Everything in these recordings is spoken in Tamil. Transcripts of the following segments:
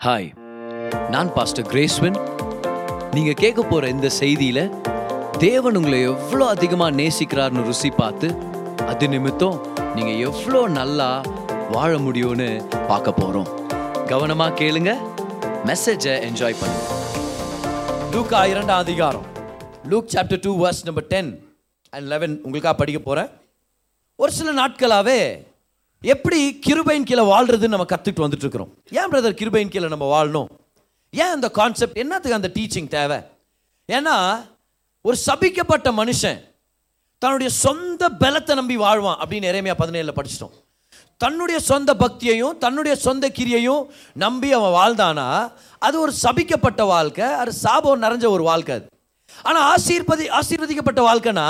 ஹாய் நான் பாஸ்டர் கிரேஸ்வன் நீங்கள் கேட்க போகிற இந்த செய்தியில் தேவன் உங்களை எவ்வளோ அதிகமாக நேசிக்கிறார்னு ருசி பார்த்து அது நிமித்தம் நீங்கள் எவ்வளோ நல்லா வாழ முடியும்னு பார்க்க போகிறோம் கவனமாக கேளுங்க மெசேஜை என்ஜாய் பண்ணுங்க. லூக்கா இரண்டாம் அதிகாரம் Luke chapter two verse number ten and eleven உங்களுக்காக படிக்க போகிறேன் ஒரு சில நாட்களாகவே எப்படி கிருபையின் கீழே வாழ்றதுன்னு நம்ம கற்றுக்கிட்டு வந்துட்டு இருக்கிறோம் ஏன் பிரதர் கிருபையின் கீழே நம்ம வாழணும்? ஏன் அந்த கான்செப்ட் என்னத்துக்கு அந்த டீச்சிங் தேவை? ஏன்னா ஒரு சபிக்கப்பட்ட மனுஷன் தன்னுடைய சொந்த பலத்தை நம்பி வாழ்வான் அப்படின்னு நிறைமையாக பதினேழில் படிச்சிட்டோம். தன்னுடைய சொந்த பக்தியையும் தன்னுடைய சொந்த கிரியையும் நம்பி அவன் வாழ்ந்தானா? அது ஒரு சபிக்கப்பட்ட வாழ்க்கை அது சாபம் நிறைஞ்ச ஒரு வாழ்க்கை அது. ஆனால் ஆசீர்வதி ஆசீர்வதிக்கப்பட்ட வாழ்க்கைனா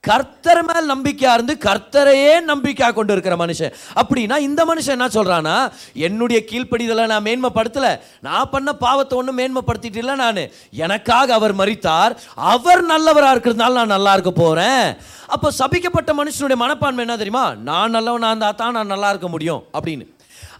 கர்த்தர் மேல் நம்பிக்கையாக இருந்து கர்த்தரையே நம்பிக்கையாக கொண்டு இருக்கிற மனுஷன். அப்படின்னா இந்த மனுஷன் என்ன சொல்கிறான்னா என்னுடைய கீழ்ப்படிதலை நான் மேன்மைப்படுத்தலை. நான் பண்ண பாவத்தை ஒன்றும் மேன்மைப்படுத்திட்டு இல்லை நான். எனக்காக அவர் மறித்தார் அவர் நல்லவராக இருக்கிறதுனால நான் நல்லா இருக்க போகிறேன் அப்போ சபிக்கப்பட்ட மனுஷனுடைய மனப்பான்மை என்ன தெரியுமா? நான் நல்லவனாக இருந்தால் தான் நான் நல்லா இருக்க முடியும். அப்படின்னு.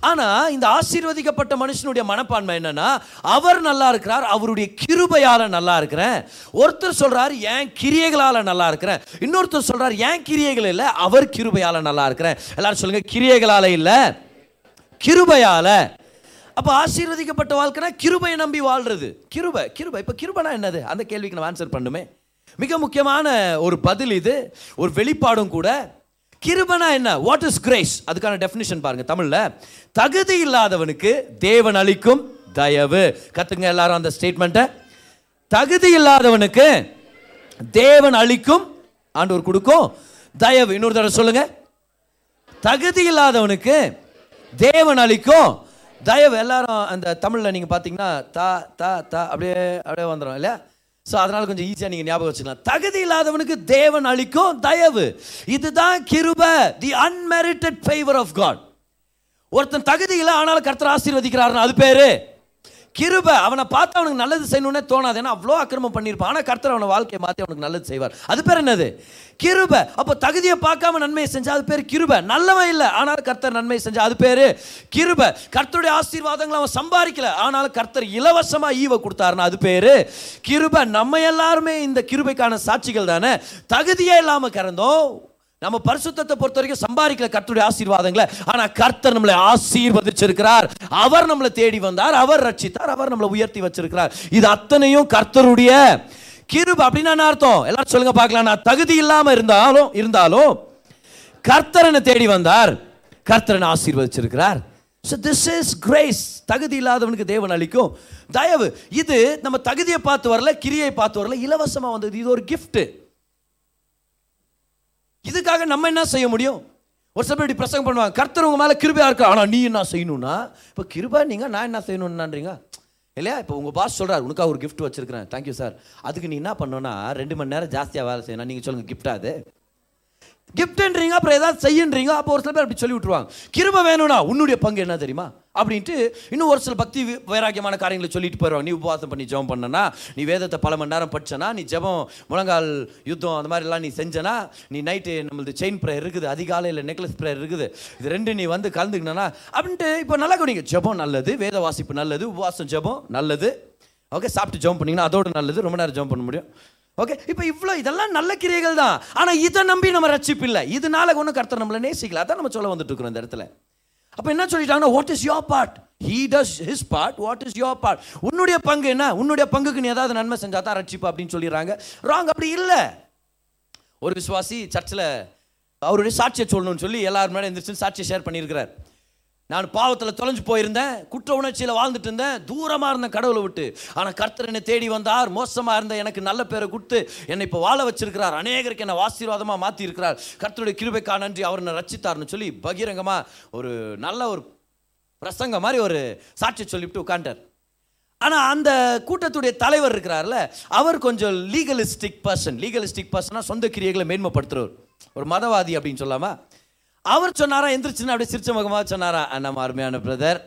ஆனா இந்த ஆசீர்வதிக்கப்பட்ட மனுஷனுடைய மனப்பான்மை என்னன்னா அவர் நல்லா இருக்கிறார் அவருடைய கிருபையால நல்லா இருக்கிறேன். ஒருத்தர் சொல்றாரு ஏன் கிரியைகளால நல்லா இருக்கிறேன். இன்னொருத்தர் சொல்றாரு ஏன் கிரியைகள் இல்லை அவர் கிருபையால நல்லா இருக்கிறேன். எல்லாரும் சொல்லுங்க கிரியைகளால இல்லை கிருபையால. அப்ப ஆசீர்வதிக்கப்பட்ட வாழ்க்கைனா கிருபையை நம்பி வாழ்றது. கிருபை கிருபை. இப்ப கிருபைனா என்னது? அந்த கேள்விக்கு நம்ம ஆன்சர் பண்ணுமே மிக முக்கியமான ஒரு பதில் இது ஒரு வெளிப்பாடும் கூட. கிருபனா என்ன? வாட் இஸ் கிரேஸ் அதுக்கான டெஃபினிஷன் பாருங்க தமிழ்ல. தகுதி இல்லாதவனுக்கு தேவன் அளிக்கும் தயவு. கத்துங்க எல்லாரும் அந்த ஸ்டேட்மெண்ட்டை தகுதி இல்லாதவனுக்கு தேவன் அளிக்கும் ஆண்டவர் கொடுக்கும் தயவு. இன்னொரு தடவை சொல்லுங்க. தகுதி இல்லாதவனுக்கு தேவன் அளிக்கும் தயவு. எல்லாரும் அந்த தமிழில் நீங்கள் பார்த்தீங்கன்னா தா தா தா அப்படியே அப்படியே வந்துடும் இல்லையா? ஸோ அதனால் கொஞ்சம் ஈஸியாக நீங்கள் ஞாபகம் வச்சுக்கலாம். தகுதி இல்லாதவனுக்கு தேவன் அளிக்கும் தயவு. இதுதான் கிருப the unmerited favour of God ஒருத்தன் தகுதி இல்லை ஆனாலும் கர்த்தர் ஆசீர்வதிக்கிறாருன்னு. அது பேரு? கிருப. அவனை பார்த்து அவனுக்கு நல்லது செய்யணும்னே தோணாது. ஏன்னா அவ்வளோ அக்கிரமம் பண்ணியிருப்பான். ஆனால் கர்த்தர் அவனை வாழ்க்கையை மாற்றி அவனுக்கு நல்லது செய்வார். அது பேர் என்னது? கிருப. அப்போ தகுதியை பார்க்காம நன்மையை செஞ்சால் அது பேர் கிருப. நல்லவன் இல்லை ஆனால் கர்த்தர் நன்மை செஞ்சால் அது பேர் கிருப. கர்த்தருடைய ஆசீர்வாதங்களை அவன் சம்பாதிக்கல ஆனாலும் கர்த்தர் இலவசமாக ஈவ கொடுத்தாருன்னா அது பேர் கிருப. நம்ம எல்லாருமே இந்த கிருபைக்கான சாட்சிகள் தானே? தகுதியே இல்லாமல் கறந்தோம் நம்ம பரிசுத்தத்தை பொறுத்த வரைக்கும் சம்பாதிக்கல கர்த்தருடைய ஆசீர்வாதங்களை. ஆனால் கர்த்தர் நம்மளை ஆசீர்வதிச்சிருக்கிறார். அவர் நம்மளை தேடி வந்தார். அவர் ரட்சித்தார். அவர் நம்மளை உயர்த்தி வச்சிருக்கிறார். இது அத்தனையும் கர்த்தருடைய கிருப. அப்படின்னா அர்த்தம்? எல்லாரும் சொல்லுங்க பார்க்கலாம். நான் தகுதி இல்லாமல் இருந்தாலும் இருந்தாலும் கர்த்தரனை தேடி வந்தார். கர்த்தரனை ஆசீர்வதிச்சிருக்கிறார். ஸோ திஸ் இஸ் கிரேஸ் தகுதி இல்லாதவனுக்கு தேவன் அளிக்கும் தயவு. இது நம்ம தகுதியை பார்த்து வரல கிரியை பார்த்து வரல இலவசமாக வந்தது. இது ஒரு கிஃப்ட்டு இதுக்காக நம்ம என்ன செய்ய முடியும்? ஒரு சில பேர் இப்படி பிரசங்கம் பண்ணுவாங்க. கர்த்தர் உங்கள் மேலே கிருபையாக இருக்கா? ஆனால் நீ என்ன செய்யணும்னா இப்போ கிருபா நீங்கள் நான் என்ன செய்யணும்னான்றீங்க? இல்லையா? இப்போ உங்கள் பாஸ் சொல்கிறார் உனக்காக ஒரு கிஃப்ட் வச்சுருக்கிறேன். தேங்க்யூ சார் அதுக்கு நீ என்ன பண்ணோன்னா ரெண்டு மணி நேரம் ஜாஸ்தியாக வேலை செய்யணும் நீங்கள் சொல்லுங்கள் கிஃப்டா அது? கிஃப்ட்ன்றீங்க அப்புறம் ஏதாவது செய்யுன்றீங்க அப்போ ஒரு சில பேர் அப்படி சொல்லி விட்டுருவாங்க. கிருப வேணும்னா உன்னுடைய பங்கு என்ன தெரியுமா? அப்படின்ட்டு இன்னும் ஒரு சில பக்தி வைராக்கியமான காரியங்களை சொல்லிட்டு போயிடுவாங்க. நீ உபவாசம் பண்ணி ஜெபம் பண்ணனா நீ வேதத்தை பல மணி நேரம் படிச்சனா நீ ஜெபம் முழங்கால் யுத்தம் அந்த மாதிரிலாம் நீ செஞ்சனா நீ நைட்டு நம்மளது செயின் ப்ரேயர் இருக்குது அதிகாலையில் நெக்லஸ் ப்ரேயர் இருக்குது. இது ரெண்டு நீ வந்து கலந்துக்கணும்னா அப்படின்ட்டு இப்போ நல்லா கவனிங்க. ஜெபம் நல்லது வேத வாசிப்பு நல்லது உபவாசம் ஜெபம் நல்லது. ஓகே சாப்பிட்டு ஜெபம் பண்ணீங்கன்னா அதோட நல்லது ரொம்ப நேரம் ஜெபம் பண்ண முடியும். ஓகே இப்போ இவ்வளோ இதெல்லாம் நல்ல கிரியைகள் தான். ஆனால் இதை நம்பி நம்ம ரட்சிப்பு இல்லை. இதனால ஒன்றும் கர்த்தர் நம்மளை நேசிக்கல. அதான் நம்ம சொல்ல வந்துட்டு இருக்கிறோம் இந்த இடத்துல. அப்போ என்ன சொல்லிட்டாங்கன்னா what is your part he does his part what is your part உன்னுடைய பங்கு என்ன? உன்னுடைய பங்குக்கு நீ ஏதாவது நன்மை செஞ்சால் தான் ரட்சிப்பு அப்படின்னு சொல்லிடுறாங்க. ராங் அப்படி இல்லை. ஒரு விசுவாசி சர்ச்சில் அவருடைய சாட்சியை சொல்லணும்னு சொல்லி எல்லாரும் முன்னாடி எந்திரிச்சு சாட்சியை ஷேர் பண்ணியிருக்கிறார். நான் பாவத்தில் தொலைஞ்சு போயிருந்தேன் குற்ற உணர்ச்சியில் வாழ்ந்துட்டு இருந்தேன் தூரமாக இருந்தேன் கடவுளை விட்டு. ஆனால் கர்த்தர் என்னை தேடி வந்தார் மோசமாக இருந்த எனக்கு நல்ல பேரை கொடுத்து என்னை இப்போ வாழ வச்சிருக்கிறார். அநேகருக்கு என்னை ஆசீர்வாதமாக மாற்றி இருக்கிறார் கர்த்தருடைய கிருபைக்கா நன்றி அவர் என்னை ரச்சித்தார்னு சொல்லி பகிரங்கமாக ஒரு நல்ல ஒரு பிரசங்க மாதிரி ஒரு சாட்சி சொல்லிவிட்டு உட்காண்டார் ஆனால் அந்த கூட்டத்துடைய தலைவர் இருக்கிறார்ல அவர் கொஞ்சம் லீகலிஸ்டிக் பர்சன் லீகலிஸ்டிக் பர்சனாக சொந்த கிரியைகளை மேன்மைப்படுத்துகிறவர் ஒரு மதவாதி அப்படின்னு சொல்லாமல் அவர் சொன்னாரா எந்திரிச்சுன்னு அப்படியே சிரிச்ச முகமாக சொன்னாரா? நம்ம அருமையான பிரதர்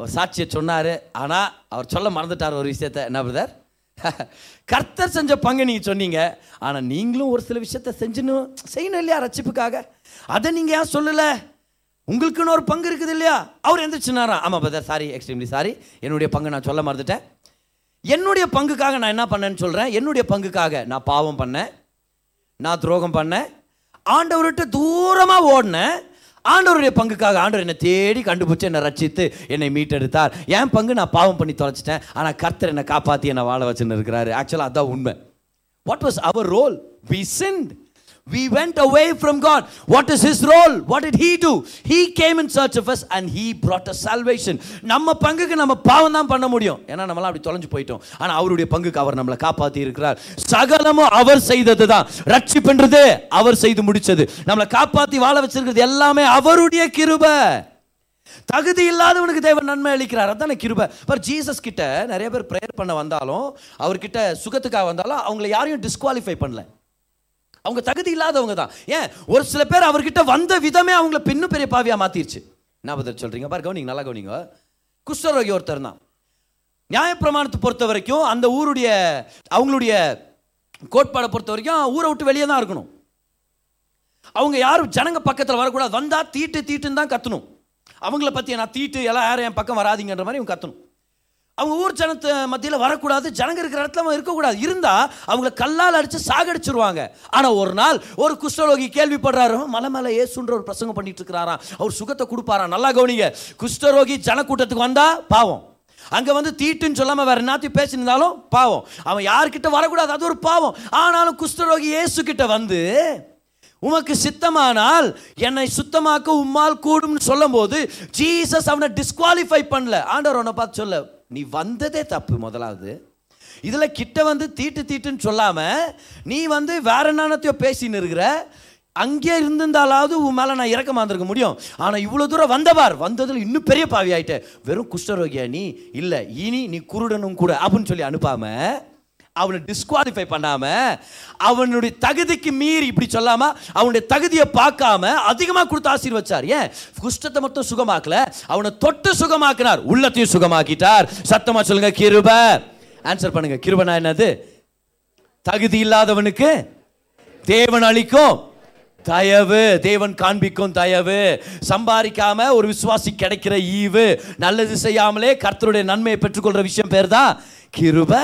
ஒரு சாட்சியை சொன்னார். ஆனால் அவர் சொல்ல மறந்துட்டார் ஒரு விஷயத்த. என்ன பிரதர் கர்த்தர் செஞ்ச பங்கு நீங்கள் சொன்னீங்க. ஆனால் நீங்களும் ஒரு சில விஷயத்த செஞ்சுன்னு செய்யணும் இல்லையா ரச்சிப்புக்காக அதை நீங்கள் ஏன் சொல்லலை? உங்களுக்குன்னு ஒரு பங்கு இருக்குது இல்லையா? அவர் எந்திரிச்சுனாரா ஆமாம் பிரதர் சாரி எக்ஸ்ட்ரீம்லி சாரி என்னுடைய பங்கு நான் சொல்ல மறந்துட்டேன். என்னுடைய பங்குக்காக நான் என்ன பண்ணேன்னு சொல்கிறேன் என்னுடைய பங்குக்காக நான் பாவம் பண்ணேன். நான் துரோகம் பண்ணேன். ஆண்டவர்கிட்ட தூரமாக ஓடினேன் ஆண்டவருடைய பங்குக்காக ஆண்டவர் என்னை தேடி கண்டுபிடிச்சு என்னை ரட்சித்து என்னை மீட்டெடுத்தார். என் பங்கு நான் பாவம் பண்ணி தொலைச்சிட்டேன். ஆனால் கர்த்தர் என்னை காப்பாற்றி என்னை வாழ வச்சுன்னு இருக்கிறாரு. ஆக்சுவலாக அதான் உண்மை. What was our role we sent we went away from god. What is his role? What did he do? He came in search of us and he brought us salvation. நம்ம பங்குக்கு நம்ம பாவம் தான் பண்ண முடியும். ஏன்னா நம்மளாம் அப்படி தொலைஞ்சு போயிட்டோம். ஆனால் அவருடைய பங்குக்கு அவர் நம்மளை காப்பாற்றி இருக்கிறார். சகலமும் அவர் செய்தது தான். ரட்சிப்புன்றது அவர் செய்து முடிச்சது. நம்மளை காப்பாற்றி வாழ வச்சிருக்கிறது எல்லாமே அவருடைய கிருபை. தகுதி இல்லாதவனுக்கு தேவன் நன்மை அளிக்கிறார். அதானே கிருபை. பர் ஜீசஸ் கிட்ட நிறைய பேர் ப்ரேயர் பண்ண வந்தாலும் அவர்கிட்ட சுகத்துக்காக வந்தாலும் அவங்கள யாரையும் டிஸ்குவாலிஃபை பண்ணல. அவங்க தகுதி இல்லாதவங்க தான். ஏன்? ஒரு சில பேர் அவர்கிட்ட வந்த விதமே அவங்கள பின்னும் பெரிய பாவியாக மாத்திருச்சு. என்ன பதில் சொல்கிறீங்க பாரு கவனிங்க நல்லா கவனிங்க. குஷ்டரோகி ஒருத்தர் தான். நியாயப்பிரமாணத்தை பொறுத்த வரைக்கும் அந்த ஊருடைய அவங்களுடைய கோட்பாடை பொறுத்த வரைக்கும் ஊரை விட்டு வெளியே தான் இருக்கணும். அவங்க யாரும் ஜனங்க பக்கத்தில் வரக்கூடாது. வந்தால் தீட்டு தீட்டுன்னு தான் கத்தணும். அவங்கள பற்றி நான் தீட்டு எல்லாம் யாரும் என் பக்கம் வராதீங்கன்ற மாதிரி இவங்க கத்தணும். அவங்க ஊர் ஜனத்து மத்தியில் வரக்கூடாது ஜனங்க இருக்கிற இடத்துல அவன் இருக்கக்கூடாது. இருந்தால் அவங்கள கல்லால் அடித்து சாகடிச்சிருவாங்க. ஆனால் ஒரு நாள் ஒரு குஷ்டரோகி கேள்விப்படுறாரு. மலை மேலே ஏசுன்ற ஒரு பிரசங்கம் பண்ணிட்டு இருக்கிறாராம். அவர் சுகத்தை கொடுப்பாராம். நல்லா கவனிங்க. குஷ்டரோகி ஜனக்கூட்டத்துக்கு வந்தால் பாவம். அங்கே வந்து தீட்டுன்னு சொல்லாமல் வேறு என்னத்தையும் பேசியிருந்தாலும் பாவம். அவன் யார்கிட்ட வரக்கூடாது? அது ஒரு பாவம். ஆனாலும் குஷ்டரோகி இயேசு வந்து உமக்கு சித்தமானால் என்னை சுத்தமாக்க உம்மால் கூடும்னு சொல்லும்போது ஜீசஸ் அவனை டிஸ்குவாலிஃபை பண்ணல. ஆண்டவர் உன்னை பார்த்து சொல்ல. நீ வந்ததே தப்பு முதலாவது. இதில் கிட்ட வந்து தீட்டு தீட்டுன்னு சொல்லாமல் நீ வந்து வேற என்னத்தையோ பேசின்னு இருக்கிற அங்கே இருந்திருந்தாலாவது உன் மேலே நான் இறக்கமாக இருந்திருக்க முடியும். ஆனால் இவ்வளோ தூரம் வந்தபார் வந்ததில் இன்னும் பெரிய பாவி ஆகிட்டேன் வெறும் குஷ்டரோகியா நீ? இல்லை இனி நீ குருடனும் கூட அப்படின்னு சொல்லி அனுப்பாமல் அவனை டிஸ்குவாலிஃபை பண்ணாம அவனுடைய தகுதிக்கு மீறி இப்படி சொல்லாம அவனுடைய தகுதியை பார்க்காம அதிகமாக கொடுத்து ஆசீர்வச்சார். ஏன்? குஷ்டத்தை மட்டும் சுகமாக்கல அவனை தொட்டு சுகமாக்கினார். உள்ளத்தையும் சுகமாக்கிட்டார். சத்தமா சொல்லுங்க கிருப. ஆன்சர் பண்ணுங்க கிருபனா என்னது? தகுதி இல்லாதவனுக்கு தேவன் அளிக்கும் தயவு. தேவன் காண்பிக்கும் தயவு. சம்பாதிக்காம ஒரு விசுவாசி கிடைக்கிற ஈவு. நல்லது செய்யாமலே கர்த்தருடைய நன்மையை பெற்றுக்கொள்ற விஷயம் பேர் தான் கிருப.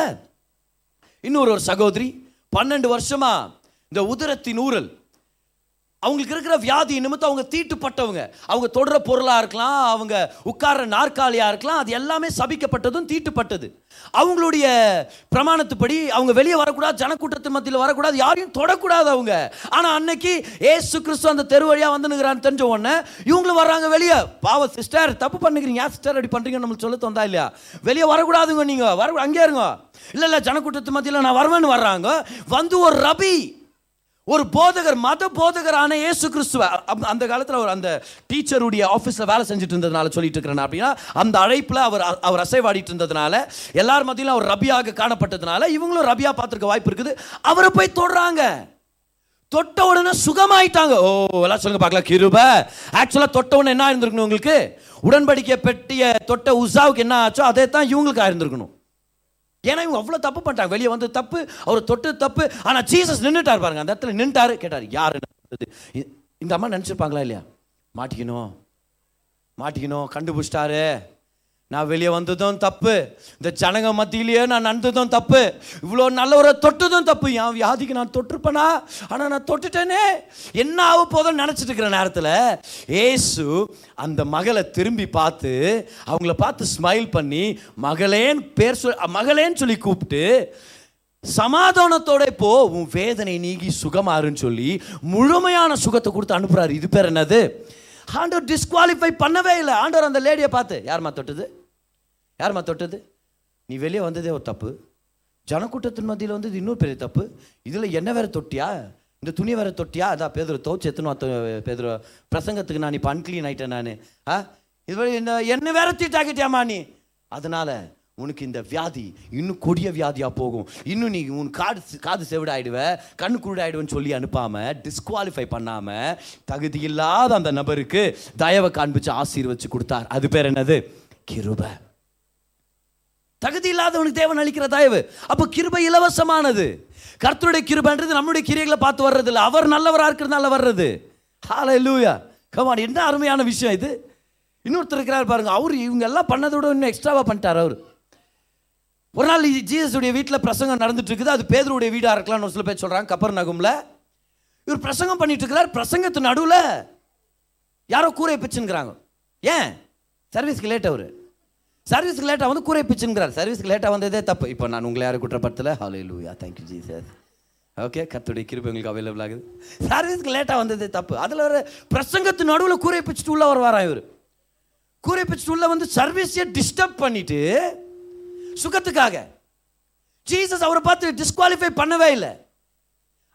இன்னொரு ஒரு சகோதரி பன்னெண்டு வருஷமா இந்த உதரத்தின் ஊரல் அவங்களுக்கு இருக்கிற வியாதி நிமித்தம் அவங்க தீட்டுப்பட்டவங்க. அவங்க தொடர பொருளாக இருக்கலாம் அவங்க உட்கார்ற நாற்காலியாக இருக்கலாம் அது எல்லாமே சபிக்கப்பட்டதும் தீட்டுப்பட்டது. அவங்களுடைய பிரமாணத்துப்படி அவங்க வெளியே வரக்கூடாது ஜனக்கூட்டத்து மத்தியில் வரக்கூடாது யாரையும் தொடக்கூடாது அவங்க. ஆனால் அன்னைக்கு ஏசு கிறிஸ்து அந்த தெரு வழியாக வந்துனுங்கிறான்னு தெரிஞ்ச உடனே இவங்களும் வர்றாங்க வெளியே. பாவ சிஸ்டர் தப்பு பண்ணுக்கிறீங்க. ஏன் சிஸ்டர் அப்படி பண்ணுறீங்கன்னு நம்மளுக்கு சொல்ல தந்தா இல்லையா? வெளியே வரக்கூடாதுங்க நீங்கள் வர அங்கே இருங்க. இல்லை இல்லை ஜனக்கூட்டத்து மத்தியில் நான் வருவேன்னு வர்றாங்க. வந்து ஒரு ரபி ஒரு போதகர் மத போதகரான இயேசு கிறிஸ்துவ அப்- அந்த காலத்தில் அவர் அந்த டீச்சருடைய ஆஃபீஸில் வேலை செஞ்சுட்டு இருந்ததுனால சொல்லிட்டு இருக்கிறேன். அப்படின்னா அந்த அழைப்பில் அவர் அவர் அசைவாடிட்டு இருந்ததுனால எல்லார் மத்தியிலும் அவர் ரபியாக காணப்பட்டதுனால இவங்களும் ரபியா பார்த்துருக்க வாய்ப்பு இருக்குது. அவரை போய் தொடுறாங்க. தொட்ட உடனே சுகமாயிட்டாங்க. ஓ எல்லாம் சொல்லுங்க பார்க்கலாம். கிருப. ஆக்சுவலாக தொட்ட உடனே என்ன இருந்திருக்கணும் உங்களுக்கு? உடன்படிக்கை பெட்டிய தொட்ட உஷாவுக்கு என்ன ஆச்சோ அதே தான் இவங்களுக்கு ஆயிருந்திருக்கணும். ஏன்னா இவங்க அவ்வளோ தப்பு பண்ணிட்டாங்க. வெளியே வந்து தப்பு அவர் தொட்டு தப்பு. ஆனால் ஜீசஸ் நின்றுட்டார் பாருங்க. அந்த இடத்துல நின்ட்டாரு. கேட்டார் யார் இந்த அம்மா நினச்சிருப்பாங்களா இல்லையா? மாட்டிக்கணும். மாட்டிக்கணும். கண்டுபிடிச்சிட்டாரு. நான் வெளியே வந்ததும் தப்பு. இந்த ஜனங்க மத்தியிலேயே நான் நடந்ததும் தப்பு. இவ்வளோ நல்லவரை தொட்டதும் தப்பு. என் வியாதிக்கு நான் தொட்டிருப்பேனா? ஆனால் நான் தொட்டுட்டேனே. என்ன ஆக போதும்னு நினச்சிட்டு இருக்கிற நேரத்தில் ஏசு அந்த மகளை திரும்பி பார்த்து அவங்கள பார்த்து ஸ்மைல் பண்ணி மகளேன்னு பேர் சொல் மகளேன்னு சொல்லி கூப்பிட்டு சமாதானத்தோட போ உன் வேதனை நீங்கி சுகமாறுன்னு சொல்லி முழுமையான சுகத்தை கொடுத்து அனுப்புகிறார் இது பேர் என்னது? ஆண்டவர் டிஸ்குவாலிஃபை பண்ணவே இல்லை. ஆண்டவர் அந்த லேடியை பார்த்து யாரும்மா தொட்டது? யாரும்மா தொட்டது? நீ வெளியே வந்ததே ஒரு தப்பு. ஜனக்கூட்டத்தின் மத்தியில் வந்தது இன்னொரு பெரிய தப்பு. இதில் என்ன வேற தொட்டியா? இந்த துணி வேற தொட்டியா? அதான் பேதர் தோச்சு எத்தனும் பேதர் பிரசங்கத்துக்கு நான் இப்போ அன்க்ளீன் ஆகிட்டேன் நான். ஆ? இது என்ன என்ன வேற தீட்டாக்கிட்டியாமா நீ? அதனால் உனக்கு இந்த வியாதி இன்னும் கொடிய வியாதியாக போகும். இன்னும் நீ உன் காது காது செவிடாயிடுவ கண்ணு குருடாயிடுவேன்னு சொல்லி அனுப்பாமல் டிஸ்குவாலிஃபை பண்ணாமல் தகுதி இல்லாத அந்த நபருக்கு தயவை காண்பிச்சு ஆசீர்வச்சு கொடுத்தார். அது பேர் என்னது? கிருப. தகுதி இல்லாதவனுக்கு தேவன் அளிக்கிற தயவு. அப்போ கிருபை இலவசமானது. கர்த்தருடைய கிருபன்றது நம்முடைய கிரியைகளை பார்த்து வர்றது இல்லை. அவர் நல்லவராக இருக்கிறதுனால வர்றது. ஹalleluya கமான் என்ன அருமையான விஷயம் இது. இன்னொருத்தர் இருக்கிறார் பாருங்க. அவர் இவங்க எல்லாம் பண்ணதை விட இன்னும் எக்ஸ்ட்ராவாக பண்ணிட்டார் அவர். ஒரு நாள் ஜீசஸுடைய வீட்டில் பிரசங்கம் நடந்துட்டு இருக்குது அது பேதருடைய வீடாக இருக்கலாம்னு ஒரு சில பேர் சொல்கிறாங்க கப்பர் நகும்ல. இவர் பிரசங்கம் பண்ணிட்டு இருக்கிறார் பிரசங்கத்து நடுவில் யாரோ கூரை பிச்சுங்கிறாங்க ஏன்? சர்வீஸ்க்கு லேட் அவர். சர்வீஸ்க்கு லேட்டாக வந்து கூரை பிச்சுங்கிறார் சர்வீஸ்க்கு லேட்டாக வந்ததே தப்பு. இப்போ நான் உங்களை யாரும் குற்றப்படுத்தல. Hallelujah thank you Jesus okay கத்துடைய கிருபை உங்களுக்கு அவைலபிள் ஆகுது. சர்வீஸ்க்கு லேட்டாக வந்ததே தப்பு. அதில் ஒரு பிரசங்கத்து நடுவில் கூரை பிச்சுட்டு உள்ள வருவாராம் இவர்? கூரை பிச்சுட்டு உள்ள வந்து சர்வீஸையே டிஸ்டர்ப் பண்ணிவிட்டு சுகத்துக்காக. ஜீசஸ் அவரை பார்த்து டிஸ்குவாலிஃபை பண்ணவே இல்லை.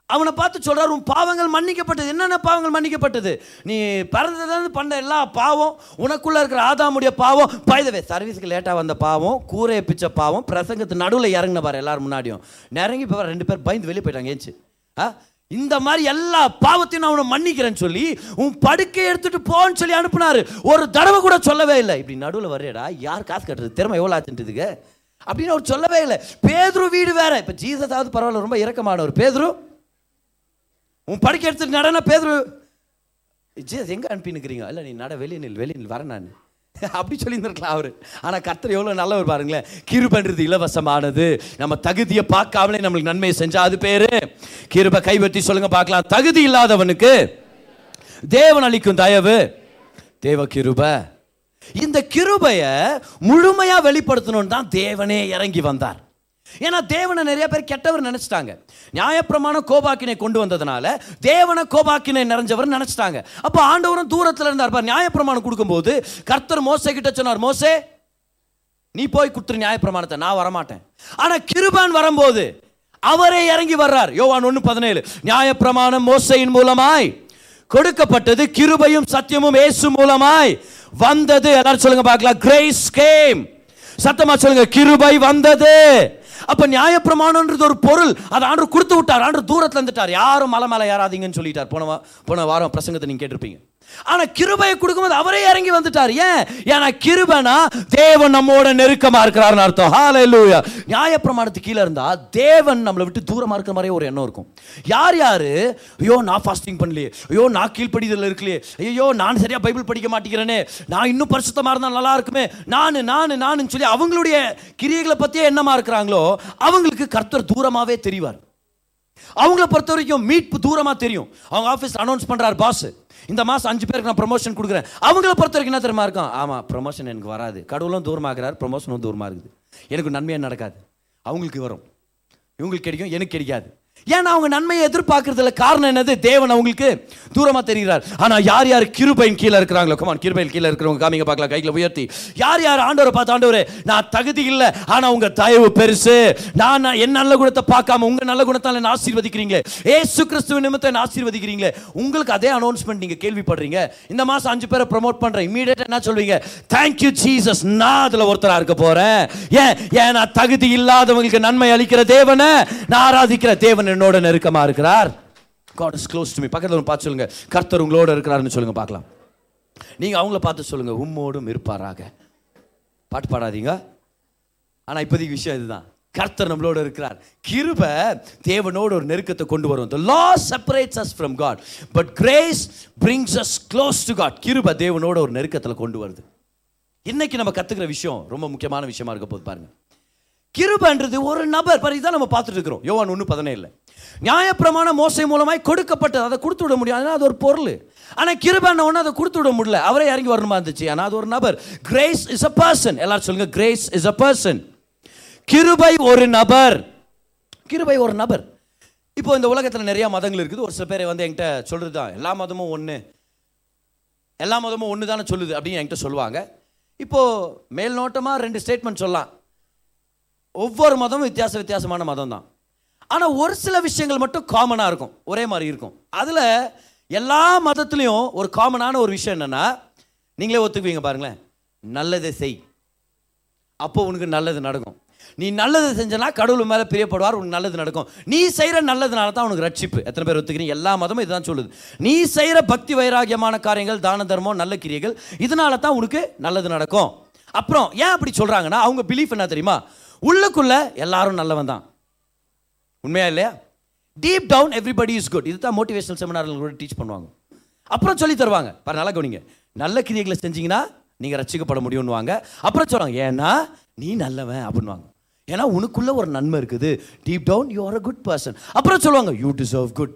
அவனை பார்த்து சொல்கிறார் உன் பாவங்கள் மன்னிக்கப்பட்டது. என்னென்ன பாவங்கள் மன்னிக்கப்பட்டது? நீ பிறந்ததுலேருந்து பண்ண எல்லா பாவம் உனக்குள்ளே இருக்கிற ஆதாமுடைய பாவம் பயதவே சர்வீஸுக்கு லேட்டாக வந்த பாவம் கூரையை பிச்ச பாவம் பிரசங்கத்து நடுவில் இறங்கின பாரு எல்லாரும் முன்னாடியும். இறங்கி இப்போ ரெண்டு பேர் பயந்து வெளியே போயிட்டாங்க ஏஞ்சி. ஆ? இந்த மாதிரி எல்லா பாவத்தையும் நான் உன்னை மன்னிக்கிறேன்னு சொல்லி உன் படுக்கை எடுத்துட்டு போன்னு சொல்லி அனுப்புனாரு. ஒரு தடவை கூட சொல்லவே இல்லை. இப்படி நடுவில் வரையடா யார் காசு கட்டுறது? திறமை எவ்வளோ ஆச்சுன்றதுக்கு அப்படின்னு அவர் சொல்லவே இல்லை. பேதுரு வீடு வேற. இப்போ ஜீசஸாவது பரவாயில்ல ரொம்ப இறக்கமானவர் பேதுரு உன் படிக்க எடுத்துட்டு நடன பேதுரு ஜீசஸ் எங்கே அனுப்பினுக்கிறீங்க இல்லை நீ நட வெளியே நில் வெளியே நில் வரேன் நான். அப்படி சொல்லியிருந்திருக்கலாம் அவர். ஆனால் கர்த்தர் எவ்வளோ நல்லவர் பாருங்களேன். கிருபன்றது இலவசமானது. நம்ம தகுதியை பார்க்காமலே நம்மளுக்கு நன்மையை செஞ்சால் அது பேர். கிருபை கைவற்றி சொல்லுங்க பார்க்கலாம். தகுதி இல்லாதவனுக்கு தேவன் அளிக்கும் தயவு. தேவ கிருபை. இந்த கிருபையை முழுமையா வெளிப்படுத்தணும்னு தான் தேவனே இறங்கி வந்தார். ஏன்னா தேவனை நிறைய பேர் கெட்டவர் நினைச்சிட்டாங்க. நியாயப்பிரமான கோபாக்கினை கொண்டு வந்ததுனால தேவனை கோபாக்கினை நிறைஞ்சவர் நினைச்சிட்டாங்க. அப்போ ஆண்டவரும் தூரத்தில் இருந்தார். பார் நியாயப்பிரமாணம் கொடுக்கும்போது கர்த்தர் மோசை கிட்ட சொன்னார் மோசே நீ போய் கொடுத்துரு நியாயப்பிரமாணத்தை. நான் வரமாட்டேன். ஆனால் கிருபான் வரும்போது அவரே இறங்கி வர்றார். யோவான் ஒன்று பதினேழு நியாயப்பிரமாணம் மோசையின் மூலமாய் கொடுக்கப்பட்டது கிருபையும் சத்தியமும் இயேசு மூலமாய் வந்தது. எல்லாரும் சொல்லுங்க பார்க்கலாம். கிரேஸ் கேம் சத்தமா சொல்லுங்க கிருபை வந்தது. அப்ப நியாயப்பிரமாணம்ன்றது ஒரு பொருள். அதை ஆண்டு கொடுத்து விட்டார். ஆண்டு தூரத்துல இருந்துட்டார். யாரும் மலை மேலே ஏறாதீங்கன்னு சொல்லிட்டார். போன போன வாரம் பிரசங்கத்தை நீங்க கேட்டிருப்பீங்க. ஆனா கிருபையை கொடுக்கும்போது அவரே இறங்கி வந்துட்டார். ஏன்? ஏன்னா கிருபனா தேவன் நம்மோட நெருக்கமா இருக்கிறார்னு அர்த்தம். ஹalleluya நியாயப்பிரமாணத்துக்கு கீழே இருந்தா தேவன் நம்மளை விட்டு தூரமா இருக்கிற மாதிரியே ஒரு எண்ணம் இருக்கும். யார் யாரு? ஐயோ நான் ஃபாஸ்டிங் பண்ணலையே. ஐயோ நான் கீழ்ப்படிதல் இருக்கலையே. ஐயோ நான் சரியா பைபிள் படிக்க மாட்டேங்கிறேனே. நான் இன்னும் பரிசுத்தமா இருந்தா நல்லா இருக்குமே. நானு நானு நானுன்னு சொல்லி அவங்களுடைய கிரியைகளை பத்தியே எண்ணமா இருக்கிறாங்களோ அவங்களுக்கு கர்த்தர் தூரமாவே தெரிவார். அவங்கள பொறுத்த வரைக்கும் மீட்பு தூரமா தெரியும். அவங்க ஆஃபீஸ் அனௌன்ஸ் பண்றார் பாஸ் இந்த மாதம் அஞ்சு பேருக்கு நான் ப்ரொமோஷன் கொடுக்குறேன். அவங்கள பொறுத்த வரைக்கும் என்ன தெரியுமா இருக்கும்? ஆமாம் ப்ரமோஷன் எனக்கு வராது. கடவுளும் தூரமாகிறார் ப்ரொமோஷனும் தூரமாக இருக்குது. எனக்கு நன்மையாக நடக்காது. அவங்களுக்கு வரும். இவங்களுக்கு கிடைக்கும் எனக்கு கிடைக்காது. ஏன்னா அவங்க நன்மையை எதிர்பார்க்கறதுல காரணம் என்னது? தேவன் அவங்களுக்கு தூரமா தெரிகிறார். ஆனா யார் யார் கிருபையின் கீழே இருக்கிறாங்களோ கமான் கிருபையின் கீழே இருக்கிறவங்க காமிங்க பார்க்கலாம் கைகளை உயர்த்தி. யார் யார் ஆண்டவரை பார்த்து ஆண்டவர் நான் தகுதி இல்லை ஆனா உங்க தயவு பெருசு. நான் என் நல்ல குணத்தை பார்க்காம உங்க நல்ல குணத்தால் என்ன ஆசீர்வதிக்கிறீங்களே? ஏசு கிறிஸ்துவ நிமித்தம் என்ன ஆசீர்வதிக்கிறீங்களே? உங்களுக்கு அதே அனௌன்ஸ்மெண்ட் நீங்க கேள்விப்படுறீங்க. இந்த மாசம் அஞ்சு பேரை ப்ரோமோட் பண்றேன். இமீடியட்டாக என்ன சொல்வீங்க? தேங்க்யூ ஜீசஸ் நான் அதுல ஒருத்தரா இருக்க போறேன். ஏன்? ஏன் நான் தகுதி இல்லாதவங்களுக்கு நன்மை அளிக்கிற தேவனை? நான் ஆராதிக்கிற தேவன் என்னோட நெருக்கமா இருக்கிறார். God is close to me பக்கத்தில் பார்த்து சொல்லுங்க. கர்த்தர் உங்களோட இருக்கிறாருன்னு சொல்லுங்க பார்க்கலாம். நீங்க அவங்கள பார்த்து சொல்லுங்க உம்மோடும் இருப்பாராக. பாட்டு பாடாதீங்க. ஆனா இப்போதைக்கு விஷயம் இதுதான். கர்த்தர் நம்மளோட இருக்கிறார். கிருப தேவனோட ஒரு நெருக்கத்தை கொண்டு வரும். The law separates us from God but grace brings us close to God கிருப தேவனோட ஒரு நெருக்கத்துல கொண்டு வருது. இன்னைக்கு நம்ம கத்துக்கிற விஷயம் ரொம்ப முக்கியமான விஷயமா இருக்க போது பாருங்க. கிருபன்றது ஒரு நபர். பாரு இதான் நம்ம பார்த்துட்டு இருக்கிறோம். யோவான் ஒன்று பதினேழு நியாயப்பிரமாண மோசை மூலமாய் கொடுக்கப்பட்டது. அதை கொடுத்து விட முடியாது. அது ஒரு பொருள். ஆனால் கிருபான ஒன்று அதை கொடுத்து விட முடியல. அவரே இறங்கி வரணுமா இருந்துச்சு? ஆனால் அது ஒரு நபர். கிரேஸ் இஸ் அ பர்சன் எல்லாரும் சொல்லுங்க கிரேஸ் இஸ் அ பர்சன் கிருபை ஒரு நபர். கிருபை ஒரு நபர். இப்போ இந்த உலகத்தில் நிறைய மதங்கள் இருக்குது. ஒரு சில பேரை வந்து என்கிட்ட சொல்கிறது தான் எல்லா மதமும் ஒன்று எல்லா மதமும் ஒன்று தானே சொல்லுது அப்படின்னு என்கிட்ட சொல்லுவாங்க. இப்போது மேல்நோட்டமாக ரெண்டு ஸ்டேட்மெண்ட் சொல்லலாம். ஒவ்வொரு மதமும் வித்தியாச வித்தியாசமான மதம் தான் ஆனால் ஒரு சில விஷயங்கள் மட்டும் காமனாக இருக்கும். ஒரே மாதிரி இருக்கும். அதில் எல்லா மதத்துலேயும் ஒரு காமனான ஒரு விஷயம் என்னென்னா நீங்களே ஒத்துக்குவீங்க பாருங்களேன். நல்லதை செய். அப்போ உனக்கு நல்லது நடக்கும். நீ நல்லது செஞ்சனா கடவுள் மேலே பிரியப்படுவார் உனக்கு நல்லது நடக்கும். நீ செய்கிற நல்லதுனால தான் உனக்கு ரட்சிப்பு. எத்தனை பேர் ஒத்துக்கிறீங்க? எல்லா மதமும் இதுதான் சொல்லுது. நீ செய்கிற பக்தி வைராகியமான காரியங்கள் தான தர்மம் நல்ல கிரியைகள் இதனால தான் உனக்கு நல்லது நடக்கும். அப்புறம் ஏன் அப்படி சொல்கிறாங்கன்னா அவங்க பிலீஃப் என்ன தெரியுமா? உள்ளுக்குள்ள எல்லாரும் நல்லவன் தான். உண்மையா இல்லையா? Deep down everybody is good இதுதான் மோட்டிவேஷனல் செமினார்கள் கூட டீச் பண்ணுவாங்க. அப்புறம் சொல்லி தருவாங்க. பாரு நல்லா கவனிங்க. நல்ல கிரியைகளை செஞ்சீங்கன்னா நீங்கள் ரசிக்கப்பட முடியும்னுவாங்க. அப்புறம் சொல்லுவாங்க ஏன்னா நீ நல்லவன் அப்படின்வாங்க ஏன்னா உனக்குள்ள ஒரு நன்மை இருக்குது. Deep down you are a good person அப்புறம் சொல்லுவாங்க you deserve good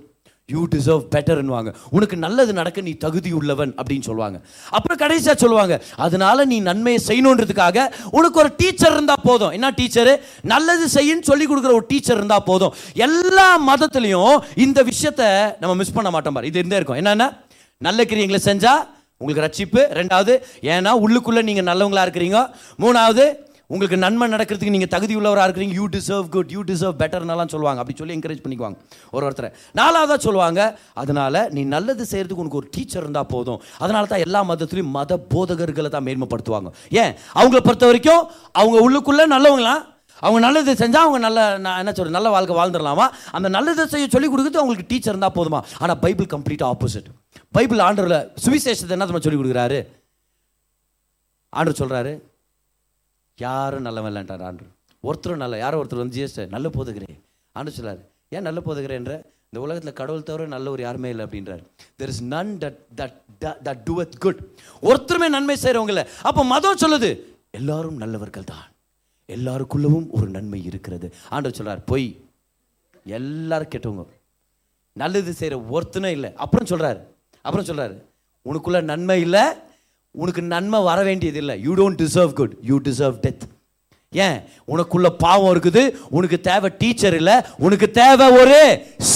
you deserve பெட்டர்னுவாங்க உனக்கு நல்லது நடக்க நீ தகுதி உள்ளவன் அப்படின்னு சொல்லுவாங்க. அப்புறம் கடைசியாக சொல்லுவாங்க அதனால நீ நன்மையை செய்யணுன்றதுக்காக உனக்கு ஒரு டீச்சர் இருந்தால் போதும். என்ன டீச்சரு நல்லது செய்யுன்னு சொல்லி கொடுக்குற ஒரு டீச்சர் இருந்தால் போதும். எல்லா மதத்துலேயும் இந்த விஷயத்த நம்ம மிஸ் பண்ண மாட்டோம் பாரு. இது இருந்தே இருக்கும். என்னென்ன நல்ல கிரியங்களை செஞ்சால் உங்களுக்கு ரட்சிப்பு. ரெண்டாவது ஏன்னா உள்ளுக்குள்ளே நீங்கள் நல்லவங்களா இருக்கிறீங்க. மூணாவது உங்களுக்கு நன்மை நடக்கிறதுக்கு நீங்கள் தகுதி உள்ளவராக இருக்கிறீங்க you deserve good you deserve பெட்டர்னாலாம் சொல்லுவாங்க. அப்படி சொல்லி என்கரேஜ் பண்ணிக்குவாங்க. ஒரு ஒருத்தரை. நாலாவதாக சொல்லுவாங்க அதனால் நீ நல்லது செய்கிறதுக்கு உனக்கு ஒரு டீச்சர் இருந்தால் போதும். அதனால தான் எல்லா மதத்துலேயும் மத போதகர்களை தான் மேன்மைப்படுத்துவாங்க. ஏன்? அவங்கள பொறுத்த வரைக்கும் அவங்க உள்ளுக்குள்ளே நல்லவங்களாம். அவங்க நல்லது செஞ்சால் அவங்க நல்ல நான் என்ன சொல்கிறது நல்ல வாழ்க்கை வாழ்ந்துடலாமா? அந்த நல்லதை செய்ய சொல்லி கொடுக்குறது அவங்களுக்கு டீச்சர் இருந்தால் போதுமா? ஆனால் பைபிள் கம்ப்ளீட்டாக ஆப்போசிட் பைபிள் ஆண்டரில் சுவிசேஷத்தை என்ன நம்ம சொல்லி கொடுக்குறாரு? ஆண்டர் சொல்கிறாரு யாரும் நல்லவன் இல்லைன்றார் ஆண்டு ஒருத்தரும் நல்ல யாரோ ஒருத்தர் வந்து ஜிஎஸ்ட நல்ல போதுகிறே ஆண்டு சொல்லார் ஏன் நல்ல போதுகிறேன்ற இந்த உலகத்தில் கடவுள் தவிர நல்ல ஒரு யாருமே இல்லை அப்படின்றார். There is none that that that doeth good ஒருத்தருமே நன்மை செய்கிறவங்கள அப்போ மதம் சொல்லுது எல்லாரும் நல்லவர்கள் தான். எல்லாருக்குள்ளவும் ஒரு நன்மை இருக்கிறது. ஆண்டவர் சொல்கிறார் பொய். எல்லாரும் கெட்டவங்க. நல்லது செய்கிற ஒருத்தனே இல்லை. அப்புறம் சொல்கிறார் அப்புறம் சொல்கிறார் உனக்குள்ள நன்மை இல்லை உனக்கு நன்மை வர வேண்டியது இல்லை. You don't deserve good you deserve death ஏன்? உனக்குள்ள பாவம் இருக்குது. உனக்கு தேவை டீச்சர் இல்லை. உனக்கு தேவை ஒரு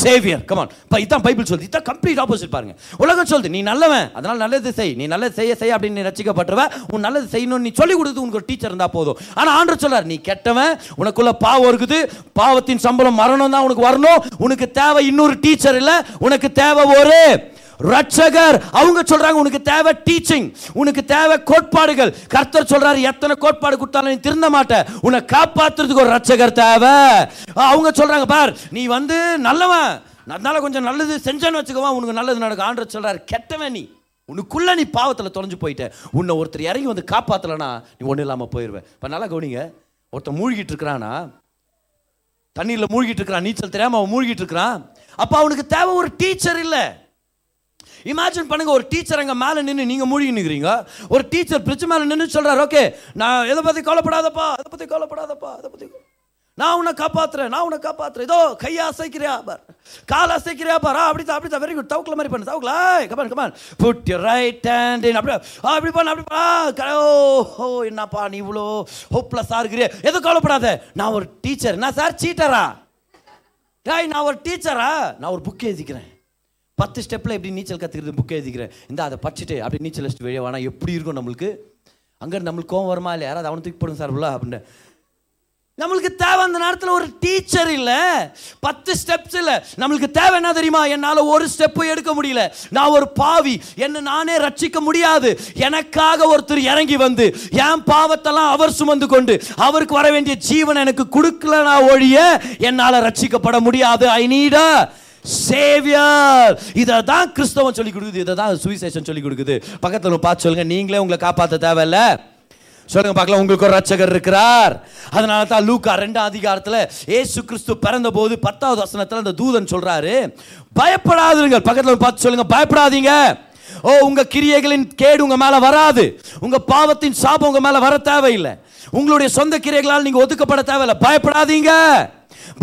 சேவியர் கமான் இப்போ இதான் பைபிள் சொல்லுது. இதான் கம்ப்ளீட் ஆப்போசிட் பாருங்க. உலகம் சொல்லுது நீ நல்லவன். அதனால நல்லது செய். நீ நல்லது செய்ய செய்ய அப்படின்னு நீ ரசிக்கப்பட்டுருவ உன் நல்லது செய்யணும்னு நீ சொல்லி கொடுத்து உனக்கு ஒரு டீச்சர் இருந்தால் போதும். ஆனால் ஆண்டர் சொல்றார் நீ கெட்டவன். உனக்குள்ள பாவம் இருக்குது. பாவத்தின் சம்பளம் மரணம் தான் உனக்கு வரணும். உனக்கு தேவை இன்னொரு டீச்சர் இல்லை. உனக்கு தேவை ஒரு ரட்சகர். அவங்க சொல்றாங்க உனக்கு தேவை டீச்சிங் உனக்கு தேவை கோட்பாடுகள். கர்த்தர் சொல்றாரு எத்தனை கோட்பாடு கொடுத்தாலும் நீ திருந்த மாட்ட. உன்னை காப்பாத்துறதுக்கு ஒரு ரட்சகர் தேவை. அவங்க சொல்றாங்க பார் நீ வந்து நல்லவன். அதனால கொஞ்சம் நல்லது செஞ்சேன்னு வச்சுக்கவா உனக்கு நல்லது நடக்கும் ஆண்டர் சொல்றாரு. கெட்டவன் நீ. உனக்குள்ள நீ பாவத்தில் தொலைஞ்சு போயிட்ட. உன்னை ஒருத்தர் இறங்கி வந்து காப்பாத்தலனா நீ ஒன்றும் இல்லாமல் போயிடுவேன் இப்போ நல்லா கவனிங்க ஒருத்தன் மூழ்கிட்டு இருக்கிறானா தண்ணீரில் மூழ்கிட்டு இருக்கிறான் நீச்சல் தெரியாமல் அவன் மூழ்கிட்டு இருக்கிறான். அப்போ அவனுக்கு தேவை ஒரு டீச்சர் இல்லை. இமேஜின் பண்ணுங்க ஒரு டீச்சர் அங்கே மேலே நின்று நீங்கள் மூழ்கி நிற்கிறீங்க ஒரு டீச்சர் பிரிட்ஜ் மேலே நின்று சொல்கிறார் ஓகே நான் எதை பற்றி கவலைப்படாதப்பா அதை பற்றி கவலைப்படாதப்பா அதை பற்றி நான் உன்னை காப்பாத்துறேன் நான் உன்னை காப்பாத்துறேன். இதோ கையை அசைக்கிறியா பார். கால் அசைக்கிறியா பார். தான் அப்படி தான் வெரி குட் தவுக்கல மாதிரி பண்ணு தவுக்கலா. Come on come on put your right hand in அப்படி அப்படி பண்ண அப்படி பண்ண. ஓ என்னப்பா நீ இவ்வளோ ஹோப்லெஸ்ஸாக இருக்கிறிய. எதுவும் கவலைப்படாத. நான் ஒரு டீச்சர் நான் சார் சீட்டரா டாய் நான் ஒரு டீச்சரா நான் ஒரு புக் எழுதிக்கிறேன். பத்து ஸ்டெப்பில் எப்படி நீச்சல் கற்றுக்கிறது புக்கை எழுதிக்கிறேன் இந்த அதை படிச்சுட்டு அப்படி நீச்சல் அடிச்சுட்டு வெளியே வேணா எப்படி இருக்கும் நம்மளுக்கு? அங்கே நம்மளுக்கு கோவம் வருமா இல்லை யாராவது அவனை தூக்கி போடுங்க சார் உள்ள அப்படின்னு நம்மளுக்கு தேவை அந்த நேரத்தில் ஒரு டீச்சர் இல்லை. பத்து ஸ்டெப்ஸ் இல்லை. நம்மளுக்கு தேவை என்ன தெரியுமா? என்னால் ஒரு ஸ்டெப்பும் எடுக்க முடியல. நான் ஒரு பாவி. என்னை நானே ரட்சிக்க முடியாது. எனக்காக ஒருத்தர் இறங்கி வந்து என் பாவத்தெல்லாம் அவர் சுமந்து கொண்டு அவருக்கு வர வேண்டிய ஜீவன் எனக்கு கொடுக்கலனா ஒழிய என்னால் ரட்சிக்கப்பட முடியாது. ஐ நீடா சேவியர் இதை தான் கிறிஸ்தவம் சொல்லி கொடுக்குது இதை தான் சுவிசேஷன் சொல்லி கொடுக்குது. பக்கத்தில் பார்த்து சொல்லுங்க நீங்களே உங்களை காப்பாற்ற தேவையில்லை. சொல்லுங்க பார்க்கலாம் உங்களுக்கு ஒரு ரட்சகர் இருக்கிறார். அதனால தான் லூக்கா ரெண்டாம் அதிகாரத்தில் ஏசு கிறிஸ்து பிறந்த போது பத்தாவது வசனத்தில் அந்த தூதன் சொல்றாரு பயப்படாதீர்கள் பக்கத்தில் பார்த்து சொல்லுங்க பயப்படாதீங்க. ஓ உங்க கிரியைகளின் கேடு உங்க மேல வராது. உங்க பாவத்தின் சாபம் உங்க மேல வர தேவையில்லை. உங்களுடைய சொந்த கிரியைகளால் நீங்க ஒதுக்கப்பட தேவையில்லை. பயப்படாதீங்க.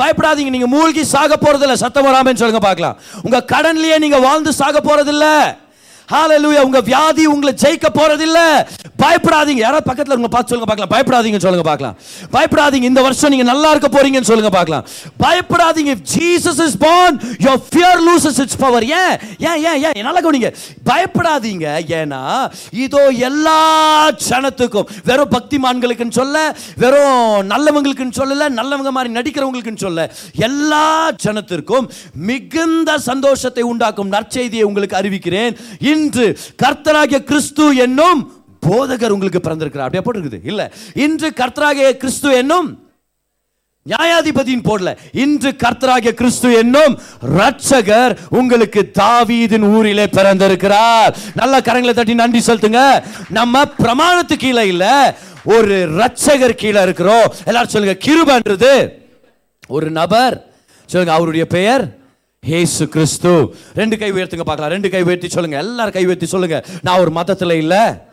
பயப்படாதீங்க. நீங்க மூழ்கி சாக போறதில்ல. சத்தம் வராமன்னு சொல்லுங்க பார்க்கலாம். உங்க கடன்லயே நீங்க வாழ்ந்து சாக போறதில்ல. ஹாலலூயா உங்க வியாதி உங்களை ஜெயிக்க போறதில்ல. பயப்படாதீங்க. யாராவது பக்கத்தில் உங்க பார்த்து சொல்லுங்க பார்க்கலாம். பயப்படாதீங்கன்னு சொல்லுங்க பார்க்கலாம். பயப்படாதீங்க. இந்த வருஷம் நீங்க நல்லா இருக்க போறீங்கன்னு சொல்லுங்க பார்க்கலாம். பயப்படாதீங்க. If Jesus is born your fear loses its ஏன்? ஏன் ஏன் ஏன்? நல்லா கவனிங்க. பயப்படாதீங்க. ஏன்னா இதோ எல்லா க்ஷணத்துக்கும் வெறும் பக்திமான்களுக்குன்னு சொல்ல வெறும் நல்லவங்களுக்குன்னு சொல்லல நல்லவங்க மாதிரி நடிக்கிறவங்களுக்குன்னு சொல்ல எல்லா க்ஷணத்திற்கும் மிகுந்த சந்தோஷத்தை உண்டாக்கும் நற்செய்தியை உங்களுக்கு அறிவிக்கிறேன். இன்று கர்த்தராகிய கிறிஸ்து என்னும் போதகர் உங்களுக்கு பிறந்திருக்கிறார். அப்படியே போட்டிருக்குது. இல்லை. இன்று கர்த்தராகிய கிறிஸ்து என்னும் நியாயாதிபதியின் போடல. இன்று கர்த்தராகிய கிறிஸ்து என்னும் ரட்சகர் உங்களுக்கு தாவீதின் ஊரிலே பிறந்திருக்கிறார். நல்ல கரங்களை தட்டி நன்றி செலுத்துங்க. நம்ம பிரமாணத்து கீழே இல்ல. ஒரு ரட்சகர் கீழே இருக்கிறோம். எல்லாரும் சொல்லுங்க கிருபன்றது ஒரு நபர். சொல்லுங்க அவருடைய பெயர் ஏசு கிறிஸ்து. ரெண்டு கை உயர்த்துங்க பார்க்கலாம். ரெண்டு கை உயர்த்தி சொல்லுங்க. எல்லாரும் கை உயர்த்தி சொல்லுங்க. நான் ஒரு மதத்தில் இல்லை.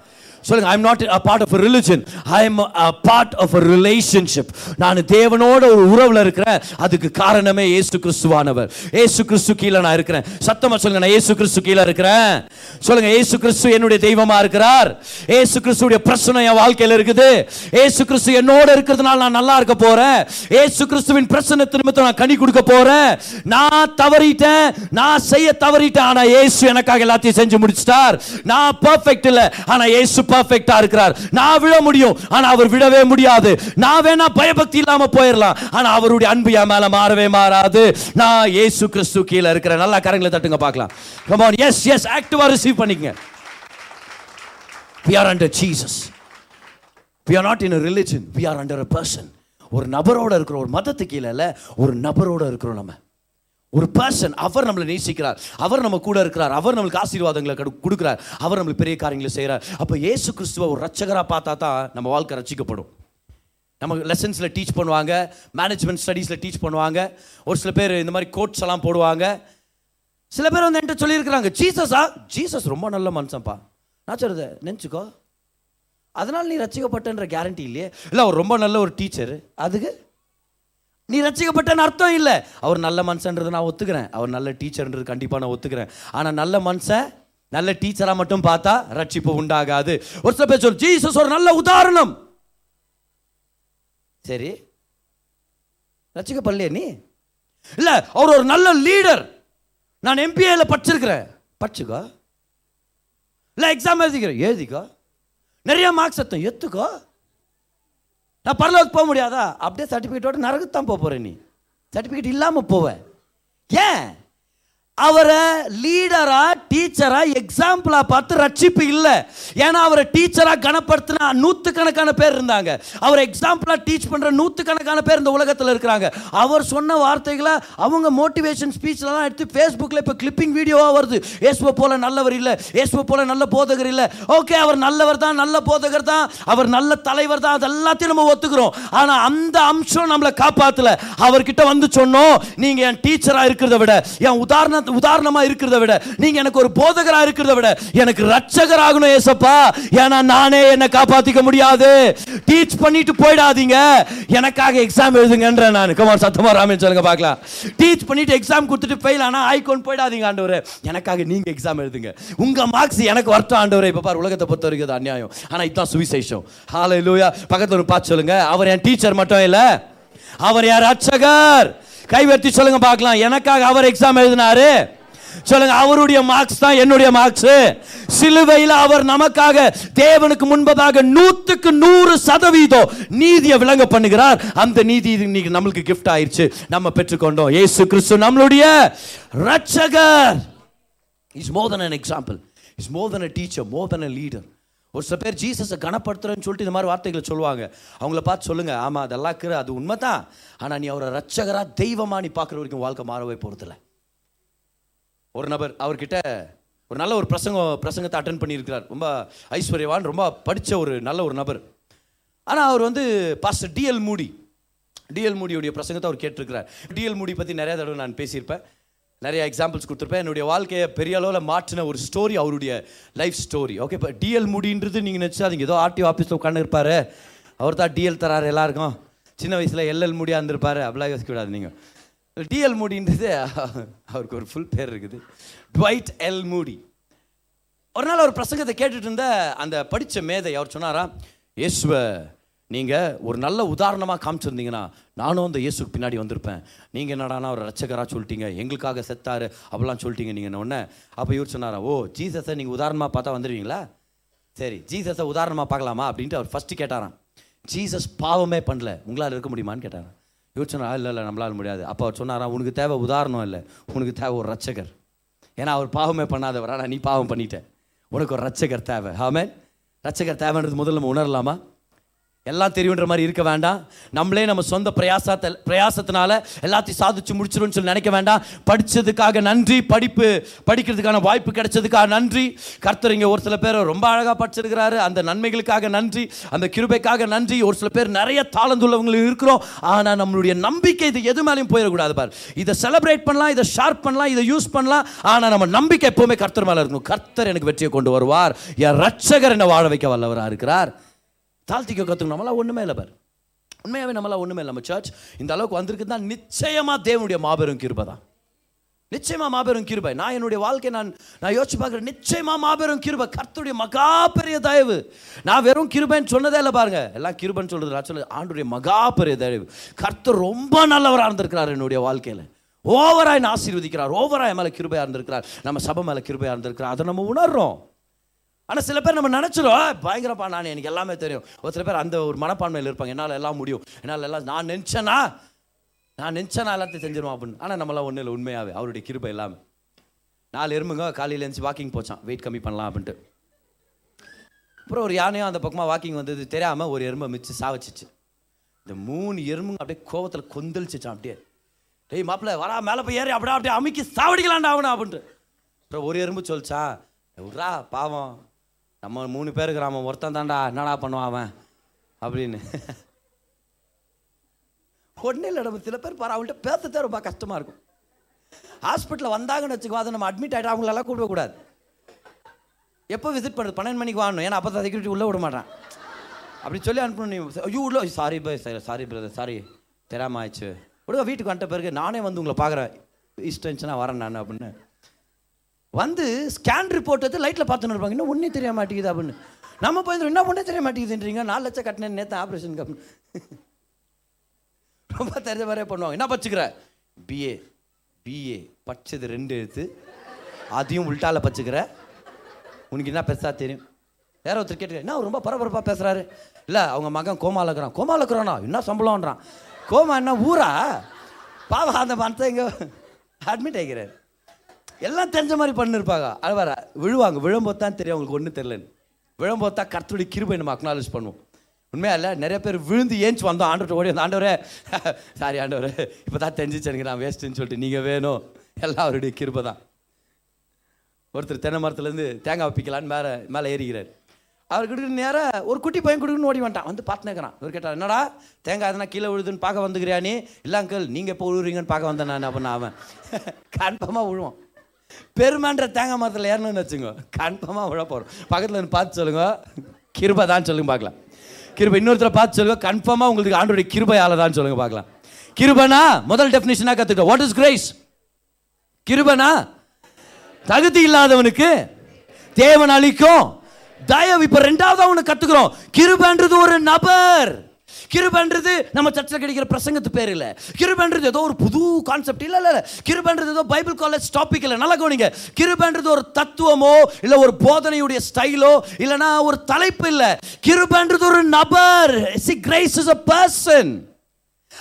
சொல்லுங்க I am not a part of religion I am a part of a relationship நான் தேவனோட ஒரு உறவில் இருக்கிறேன். அதுக்கு காரணமே ஏசு கிறிஸ்துவானவர். ஏசு கிறிஸ்து கீழே நான் இருக்கிறேன். சத்தமாக சொல்லுங்க நான் ஏசு கிறிஸ்து கீழே இருக்கிறேன். சொல்லுங்க ஏசு கிறிஸ்து என்னுடைய தெய்வமாக இருக்கிறார். ஏசு கிறிஸ்துடைய பிரச்சனை என் வாழ்க்கையில் இருக்குது. ஏசு கிறிஸ்து என்னோட இருக்கிறதுனால நான் நல்லா இருக்க போறேன். ஏசு கிறிஸ்துவின் பிரச்சனை திரும்ப நான் கனி கொடுக்க போறேன். நான் தவறிட்டேன். நான் செய்ய தவறிட்டேன். ஆனா ஏசு எனக்காக எல்லாத்தையும் செஞ்சு முடிச்சிட்டார். நான் பர்ஃபெக்ட் இல்லை. ஆனா ஏசு பர்ஃபெக்டா இருக்கிறார். நான் விழ முடியும் ஆனா அவர் விடவே முடியாது. நான் வேணா பயபக்தி இல்லாம போயிடலாம் ஆனா அவருடைய அன்பு என் மேல மாறவே மாறாது. நான் இயேசு கிறிஸ்து கீழே இருக்கிறேன். நல்லா கரங்களை தட்டுங்க பார்க்கலாம். கம் ஆன் எஸ் எஸ் ஆக்டிவா ரிசீவ் பண்ணிக்கங்க. We are under Jesus. We are not in a religion. We are under a person. ஒரு நபரோட இருக்கிற ஒரு மதத்துக்கு கீழே இல்ல ஒரு நபரோட இருக்கிறோம் நம்ம. ஒரு பர்சன் அவர் நம்மளை நேசிக்கிறார். அவர் நம்ம கூட இருக்கிறார். அவர் நம்மளுக்கு ஆசீர்வாதங்களை கடு- கொடுக்குறார். அவர் நம்மளுக்கு பெரிய காரியங்களை செய்கிறார். அப்போ ஏசு கிறிஸ்துவ ஒரு ரச்சகராக பார்த்தா தான் நம்ம வாழ்க்கை ரசிக்கப்படும் நம்ம லெசன்ஸில் டீச் பண்ணுவாங்க மேனேஜ்மெண்ட் ஸ்டடீஸில் டீச் பண்ணுவாங்க ஒரு சில பேர் இந்த மாதிரி கோட்ஸ் எல்லாம் போடுவாங்க. சில பேர் வந்து என்கிட்ட சொல்லியிருக்கிறாங்க ஜீசஸா ஜீசஸ் ரொம்ப நல்ல மனுஷன்ப்பா. நான் சொல்றது நினச்சிக்கோ. அதனால் நீ ரசிக்கப்பட்டன்ற கேரண்டி இல்லையே? இல்லை அவர் ரொம்ப நல்ல ஒரு டீச்சர் அதுக்கு நீ ரசிக்கப்பட்டன்னு அர்த்தம் இல்லை. அவர் நல்ல மனுஷன்றது நான் ஒத்துக்கிறேன். அவர் நல்ல டீச்சர்ன்றது கண்டிப்பாக நான் ஒத்துக்கிறேன். ஆனால் நல்ல மனுஷன் நல்ல டீச்சராக மட்டும் பார்த்தா ரட்சிப்பு உண்டாகாது. ஒரு சில பேர் சொல் ஜீசஸ் ஒரு நல்ல உதாரணம். சரி. ரசிக்கப்படலையே நீ? இல்லை அவர் ஒரு நல்ல லீடர் நான் எம்பிஏல படிச்சிருக்கிறேன். படிச்சுக்கோ. இல்லை எக்ஸாம் எழுதிக்கிறேன். எழுதிக்கோ. நிறைய மார்க்ஸ் எத்தும் எத்துக்கோ நான் பரலோகத்துக்கு போக முடியாதா? அப்படியே சர்டிஃபிகேட்டோட நரகத்தான் போக போகிறேன் நீ. சர்டிஃபிகேட் இல்லாமல் போவேன் ஏன்? அவரை லீடரா டீச்சரா எக்ஸாம்பிளா பார்த்து ரட்சிப்பு இல்லை. ஏன்னா அவரை டீச்சரா கனப்படுத்தின நூற்றுக்கணக்கான பேர் இருந்தாங்க. அவர் எக்ஸாம்பிளா டீச் பண்ற நூற்றுக்கணக்கான பேர் இந்த உலகத்தில் இருக்கிறாங்க. அவர் சொன்ன வார்த்தைகளை அவங்க மோட்டிவேஷன் ஸ்பீச்லாம் எடுத்து ஃபேஸ்புக்கில் இப்போ கிளிப்பிங் வீடியோவாக வருது. இயேசுவை போல நல்லவர் இல்லை. இயேசுவை போல நல்ல போதகர் இல்லை. ஓகே அவர் நல்லவர் தான் நல்ல போதகர் தான். அவர் நல்ல தலைவர் தான். அது எல்லாத்தையும் நம்ம ஒத்துக்கிறோம். ஆனால் அந்த அம்சம் நம்மளை காப்பாற்றல அவர்கிட்ட வந்து சொன்னோம் நீங்க என் டீச்சரா இருக்கிறத விட என் உதாரணத்து உதாரணமா இருக்கிறத விட நீங்க எனக்கு ஒரு போதகரா இருக்கிறத விட எனக்கு ரட்சகராகணும் ஏசப்பா. ஏன்னா நானே என்னை காப்பாற்றிக்க முடியாது. டீச் பண்ணிட்டு போயிடாதீங்க. எனக்காக எக்ஸாம் எழுதுங்கன்ற நான். குமார் சத்தமாக ராமன் சொல்லுங்க பார்க்கலாம். டீச் பண்ணிட்டு எக்ஸாம் கொடுத்துட்டு ஃபெயில் ஆனா ஐகோன் போயிடாதீங்க ஆண்டவர். எனக்காக நீங்க எக்ஸாம் எழுதுங்க. உங்கள் மார்க்ஸ் எனக்கு வரட்டும் ஆண்டவர். இப்போ பார் உலகத்தை பொறுத்த வரைக்கும் அது அநியாயம். ஆனால் இதுதான் சுவிசேஷம். ஹாலை லூயா பக்கத்தில் ஒரு பார்த்து சொல்லுங்க. அவர் என் டீச்சர் மட்டும் இல்லை. அவர் யார் ரட்சகர் கைவர்த்தி சொல்லுங்க பார்க்கலாம். எனக்காக அவர் எக்ஸாம் எழுதினாரு. சொல்லுங்க அவருடைய மார்க்ஸ் தான் என்னுடைய மார்க்ஸ் சிலுவையில் அவர் நமக்காக தேவனுக்கு முன்பதாக நூற்றுக்கு நூறு சதவீதம் நீதியை விளங்க பண்ணுகிறார். அந்த நீதி இது இன்னைக்கு நம்மளுக்கு கிஃப்ட் ஆயிடுச்சு நம்ம பெற்றுக்கொண்டோம். இயேசு கிறிஸ்து நம்மளுடைய ரட்சகர் is more than an example is more than a teacher more than a leader ஒரு சில பேர் ஜீசஸை கனப்படுத்துறேன்னு சொல்லிட்டு இந்த மாதிரி வார்த்தைகளை சொல்லுவாங்க. அவங்கள பார்த்து சொல்லுங்கள் ஆமாம் அதெல்லாம் இருக்கிற அது உண்மை தான் ஆனால் நீ அவரை ரச்சகராக தெய்வமாக நீ பார்க்குற வரைக்கும் வாழ்க்கை மாறவே போகிறதில்ல ஒரு நபர் அவர்கிட்ட ஒரு நல்ல ஒரு பிரசங்கம் பிரசங்கத்தை அட்டன் பண்ணியிருக்கிறார். ரொம்ப ஐஸ்வர்யவான் ரொம்ப படித்த ஒரு நல்ல ஒரு நபர். ஆனால் அவர் வந்து பாஸ்டர் டிஎல் மூடி டிஎல் மூடியுடைய பிரசங்கத்தை அவர் கேட்டிருக்கிறார். டிஎல் மூடி பற்றி நிறையா தடவை நான் பேசியிருப்பேன். நிறைய எக்ஸாம்பிள்ஸ் கொடுத்துருப்பேன். என்னுடைய வாழ்க்கையை பெரிய அளவில் மாற்றின ஒரு ஸ்டோரி அவருடைய லைஃப் ஸ்டோரி ஓகே இப்போ டிஎல் முடின்றது நீங்கள் நினச்சாதீங்க. ஏதோ ஆர்டிஓ ஆஃபீஸில் உட்காந்து இருப்பார். அவர் தான் டிஎல் தராரு எல்லாருக்கும். சின்ன வயசில் எல்எல் மூடியாக இருந்திருப்பாரு. அப்படிலாம் யோசிக்கக்கூடாது நீங்கள் டிஎல் மூடின்றது அவருக்கு ஒரு ஃபுல் பேர் இருக்குது. ட்வைட் எல் மூடி ஒரு நாள் அவர் பிரசங்கத்தை கேட்டுட்டு இருந்த அந்த படித்த மேதை அவர் சொன்னாரா இயேசுவை நீங்கள் ஒரு நல்ல உதாரணமாக காமிச்சிருந்தீங்கன்னா நானும் அந்த இயேசுக்கு பின்னாடி வந்திருப்பேன். நீங்கள் என்னடானா ஒரு ரட்சகராக சொல்லிட்டீங்க எங்களுக்காக செத்தாரு அப்படிலாம் சொல்லிட்டீங்க நீங்கள் உடனே. அப்போ இவர் சொன்னாரா ஓ ஜீசஸை நீங்கள் உதாரணமாக பார்த்தா வந்துடுவீங்களா சரி ஜீசஸை உதாரணமாக பார்க்கலாமா? அப்படின்ட்டு அவர் ஃபஸ்ட்டு கேட்டாராம். ஜீசஸ் பாவமே பண்ணல உங்களால் இருக்க முடியுமான்னு? கேட்டாராம். இவர் சொன்னாரா இல்லை இல்லை நம்மளால் முடியாது. அப்போ அவர் சொன்னாராம் உனக்கு தேவை உதாரணம் இல்லை உனக்கு தேவை ஒரு ரட்சகர் ஏன்னா அவர் பாவமே பண்ணாதவர் ஆனால் நீ பாவம் பண்ணிட்ட. உனக்கு ஒரு ரட்சகர் தேவை. ஹாமே ரட்சகர் தேவைன்றது முதல்ல நம்ம உணரலாமா? எல்லாம் தெரியுன்ற மாதிரி இருக்க வேண்டாம். நம்மளே நம்ம சொந்த பிரயாசத்தை பிரயாசத்தினால எல்லாத்தையும் சாதிச்சு முடிச்சிடும்னு சொல்லி நினைக்க வேண்டாம். படித்ததுக்காக நன்றி படிப்பு படிக்கிறதுக்கான வாய்ப்பு கிடைச்சதுக்காக நன்றி. கர்த்தர் இங்கே ஒரு சில பேர் ரொம்ப அழகாக படிச்சிருக்கிறாரு. அந்த நன்மைகளுக்காக நன்றி அந்த கிருபைக்காக நன்றி. ஒரு சில பேர் நிறைய தாளந்துள்ளவங்களும் இருக்கிறோம். ஆனால் நம்மளுடைய நம்பிக்கை இது எது மேலேயும் போயிடக்கூடாது பார். இதை செலிப்ரேட் பண்ணலாம் இதை ஷார்ப் பண்ணலாம் இதை யூஸ் பண்ணலாம். ஆனால் நம்ம நம்பிக்கை எப்போவுமே கர்த்தர் மேலே இருக்கணும். கர்த்தர் எனக்கு வெற்றியை கொண்டு வருவார். என் ரட்சகர் என்னை வாழ வைக்க வல்லவராக இருக்கிறார். தாழ்த்திக்க கற்றுக்கணும் நம்மளாம் ஒன்றுமே இல்லை பார். உண்மையாகவே நம்மளாம் ஒன்றுமே இல்லை நம்ம சர்ச் இந்த அளவுக்கு வந்திருக்கு தான் நிச்சயமாக தேவனுடைய மாபெரும் கிருபை தான். நிச்சயமாக மாபெரும் கிருபை. நான் என்னுடைய வாழ்க்கை நான் நான் யோசிச்சு பார்க்குறேன். நிச்சயமாக மாபெரும் கிருபை. கர்த்துடைய மகா பெரிய தயவு. நான் வெறும் கிருபைன்னு சொன்னதே இல்லை பாருங்க. எல்லாம் கிருபைன்னு சொல்றது நான் சொல்லுது ஆண்டுடைய மகா பெரிய தயவு. கர்த்தர் ரொம்ப நல்லவராக இருந்திருக்கிறார் என்னுடைய வாழ்க்கையில். ஓவராய் நான் ஆசீர்வதிக்கிறார். ஓவராய் மேலே கிருபையாக இருந்திருக்கிறார். நம்ம சபை மேலே கிருபையாக இருந்திருக்கிறார். அதை நம்ம உணர்றோம். ஆனால் சில பேர் நம்ம நினச்சிரும் பயங்கரப்பா நான் எனக்கு எல்லாமே தெரியும். ஒரு சில பேர் அந்த ஒரு மனப்பான்மையில் இருப்பாங்க. என்னால் எல்லாம் முடியும். என்னால் எல்லாம் நான் நினச்சேனா நான் நினச்சேனா எல்லாத்தையும் செஞ்சிருவோம் அப்படின்னு. ஆனால் நம்மளாம் ஒன்றும் இல்லை உண்மையாகவே அவருடைய கிருப்பை எல்லாமே. நாலு எறும்புங்க காலையில் எழுந்துச்சு வாக்கிங் போச்சான். வெயிட் கம்மி பண்ணலாம் அப்படின்ட்டு. அப்புறம் ஒரு யானையும் அந்த பக்கமாக வாக்கிங் வந்தது தெரியாமல் ஒரு எறும்பை மிச்சு சாவச்சிச்சு. இந்த மூணு எறும்புங்க அப்படியே கோவத்தில் கொந்தளிச்சிச்சான் அப்படியே. டேய் மாப்பிள்ள வரா மேலே போய் ஏறி அப்படியே அப்படியே அமுக்கி சாவடிக்கலாண்டா ஆகணும் அப்படின்ட்டு. அப்புறம் ஒரு எறும்பு சொல்லிச்சான். விட்றா பாவம். நம்ம மூணு பேர் இருக்கிறான் ஒருத்தன் தான்டா என்னடா பண்ணுவான் அவன்? அப்படின்னு. ஒன்றும் இல்லை நம்ம சில பேர் பாரு அவங்கள்ட்ட பேசத்தே ரொம்ப கஷ்டமாக இருக்கும். ஹாஸ்பிட்டலில் வந்தாங்கன்னு வச்சுக்கோ அதை நம்ம அட்மிட் ஆகிட்டு அவங்களெல்லாம் கூப்பிடக்கூடாது எப்போ விசிட் பண்ணுறது பன்னெண்டு மணிக்கு வாங்கணும் ஏன்னா அப்போ தான் செக்யூரிட்டி உள்ளே விட மாட்டான். அப்படி சொல்லி அனுப்பணும் நீ. ஐயோ உள்ள sorry bye sorry brother sorry தெரியாம ஆயிடுச்சு. விடுங்க வீட்டுக்கு வந்துட்ட பிறகு நானே வந்து உங்களை பார்க்குறேன். இஷ்டம் வரேன் நான் அப்படின்னு. வந்து ஸ்கேன் ரிப்போர்ட் எடுத்து லைட்டில் பார்த்துன்னு இருப்பாங்க. இன்னும் ஒன்றே தெரிய மாட்டேங்குது அப்படின்னு. நம்ம போய் என்ன ஒன்றே தெரிய மாட்டேங்குதுன்றீங்க. நாலு லட்சம் கட்டினேன் நேற்று ஆப்ரேஷன் அப்படின்னு ரொம்ப தெரிஞ்ச மாதிரியே பண்ணுவாங்க. என்ன படிச்சுக்கிற? பிஏ பிஏ படிச்சது ரெண்டு எழுத்து. அதையும் உள்டால பச்சுக்கிற உனக்கு என்ன பெருசாக தெரியும்? வேற ஒருத்தர் கேட்டு என்ன ரொம்ப பரபரப்பாக பேசுகிறாரு இல்லை அவங்க மகன் கோமாவில் இருக்கிறான் கோமால இருக்கிறானா என்ன சம்பளம்ன்றான். கோமா என்ன ஊரா? பாவம் அந்த மனத்தை இங்கே அட்மிட் ஆகிக்கிறார் எல்லாம் தெரிஞ்ச மாதிரி பண்ணிருப்பாங்க. அது வர விழுவாங்க. விழும்போது தான் தெரியும் அவங்களுக்கு ஒன்றும் தெரியலன்னு விழும்போது தான் கருத்துடைய கிருபை நம்ம அக்னாலேஜ் பண்ணுவோம். உண்மையா இல்லை? நிறைய பேர் விழுந்து ஏஞ்சி வந்தோம். ஆண்டவர்கிட்ட ஓடி வந்தோம் ஆண்டவரே சாரி ஆண்டவரே இப்போ தான் தெரிஞ்சிச்சு எனக்கு நான் வேஸ்ட்டுன்னு சொல்லிட்டு நீங்கள் வேணும். எல்லாம் அவருடைய கிருபை தான். ஒருத்தர் தென்னை மரத்துலேருந்து தேங்காய் வைப்பிக்கலான்னு மேலே மேலே ஏறிக்கிறார். அவர் நேராக ஒரு குட்டி பையன் கொடுக்குன்னு ஓடி வந்துட்டான். வந்து பார்த்துனேக்கிறான் இவர் கேட்டார் என்னடா தேங்காய் எதனா கீழே விழுதுன்னு பார்க்க வந்துக்கிறியா நீ? இல்லை அங்கிள் நீங்கள் எப்போ விழுறீங்கன்னு பார்க்க வந்தேன் நான். அப்படின்னு அவன் கன்ஃபார்மாக விழுவான். பெருமான்ற தேங்காய் மரத்தில் ஏறணும்னு வச்சுங்க கன்ஃபார்மாக விழ போகிறோம் பக்கத்தில் இருந்து பார்த்து சொல்லுங்க. கிருபை தான் சொல்லுங்க பார்க்கலாம். கிருபை இன்னொருத்தரை பார்த்து சொல்லுங்க. கன்ஃபார்மாக உங்களுக்கு ஆண்டோடைய கிருபையால் தான் சொல்லுங்க பார்க்கலாம். கிருபனா முதல் டெஃபினிஷனாக கற்றுக்கிட்டோம் வாட் இஸ் கிரைஸ் கிருபனா தகுதி இல்லாதவனுக்கு தேவன் அளிக்கும் தயவு. இப்போ ரெண்டாவது அவனுக்கு கற்றுக்குறோம் கிருபன்றது ஒரு நபர். கிருபன்றது நம்ம சர்ச்சில் கிடைக்கிற பிரசங்கத்து பேர் இல்ல. கிருபன்றது ஏதோ ஒரு புது கான்செப்ட் இல்ல இல்ல கிருபன்றது ஏதோ பைபிள் காலேஜ் டாபிக் இல்ல. நல்லா கவனிங்க. கிருபன்றது ஒரு தத்துவமோ இல்ல ஒரு போதனையுடைய ஸ்டைலோ இல்லனா ஒரு தலைப்பு இல்லை. கிருபன்றது ஒரு நபர். See grace is a person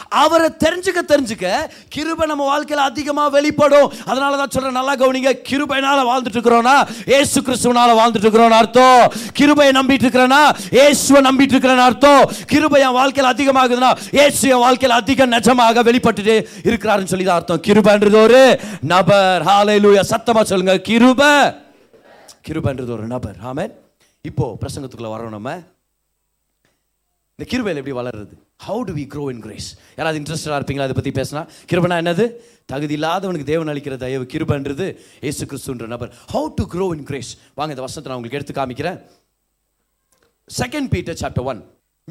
அவரை தெரிஞ்சுக்க தெரிஞ்சுக்க கிருபை நம்ம வாழ்க்கையில அதிகமா வெளிப்படும். அதனால தான் சொல்றேன் நல்லா கவனிங்க. கிருபைனால வாழ்ந்துட்டு இருக்கிறோன்னா ஏசு கிறிஸ்துவனால வாழ்ந்துட்டு இருக்கிறோன்னு அர்த்தம். கிருபையை நம்பிட்டு இருக்கிறேன்னா ஏசுவை நம்பிட்டு இருக்கிறேன்னு அர்த்தம். கிருபை என் வாழ்க்கையில் அதிகமாகுதுன்னா ஏசு என் வாழ்க்கையில அதிக நிஜமாக வெளிப்பட்டுட்டு இருக்கிறாருன்னு சொல்லி தான் அர்த்தம். கிருபைன்றது ஒரு நபர். ஹalleluya சத்தமா சொல்லுங்க. கிருபை. கிருபைன்றது ஒரு நபர். ஆமென் இப்போ பிரசங்கத்துக்குள்ளே வரோம் நம்ம. இந்த கிருபையில் எப்படி வளருது? How do we grow in grace யாராவது இன்ட்ரெஸ்டாக இருப்பீங்களா? அதை பற்றி பேசினா கிருபனா என்னது? தகுதி இல்லாதவனுக்கு தேவன் அளிக்கிற தயவு கிருபன்றது ஏசு கிறிஸ்துன்ற நபர். How to grow in grace வாங்க இந்த வசனத்தை நான் உங்களுக்கு எடுத்து காமிக்கிறேன். செகண்ட் பீட்டர் சாப்டர் ஒன்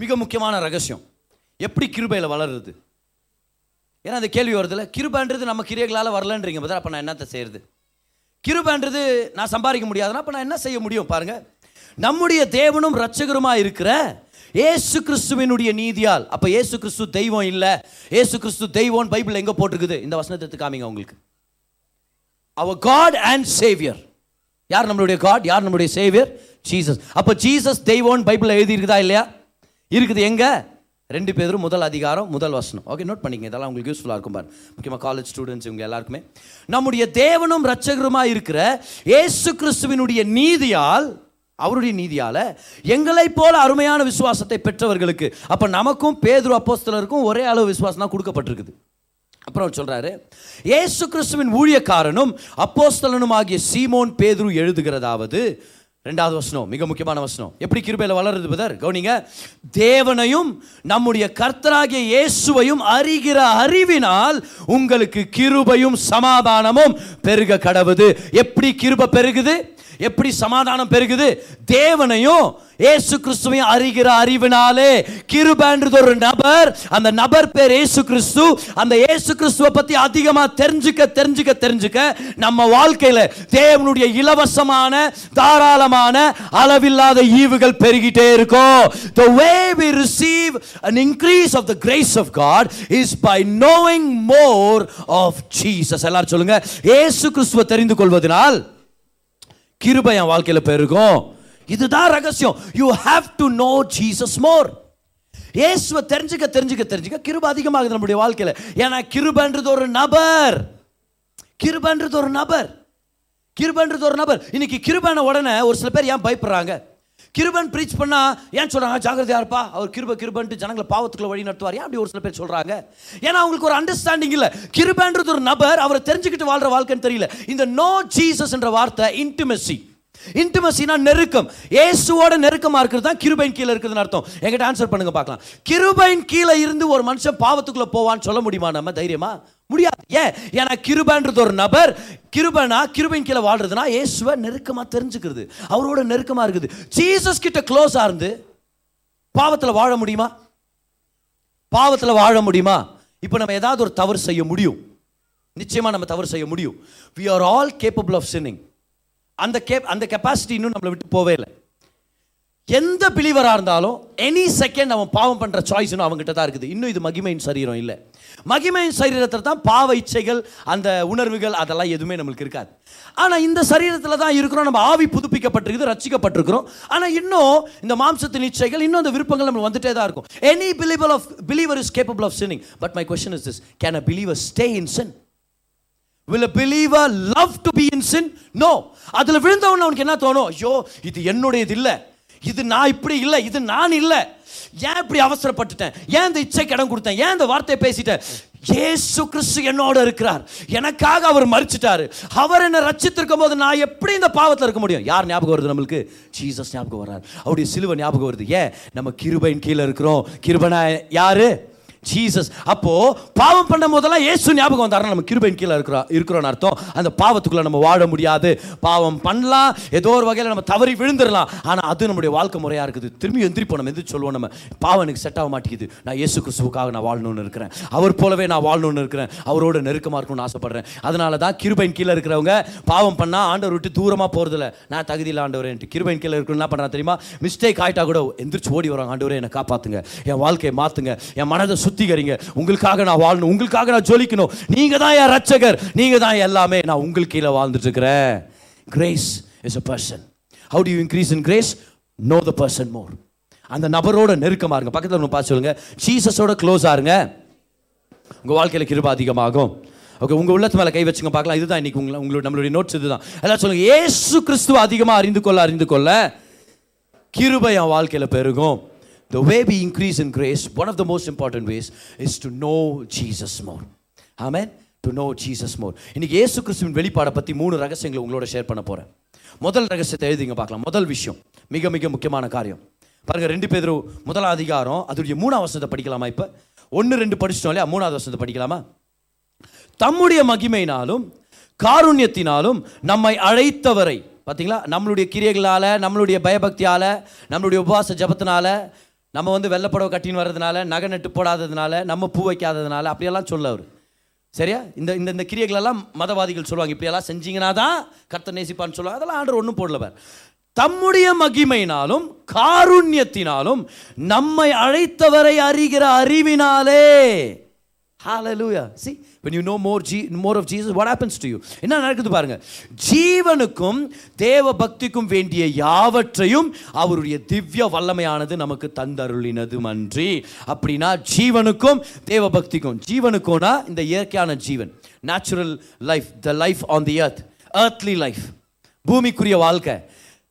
மிக முக்கியமான ரகசியம். எப்படி கிருபையில் வளருது? ஏன்னா அந்த கேள்வி வருதுல கிருபன்றது நம்ம கிரியைகளால் வரலன்றீங்க. பதில் அப்போ நான் என்னத்தை செய்யறது? கிருபன்றது நான் சம்பாதிக்க முடியாதுன்னா அப்போ நான் என்ன செய்ய முடியும்? பாருங்கள் நம்முடைய தேவனும் ரட்சகருமா இருக்கிற ஏசு கிறிஸ்துவினுடைய நீதியால். அப்ப ஏசு கிறிஸ்து தெய்வம் இல்லை. ஏசு கிறிஸ்து தெய்வம் பைபிள் எங்க போட்டிருக்குது? இந்த வசனத்தை காமிங்க உங்களுக்கு. அவர் காட் அண்ட் சேவியர் யார் நம்மளுடைய காட் யார் நம்மளுடைய சேவியர் ஜீசஸ் அப்ப ஜீசஸ் தெய்வம் பைபிள் எழுதி இருக்குதா இல்லையா? இருக்குது எங்க? ரெண்டு பேரும் முதல் அதிகாரம் முதல் வசனம். ஓகே நோட் பண்ணிக்கங்க. இதெல்லாம் உங்களுக்கு யூஸ்ஃபுல்லாக இருக்கும் பாரு முக்கியமாக காலேஜ் ஸ்டூடெண்ட்ஸ் இவங்க எல்லாருக்குமே. நம்முடைய தேவனும் ரட்சகருமா இருக்கிற ஏசு கிறிஸ்துவினுடைய நீதியால் அவருடைய நீதியால் எங்களைப் போல அருமையான விசுவாசத்தை பெற்றவர்களுக்கு அப்போ நமக்கும் பேதுரு அப்போஸ்தலருக்கும் ஒரே அளவு விசுவாசம் தான் கொடுக்கப்பட்டிருக்குது. அப்புறம் அவர் சொல்கிறாரு இயேசு கிறிஸ்துவின் ஊழியக்காரனும் அப்போஸ்தலனும் ஆகிய சீமோன் பேதுரு எழுதுகிறதாவது ரெண்டாவது வசனம் மிக முக்கியமான வசனம். எப்படி கிருபையில் வளருது பதர்? கவுனிங்க தேவனையும் நம்முடைய கர்த்தராகிய இயேசுவையும் அறிகிற அறிவினால் உங்களுக்கு கிருபையும் சமாதானமும் பெருக கடவுது. எப்படி கிருபை பெருகுது? எப்படி சமாதானம் பெருகுது? தேவனையும் ஏசு கிறிஸ்துவையும் அறிகிற அறிவினாலே. கிருபன்றது ஒரு நபர். அந்த நபர் பேர் ஏசு கிறிஸ்து அந்த ஏசு கிறிஸ்துவ பத்தி அதிகமா தெரிஞ்சுக்க தெரிஞ்சுக்க தெரிஞ்சுக்க நம்ம வாழ்க்கையில தேவனுடைய இலவசமான தாராளமான அளவில்லாத ஈவுகள் பெருகிட்டே இருக்கும். The way we receive an increase of the grace of god is by knowing more of jesus. எல்லாரும் சொல்லுங்க ஏசு கிறிஸ்துவை தெரிந்து கொள்வதனால் கிருபை என் வாழ்க்கையில் பெருகும். இதுதான் ரகசியம். You have to know Jesus more இயேசுவை தெரிஞ்சுக்க தெரிஞ்சுக்க தெரிஞ்சுக்க கிருப அதிகமாகுது நம்முடைய வாழ்க்கையில். ஏன்னா கிருபன்றது ஒரு நபர். கிருபன்றது ஒரு நபர். கிருபன்றது ஒரு நபர். இன்னைக்கு கிருபான உடனே ஒரு சில பேர் ஏன் பயப்படுறாங்க? கிருபன் ப்ரீச் பண்ணா ஏன் சொல்றாங்க? ஜாகிரதையா இருப்பா. அவர் கிருப கிருபன்ட்டு ஜனங்களை பாவத்துக்குள்ள வழி நடத்துவார். ஏன் அப்படி ஒரு சில பேர் சொல்றாங்க? ஏன்னா அவங்களுக்கு ஒரு அண்டர்ஸ்டாண்டிங் இல்ல. கிருபன்றது ஒரு நபர் அவரை தெரிஞ்சுக்கிட்டு வாழ்ற வாழ்க்கைன்னு தெரியல. இந்த நோ ஜீசஸ் என்ற வார்த்தை இன்டிமெசி இன்டிமசினா நெருக்கம். இயேசுவோட நெருக்கமா இருக்கிறது தான் கிருபையின் கீழே இருக்குதுன்னு அர்த்தம். எங்கிட்ட ஆன்சர் பண்ணுங்க பார்க்கலாம். கிருபையின் கீழே இருந்து ஒரு மனுஷன் பாவத்துக்குள்ள போவான்னு சொல்ல முடியுமா நம்ம? தைரியமா? முடியாது. ஏன்? ஏன்னா கிருபன்றது ஒரு நபர் கிருபனா கிருபின் கீழே வாழ்றதுனா இயேசுவை நெருக்கமாக தெரிஞ்சுக்கிறது. அவரோட நெருக்கமாக இருக்குது. ஜீசஸ் கிட்ட க்ளோஸாக இருந்து பாவத்தில் வாழ முடியுமா? பாவத்தில் வாழ முடியுமா? இப்போ நம்ம ஏதாவது ஒரு தவறு செய்ய முடியும். நிச்சயமாக நம்ம தவறு செய்ய முடியும். We are all capable of sinning அந்த கேப் அந்த கெப்பாசிட்டி இன்னும் நம்மளை விட்டு போவே இல்லை. எந்த பிலிவராக இருந்தாலும் எனி செகண்ட் அவன் பாவம் பண்ணுற சாய்ஸ் இன்னும் அவங்ககிட்ட தான் இருக்குது. இன்னும் இது மகிமையின் சரீரம் இல்லை. மகிமையின் சரீரத்தில் தான் பாவ இச்சைகள் அந்த உணர்வுகள் அதெல்லாம் எதுவுமே நம்மளுக்கு இருக்காது. ஆனால் இந்த சரீரத்தில் தான் இருக்கிறோம். நம்ம ஆவி புதுப்பிக்கப்பட்டிருக்குது ரச்சிக்கப்பட்டிருக்கிறோம் ஆனால் இன்னும் இந்த மாம்சத்தின் இச்சைகள் இன்னும் அந்த விருப்பங்கள் நம்ம வந்துட்டே தான் இருக்கும். Any believer of believer is capable of sinning but my question is this can a believer stay in sin will a love to be be in sin? No. அதுல அவனுக்கு என்ன தோணும்? ஐயோ இது என்னுடையது இல்லை. இது நான் இப்படி இல்லை இது நான் இல்லை. ஏன் இப்படி அவசரப்பட்டுட்டேன்? ஏன் இந்த இச்சைக்கு இடம் கொடுத்தேன்? ஏன் இந்த வார்த்தையை பேசிட்டேன்? ஏசு கிறிஸ்து என்னோட இருக்கிறார். எனக்காக அவர் மறிச்சிட்டாரு அவர் என்ன ரச்சித்திருக்கும் போது நான் எப்படி இந்த பாவத்தில் இருக்க முடியும்? யார் ஞாபகம் வருது நம்மளுக்கு? ஜீசஸ் ஞாபகம் வர்றார். அவருடைய சிலுவை ஞாபகம் வருது. ஏன்? நம்ம கிருபையின் கீழே இருக்கிறோம். கிருபனா யாரு? ஜீசஸ் அப்போ பாவம் பண்ணும் போதெல்லாம் ஏசு ஞாபகம் வந்தாரா நம்ம கிருபையின் கீழே இருக்கிறோம் இருக்கிறோன்னு அர்த்தம். அந்த பாவத்துக்குள்ள நம்ம வாழ முடியாது. பாவம் பண்ணலாம். ஏதோ ஒரு வகையில் நம்ம தவறி விழுந்துடலாம். ஆனால் அது நம்முடைய வாழ்க்கை முறையாக இருக்குது. திரும்பி எந்திரிப்போம் நம்ம. எந்திரி சொல்லுவோம் நம்ம. பாவம் எனக்கு செட் ஆக மாட்டேங்குது நான் இயேசு கிறிஸ்துவுக்காக நான் வாழணும்னு இருக்கிறேன். அவர் போலவே நான் வாழணும்னு இருக்கிறேன். அவரோட நெருக்கமாக இருக்கணும்னு ஆசைப்படுறேன். அதனால தான் கிருபையின் கீழே இருக்கிறவங்க பாவம் பண்ணால் ஆண்டவர் விட்டு தூரமாக போகிறதில்ல நான் தகுதியில் ஆண்டவரேன்ட்டு கிருபையின் கீழே இருக்கணும் என்ன பண்ணுறேன் தெரியுமா? மிஸ்டேக் ஆயிட்டா கூட எந்திரிச்சு ஓடி வராங்க. ஆண்டவரே என்னை காப்பாத்துங்க. என் வாழ்க்கையை மாற்றுங்க என் மனதை சுத்திகரிங்க. உங்களுக்காக நான் வாழணும். உங்களுக்காக நான் ஜொலிக்கணும். நீங்க தான் என் ரட்சகர் நீங்க தான் எல்லாமே. நான் உங்களுக்கு கீழே வாழ்ந்துட்டு இருக்கிறேன் grace is a person how do you increase in grace know the person more அந்த நபரோட நெருக்கமாக இருங்க. பக்கத்தில் ஒன்று பார்த்து சொல்லுங்க. ஜீசஸோட க்ளோஸ் ஆருங்க உங்கள் வாழ்க்கையில் கிருப அதிகமாகும். ஓகே உங்கள் உள்ளத்து மேலே கை வச்சுங்க. பார்க்கலாம். இதுதான் இன்னைக்கு உங்களை உங்களுடைய நம்மளுடைய நோட்ஸ் இதுதான். எல்லாம் சொல்லுங்க. ஏசு கிறிஸ்துவ அதிகமாக அறிந்து கொள்ள அறிந்து கொள்ள கிருபை என் வாழ்க்கையில் பெருகும். The way we increase in grace one of the most important ways is to know jesus more. Amen? To know Jesus more இன்னைக்கு இயேசு கிறிஸ்துவின் வெளிப்பாடை பற்றி மூணு ரகசியங்களை உங்களோட ஷேர் பண்ண போகிறேன் முதல் ரகசியத்தை எழுதிங்க பார்க்கலாம். முதல் விஷயம் மிக மிக முக்கியமான காரியம். பாருங்க ரெண்டு பேரும் முதல் அதிகாரம் அதோடைய மூணாவது வசனத்தை படிக்கலாமா இப்போ? ஒன்று ரெண்டு படிச்சிட்டோம் இல்லையா? மூணாவது வசனத்தை படிக்கலாமா? தம்முடைய மகிமையினாலும் காருண்யத்தினாலும் நம்மை அழைத்தவரை பார்த்தீங்களா நம்மளுடைய கிரியைகளால் நம்மளுடைய பயபக்தியால் நம்மளுடைய உபவாச ஜபத்தினால நம்ம வந்து வெள்ளப்புடவை கட்டின்னு வர்றதுனால நகை நட்டு போடாததுனால நம்ம பூ வைக்காததுனால அப்படியெல்லாம் சொல்ல அவர். சரியா? இந்த இந்த இந்த கிரியைகளெல்லாம் மதவாதிகள் சொல்லுவாங்க. இப்படியெல்லாம் செஞ்சீங்கன்னா தான் கர்த்த நேசிப்பான்னு சொல்லுவாங்க. அதெல்லாம் ஆண்டர் ஒன்றும் போடலவர் தம்முடைய மகிமையினாலும் காருண்யத்தினாலும் நம்மை அழைத்தவரை அறிகிற அறிவினாலே. Hallelujah see when you know more, G- more of Jesus, what happens to you? என்ன நடக்குது பாருங்க. ஜீவனுக்கும் தேவ பக்திக்கும் வேண்டிய யாவற்றையும் அவருடைய திவ்ய வல்லமையானது நமக்கு தந்தருளினது மன்றி அப்படின்னா ஜீவனுக்கும் தேவ பக்திக்கும் ஜீவனுக்கும்னா இந்த இயற்கையான ஜீவன். Natural life the life on the earth earthly life பூமிக்குரிய வாழ்க்கை.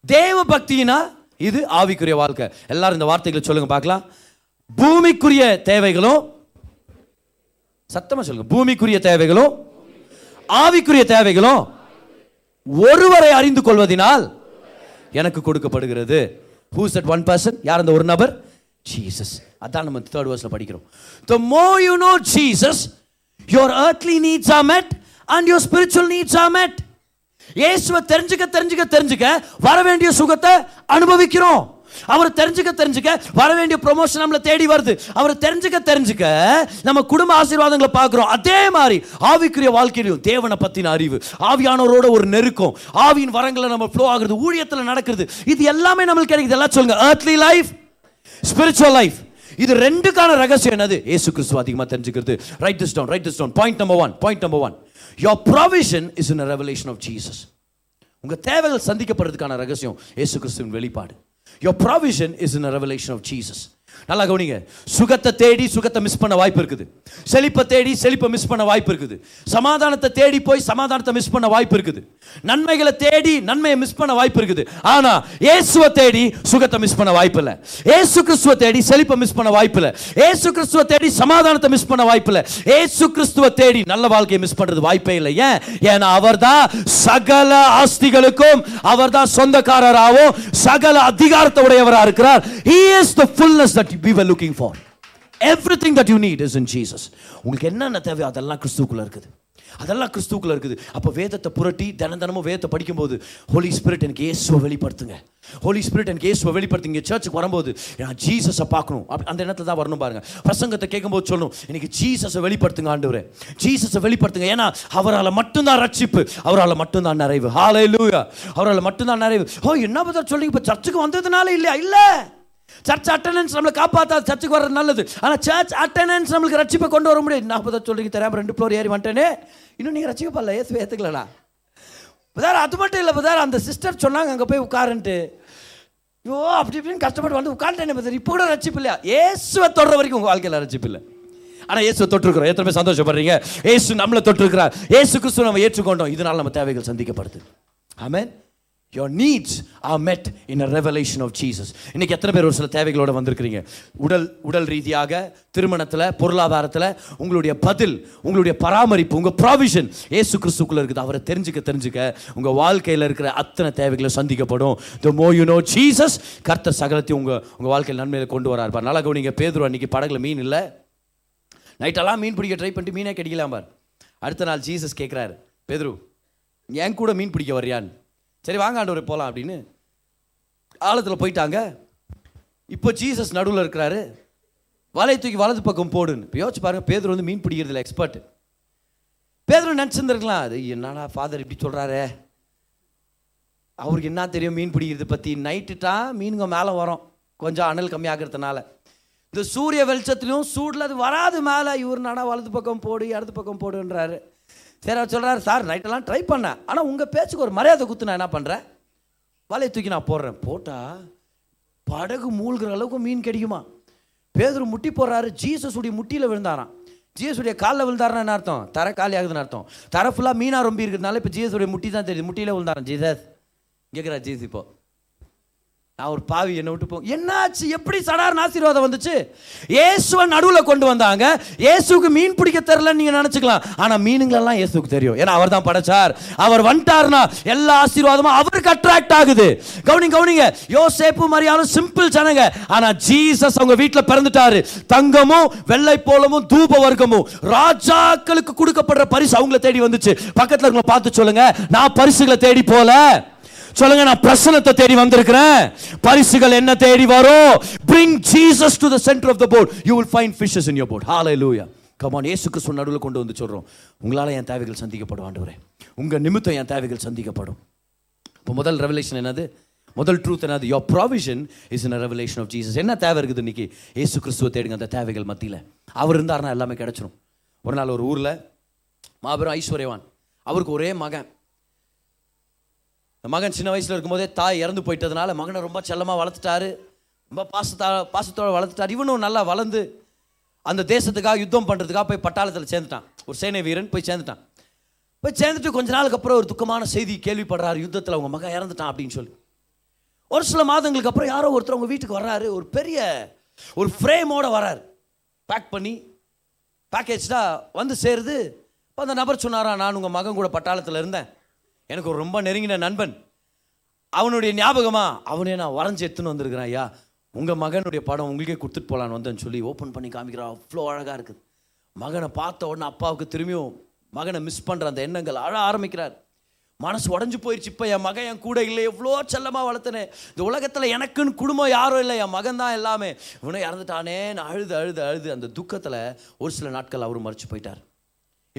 தேவ பக்தினா இது ஆவிக்குரிய வாழ்க்கை. எல்லாரும் இந்த வார்த்தைகளை சொல்லுங்க பார்க்கலாம். பூமிக்குரிய தேவைகளும் சத்தமாக சொல்லுங்க. பூமிக்குரிய தேவைகளும் ஆவிக்குரிய தேவைகளும் ஒருவரை அறிந்து கொள்வதினால் எனக்கு கொடுக்கப்படுகிறது. ஹூஸ் அட் ஒன் பர்சன் யார் அந்த ஒரு நபர்? ஜீசஸ் அதான் நம்ம தேர்ட் வர்ஸில் படிக்கிறோம். The more you know Jesus your earthly needs are met and your spiritual needs are met இயேசுவை தெரிஞ்சுக்க தெரிஞ்சுக்க தெரிஞ்சுக்க வர வேண்டிய சுகத்தை அனுபவிக்கிறோம். அவரை தெரிஞ்சுக்க தெரிஞ்சுக்க வர வேண்டிய ப்ரொமோஷன் நம்மளை தேடி வருது. அவரை தெரிஞ்சுக்க தெரிஞ்சுக்க நம்ம குடும்ப ஆசீர்வாதங்களை பார்க்குறோம். அதே மாதிரி ஆவிக்குரிய வாழ்க்கையிலும் தேவனை பற்றின அறிவு ஆவியானவரோட ஒரு நெருக்கம் ஆவியின் வரங்களை நம்ம ஃப்ளோ ஆகுறது ஊழியத்தில் நடக்கிறது இது எல்லாமே நம்மளுக்கு கிடைக்குது. எல்லாம் சொல்லுங்க. ஏர்த்லி லைஃப் ஸ்பிரிச்சுவல் லைஃப் இது ரெண்டுக்கான ரகசியம் என்னது? ஏசு கிறிஸ்துவ அதிகமாக தெரிஞ்சுக்கிறது. Write this down write this down point number one point number one your provision is in revelation of Jesus உங்க தேவைகள் சந்திக்கப்படுறதுக்கான ரகசியம் ஏசு கிறிஸ்துவின் வெளிப்பாடு. Your provision is in the revelation of Jesus. நல்லா கவனிங்க. சுகத்தை தேடி சுகத்தை மிஸ் பண்ண வாய்ப்பு இருக்குது. செழிப்பை தேடி செழிப்பை மிஸ் பண்ண வாய்ப்பு இருக்குது. சமாதானத்தை தேடி போய் சமாதானத்தை மிஸ் பண்ண வாய்ப்பு இருக்குது. நன்மைகளை தேடி நன்மையை மிஸ் பண்ண வாய்ப்பு இருக்குது. ஆனா இயேசுவை தேடி சுகத்தை மிஸ் பண்ண வாய்ப்பு இல்லை. ஏசு கிறிஸ்துவை தேடி செழிப்பை மிஸ் பண்ண வாய்ப்பு இல்லை. ஏசு கிறிஸ்துவை தேடி சமாதானத்தை மிஸ் பண்ண வாய்ப்பு இல்லை. ஏசு கிறிஸ்துவை தேடி நல்ல வாழ்க்கையை மிஸ் பண்றது வாய்ப்பே இல்லை. ஏன்? ஏன்னா அவர்தான் சகல ஆஸ்திகளுக்கும் அவர்தான் சொந்தக்காரராகவும் சகல அதிகாரத்தை உடையவராக இருக்கிறார். He is the that we are looking for everything that you need is in Jesus உங்களுக்கு என்னென்ன தேவையோ அதெல்லாம் கிறிஸ்துக்குள்ளே இருக்குது. அதெல்லாம் கிறிஸ்துவுக்குள்ள இருக்குது. அப்போ வேதத்தை புரட்டி தினம் தினமும் வேதத்தை படிக்கும்போது ஹோலி ஸ்பிரிட் எனக்கு ஏசுவை வெளிப்படுத்துங்க. ஹோலி ஸ்பிரிட் எனக்கு ஏசுவை வெளிப்படுத்துங்க. சர்ச்சுக்கு வரும்போது நான் ஜீசஸை பார்க்கணும். அப்படி அந்த இடத்துல தான் வரணும் பாருங்க. பிரசங்கத்தை கேட்கும்போது சொல்லணும் எனக்கு ஜீசஸை வெளிப்படுத்துங்க ஆண்டவரே. ஜீசஸை வெளிப்படுத்துங்க. ஏன்னா அவரால் மட்டும்தான் ரட்சிப்பு. அவரால் மட்டும்தான் நிறைவு. ஹalleluya அவரால் மட்டும்தான் நிறைவு. ஓ என்ன பதர் சொல்லி இப்போ சர்ச்சுக்கு வந்ததுனால இல்லையா? இல்லை. சர்ச் அட்டண்டன்ஸ் நம்மளை காப்பாற்றாது சர்ச்சுக்கு வர்றது நல்லது. ஆனால் சர்ச் அட்டண்டன்ஸ் நம்மளுக்கு ரட்சிப்பை கொண்டு வர முடியாது. நான் பதர் சொல்லிங்க தெரியாம ரெண்டு ஃப்ளோர் ஏறி வந்துட்டேனே. இன்னும் நீங்கள் ரட்சிக்கப்படல ஏசு ஏற்றுக்கலடா பதார் அது மட்டும் இல்லை பதார் அந்த சிஸ்டர் சொன்னாங்க அங்கே போய் உட்காருன்ட்டு. ஐயோ அப்படி இப்படின்னு கஷ்டப்பட்டு வந்து உட்காந்துட்டேன் பதார். இப்போ கூட ரட்சிப்பு இல்லையா? ஏசுவை தொடர வரைக்கும் உங்கள் வாழ்க்கையில் ரட்சிப்பு இல்லை. ஆனால் இயேசுவை தொட்டிருக்கிறோம். எத்தனை பேர் சந்தோஷப்படுறீங்க? ஏசு நம்மளை தொட்டிருக்கிறார். ஏசு கிறிஸ்துவ நம்ம ஏற்றுக்கொண்டோம். இதனால் நம்ம தேவைகள் சந்திக்கப்படுது. Amen. Your needs are met in a revelation of Jesus இன்னைக்கு எத்தனை பேர் ஒரு சில தேவைகளோட வந்திருக்கிறீங்க? உடல் உடல் ரீதியாக திருமணத்தில் பொருளாதாரத்தில் உங்களுடைய பதில் உங்களுடைய பராமரிப்பு உங்கள் ப்ராவிஷன் ஏசு கிறிஸ்துக்குள்ளே இருக்குது. அவரை தெரிஞ்சுக்க தெரிஞ்சுக்க உங்கள் வாழ்க்கையில் இருக்கிற அத்தனை தேவைகளை சந்திக்கப்படும். த மோ யூ நோ ஜீசஸ் கர்த்தர் சகலத்தையும் உங்கள் உங்கள் வாழ்க்கையில் நன்மையில் கொண்டு வரார். பார் நல்லா கவனிங்க. பேதுரு அன்றைக்கி படகுல மீன் இல்லை. நைட்டெல்லாம் மீன் பிடிக்க ட்ரை பண்ணிட்டு மீனே கிடைக்கலாம் பார். அடுத்த நாள் ஜீசஸ் கேட்குறாரு பேதுரு என் கூட மீன் பிடிக்க வர்றியான்னு? சரி வாங்க ஆண்டவரே போகலாம் அப்படின்னு ஆழத்தில் போயிட்டாங்க. இப்போ ஜீசஸ் நடுவில் இருக்கிறாரு. வலையை தூக்கி வலது பக்கம் போடுன்னு. இப்போ யோசிச்சு பாருங்கள் பேதர் வந்து மீன் பிடிக்கிறதுல எக்ஸ்பர்ட் பேதர் நினச்சிருந்துருக்கலாம். அது என்னடா ஃபாதர் இப்படி சொல்கிறாரே அவருக்கு என்ன தெரியும் மீன் பிடிக்கிறது பற்றி நைட்டுட்டா மீனுங்க மேலே வரும். கொஞ்சம் அனல் கம்மியாகிறதுனால. இந்த சூரிய வெளிச்சத்துலையும் சூடில் அது வராது மேலே. இவர் நடா வலது பக்கம் போடு இடது பக்கம் போடுன்றாரு. சரி அவர் சொல்கிறாரு சார் நைட்டெல்லாம் ட்ரை பண்ணேன். ஆனால் உங்கள் பேச்சுக்கு ஒரு மரியாதை குத்து நான் என்ன பண்ணுறேன் வலையை தூக்கி நான் போடுறேன். போட்டால் படகு மூழ்கிற அளவுக்கு மீன் கிடைக்குமா? பேதர் முட்டி போடுறாரு. ஜீசஸுடைய முட்டியில் விழுந்தாராம். ஜீசஸுடைய காலில் விழுந்தாருன்னு என்ன அர்த்தம்? தர காலி ஆகுதுன்னு அர்த்தம். தர ஃபுல்லாக மீனாக ரொம்ப இருக்கிறதுனால இப்போ ஜீசஸுடைய முட்டி தான் தெரியுது. முட்டியில் விழுந்தாராம். ஜீசஸ். கேட்குறா ஜீஸ் இப்போ. நான் ஒரு பாவி என்னை விட்டு போ. என்னாச்சு? எப்படி சடார்னு ஆசீர்வாதம் வந்துச்சு? இயேசுவை நடுவில் கொண்டு வந்தாங்க. இயேசுக்கு மீன் பிடிக்க தெரிலன்னு நீங்கள் நினச்சிக்கலாம். ஆனால் மீனுங்களெல்லாம் இயேசுக்கு தெரியும். ஏன்னா அவர் தான் படைச்சார். அவர் வந்துட்டார்னா எல்லா ஆசீர்வாதமும் அவருக்கு அட்ராக்ட் ஆகுது. கவுனிங் கவுனிங்க. யோசேப்பு மரியாலும் சிம்பிள் ஜனங்க. ஆனால் ஜீசஸ் அவங்க வீட்டில் பிறந்துட்டாரு. தங்கமும் வெள்ளை போலமும் தூப வர்க்கமும். ராஜாக்களுக்கு கொடுக்கப்படுற பரிசு அவங்கள தேடி வந்துச்சு. பக்கத்தில் இருக்கவங்கள பார்த்து சொல்லுங்க. நான் பரிசுகளை தேடி போல. சொல்லுங்க நான் பிரசனத்தை தேடி வந்திருக்கிறேன். பரிசுகள் என்ன தேடி வரும் bring Jesus to the centre of the boat you will find fishes in your boat hallelujah. லூயா கமான் இயேசு சொன்ன நடுவில் கொண்டு வந்து சொல்கிறோம் உங்களால் என் தேவைகள் சந்திக்கப்படும் ஆண்டவரே. உங்கள் நிமித்தம் என் தேவைகள் சந்திக்கப்படும். இப்போ முதல் ரெவலேஷன் என்னது? முதல் ட்ரூத் என்னது? Your provision is in revelation of Jesus என்ன தேவை இருக்குது இன்னைக்கு? ஏசு கிறிஸ்துவ தேடுங்க அந்த தேவைகள் மத்தியில். அவர் இருந்தாருன்னா எல்லாமே கிடச்சிரும். ஒரு நாள் ஒரு ஊரில் மாபெரும் ஐஸ்வர்யவான். அவருக்கு ஒரே மகன். மகன் சின்ன வயசில் இருக்கும்போதே தாய் இறந்து போயிட்டதுனால மகனை ரொம்ப செல்லமாக வளர்த்துட்டாரு. ரொம்ப பாசத்தா பாசத்தோடு வளர்த்துட்டாரு. இவனும் நல்லா வளர்ந்து அந்த தேசத்துக்காக யுத்தம் பண்ணுறதுக்காக போய் பட்டாளத்தில் சேர்ந்துட்டான். ஒரு சேனை வீரன் போய் சேர்ந்துட்டான். போய் சேர்ந்துட்டு கொஞ்ச நாளுக்கு அப்புறம் ஒரு துக்கமான செய்தி கேள்விப்படுறாரு. யுத்தத்தில் அவங்க மகன் இறந்துட்டான் அப்படின்னு சொல்லி. ஒரு சில மாதங்களுக்கு அப்புறம் யாரோ ஒருத்தர் உங்கள் வீட்டுக்கு வர்றாரு. ஒரு பெரிய ஒரு ஃப்ரேமோடு வராரு பேக் பண்ணி பேக்கேஜ்டா வந்து சேருது. இப்போ அந்த நபர் சொன்னாரா நான் உங்கள் மகன் கூட பட்டாளத்தில் இருந்தேன். எனக்கு ஒரு ரொம்ப நெருங்கின நண்பன். அவனுடைய ஞாபகமாக அவனே நான் வரைஞ்சி எடுத்துன்னு வந்திருக்கிறேன் ஐயா. உங்கள் மகனுடைய படம் உங்களுக்கே கொடுத்துட்டு போகலான்னு வந்தேன்னு சொல்லி ஓப்பன் பண்ணி காமிக்கிறான் அவ்வளோ அழகாக இருக்குது. மகனை பார்த்த உடனே அப்பாவுக்கு திரும்பியும் மகனை மிஸ் பண்ணுற அந்த எண்ணங்கள் அழ ஆரம்பிக்கிறார். மனசு உடஞ்சு போயிடுச்சு இப்போ என் மகன் என் கூட இல்லை எவ்வளோ செல்லமாக வளர்த்தனே. இந்த உலகத்தில் எனக்குன்னு குடும்பம் யாரும் இல்லை. என் மகன் தான் எல்லாமே. இவனை இறந்துட்டானே நான் அழுது அழுது அழுது அந்த துக்கத்தில் ஒரு சில நாட்கள் அவர் மறைச்சு போயிட்டார்.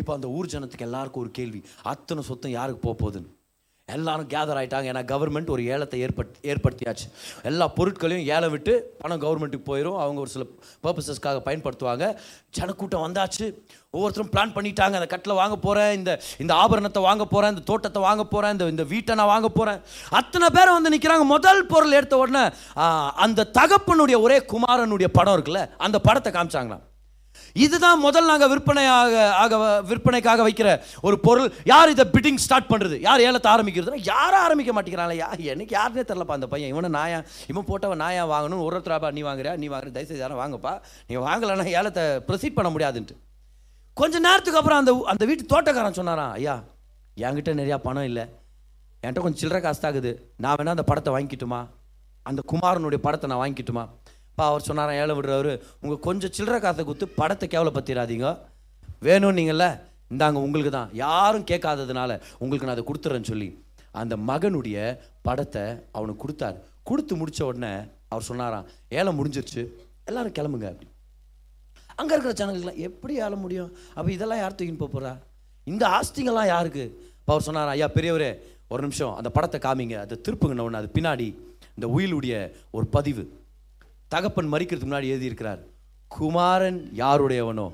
இப்போ அந்த ஊர் ஜனத்துக்கு எல்லாருக்கும் ஒரு கேள்வி. அத்தனை சொத்தம் யாருக்கு போக போகுதுன்னு? எல்லாரும் கேதர் ஆகிட்டாங்க ஏன்னா கவர்மெண்ட் ஒரு ஏலத்தை ஏற்பட் ஏற்படுத்தியாச்சு. எல்லா பொருட்களையும் ஏழை விட்டு பணம் கவர்மெண்ட்டுக்கு போயிடும் அவங்க ஒரு சில பர்பஸஸ்க்காக பயன்படுத்துவாங்க. ஜனக்கூட்டம் வந்தாச்சு. ஒவ்வொருத்தரும் பிளான் பண்ணிட்டாங்க. அந்த கட்டில் வாங்க போகிறேன் இந்த இந்த ஆபரணத்தை வாங்க போகிறேன் இந்த தோட்டத்தை வாங்க போகிறேன் இந்த இந்த வீட்டை நான் வாங்க போகிறேன் அத்தனை பேர் வந்து நிற்கிறாங்க முதல் பொருள் எடுத்த உடனே அந்த தகப்பனுடைய ஒரே குமாரனுடைய படம் இருக்குல்ல அந்த படத்தை காமிச்சாங்களாம். இதுதான் முதல் நாங்கள் விற்பனையாக ஆக விற்பனைக்காக வைக்கிற ஒரு பொருள். யார் இதை பிட்டிங் ஸ்டார்ட் பண்ணுறது யார் ஏலத்தை ஆரம்பிக்கிறதுனா யாரும் ஆரம்பிக்க மாட்டேங்கிறாங்களே. யா எனக்கு யாருனே தெரிலப்பா அந்த பையன். இவனை நாயா இவன் போட்டவன் நாயா வாங்கணும் ஒரு ஒருத்தராப்பா நீ வாங்குறியா? நீ வாங்குற தயவுசெய்து யாரும் வாங்கப்பா. நீ வாங்கலைன்னா ஏலத்தை ப்ரொசீட் பண்ண முடியாதுன்ட்டு. கொஞ்ச நேரத்துக்கு அப்புறம் அந்த அந்த வீட்டு தோட்டக்காரன் சொன்னாரான் ஐயா என்கிட்ட நிறையா பணம் இல்லை. என்கிட்ட கொஞ்சம் சில்லறை காசு தாக்குது நான் வேணால் அந்த படத்தை வாங்கிக்கிட்டுமா? அந்த குமாரனுடைய படத்தை நான் வாங்கிக்கிட்டுமா? பா அவர் சொன்னாராம் ஏழை விடுறவர் உங்கள் கொஞ்சம் சில்லறை காசை கொடுத்து படத்தை கேவலப்படுத்திடாதீங்க. வேணும் நீங்கள்ல இந்தாங்க உங்களுக்கு தான். யாரும் கேட்காததுனால உங்களுக்கு நான் அதை கொடுத்துறேன்னு சொல்லி அந்த மகனுடைய படத்தை அவனுக்கு கொடுத்தாரு. கொடுத்து முடித்த உடனே அவர் சொன்னாராம் ஏழை முடிஞ்சிருச்சு எல்லாரும் கிளம்புங்க அப்படி. அங்கே இருக்கிற ஜனங்களுக்குலாம் எப்படி ஏழ முடியும்? அப்போ இதெல்லாம் யார் தூக்கின்னு போக போகிறா இந்த ஆஸ்திங்கெல்லாம் யாருக்கு? இப்போ அவர் சொன்னாரா ஐயா பெரியவரே ஒரு நிமிஷம் அந்த படத்தை காமிங்க அதை திருப்புங்கண்ண ஒன்று அது பின்னாடி இந்த உயிலுடைய ஒரு பதிவு. தகப்பன் மறிக்கிறதுக்கு முன்னாடி எழுதியிருக்கிறார் குமாரன் யாருடையவனோ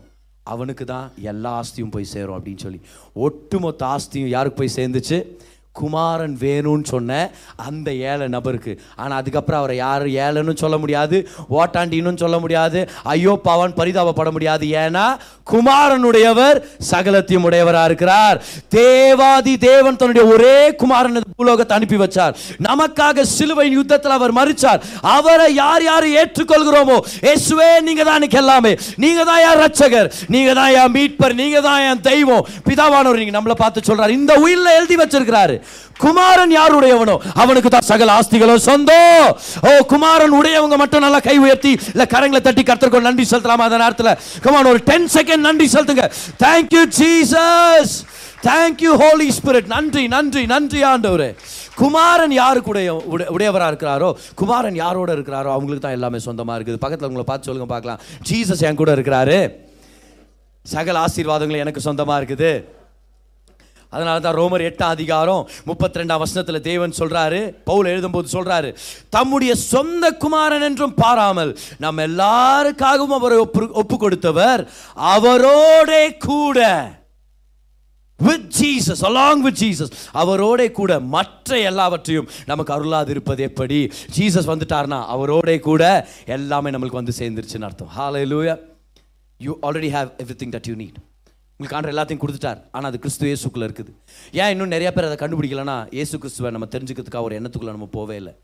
அவனுக்கு தான் எல்லா ஆஸ்தியும் போய் சேரும் அப்படின்னு சொல்லி. ஒட்டுமொத்த ஆஸ்தியும் யாருக்கு போய் சேர்ந்துச்சு? குமாரன் வேணும்னு சொன்ன அந்த ஏழை நபருக்கு. ஆனால் அதுக்கப்புறம் அவரை யார் ஏழைன்னு சொல்ல முடியாது ஓட்டாண்டின்னு சொல்ல முடியாது ஐயோ பவன் பரிதாபப்பட முடியாது. ஏன்னா குமாரனுடையவர் சகலத்தையும் உடையவராக இருக்கிறார். தேவாதி தேவன் தன்னுடைய ஒரே குமாரன் பூலோகத்தை அனுப்பி வச்சார். நமக்காக சிலுவையின் யுத்தத்தில் அவர் மறிச்சார் அவரை யார் யார் ஏற்றுக்கொள்கிறோமோ இயேசுவே நீங்க தான் எனக்கு எல்லாமே. நீங்க தான் யார் ரட்சகர் நீங்க தான் என் மீட்பர். நீங்க தான் என் தெய்வம். பிதாவானவர் நீங்க நம்மளை பார்த்து சொல்றாரு. இந்த உயிரில் எழுதி வச்சிருக்கிறாரு. குமாரன் யாருடையவனோ அவனுக்கு தான் சகல ஆஸ்திகளும் சொந்தம் ஓ குமாரன் உடையவங்க மட்டும் நல்லா கை உயர்த்தி இல்ல கரங்களை தட்டி கர்த்தருக்கு நன்றி செலுத்தலாமா அந்த நேரத்தில்? கமான் ஒரு டென் செகண்ட் நன்றி செலுத்துங்க. Thank you Jesus thank you Holy Spirit நன்றி நன்றி நன்றி ஆண்டவரே. குமாரன் யாருக்குடைய உடையவராக இருக்கிறாரோ? குமாரன் யாரோட இருக்கிறாரோ? அவங்களுக்கு தான் எல்லாமே சொந்தமாக இருக்குது. பக்கத்தில் உங்களை பார்த்து சொல்லுங்க பார்க்கலாம். ஜீசஸ் என் கூட இருக்கிறாரு. சகல ஆசீர்வாதங்கள் எனக்கு சொந்தமாக இருக்குது. அதனால தான் ரோமர் எட்டாம் அதிகாரம் முப்பத்தி ரெண்டாம் வசனத்தில் தேவன் சொல்கிறாரு பவுல் எழுதும்போது சொல்கிறாரு தம்முடைய சொந்த குமாரன் என்றும் பாராமல் நம்ம எல்லாருக்காகவும் அவரை ஒப்பு ஒப்பு கொடுத்தவர் அவரோடே கூட with Jesus along with Jesus அவரோட கூட மற்ற எல்லாவற்றையும் நமக்கு அருளாது இருப்பது எப்படி? ஜீசஸ் வந்துட்டார்னா அவரோட கூட எல்லாமே நம்மளுக்கு வந்து சேர்ந்துருச்சுன்னு அர்த்தம். Hallelujah you already have everything that you need உங்களுக்கு ஆண்டர் எல்லாத்தையும் கொடுத்துட்டார். ஆனால் அது கிறிஸ்து இயேசுக்குள்ள இருக்குது. ஏன் இன்னும் நிறைய பேர் அதை கண்டுபிடிக்கலன்னா இயேசு கிறிஸ்துவை நம்ம தெரிஞ்சுக்கிறதுக்காக ஒரு எண்ணத்துக்குள்ள நம்ம போவே இல்லை.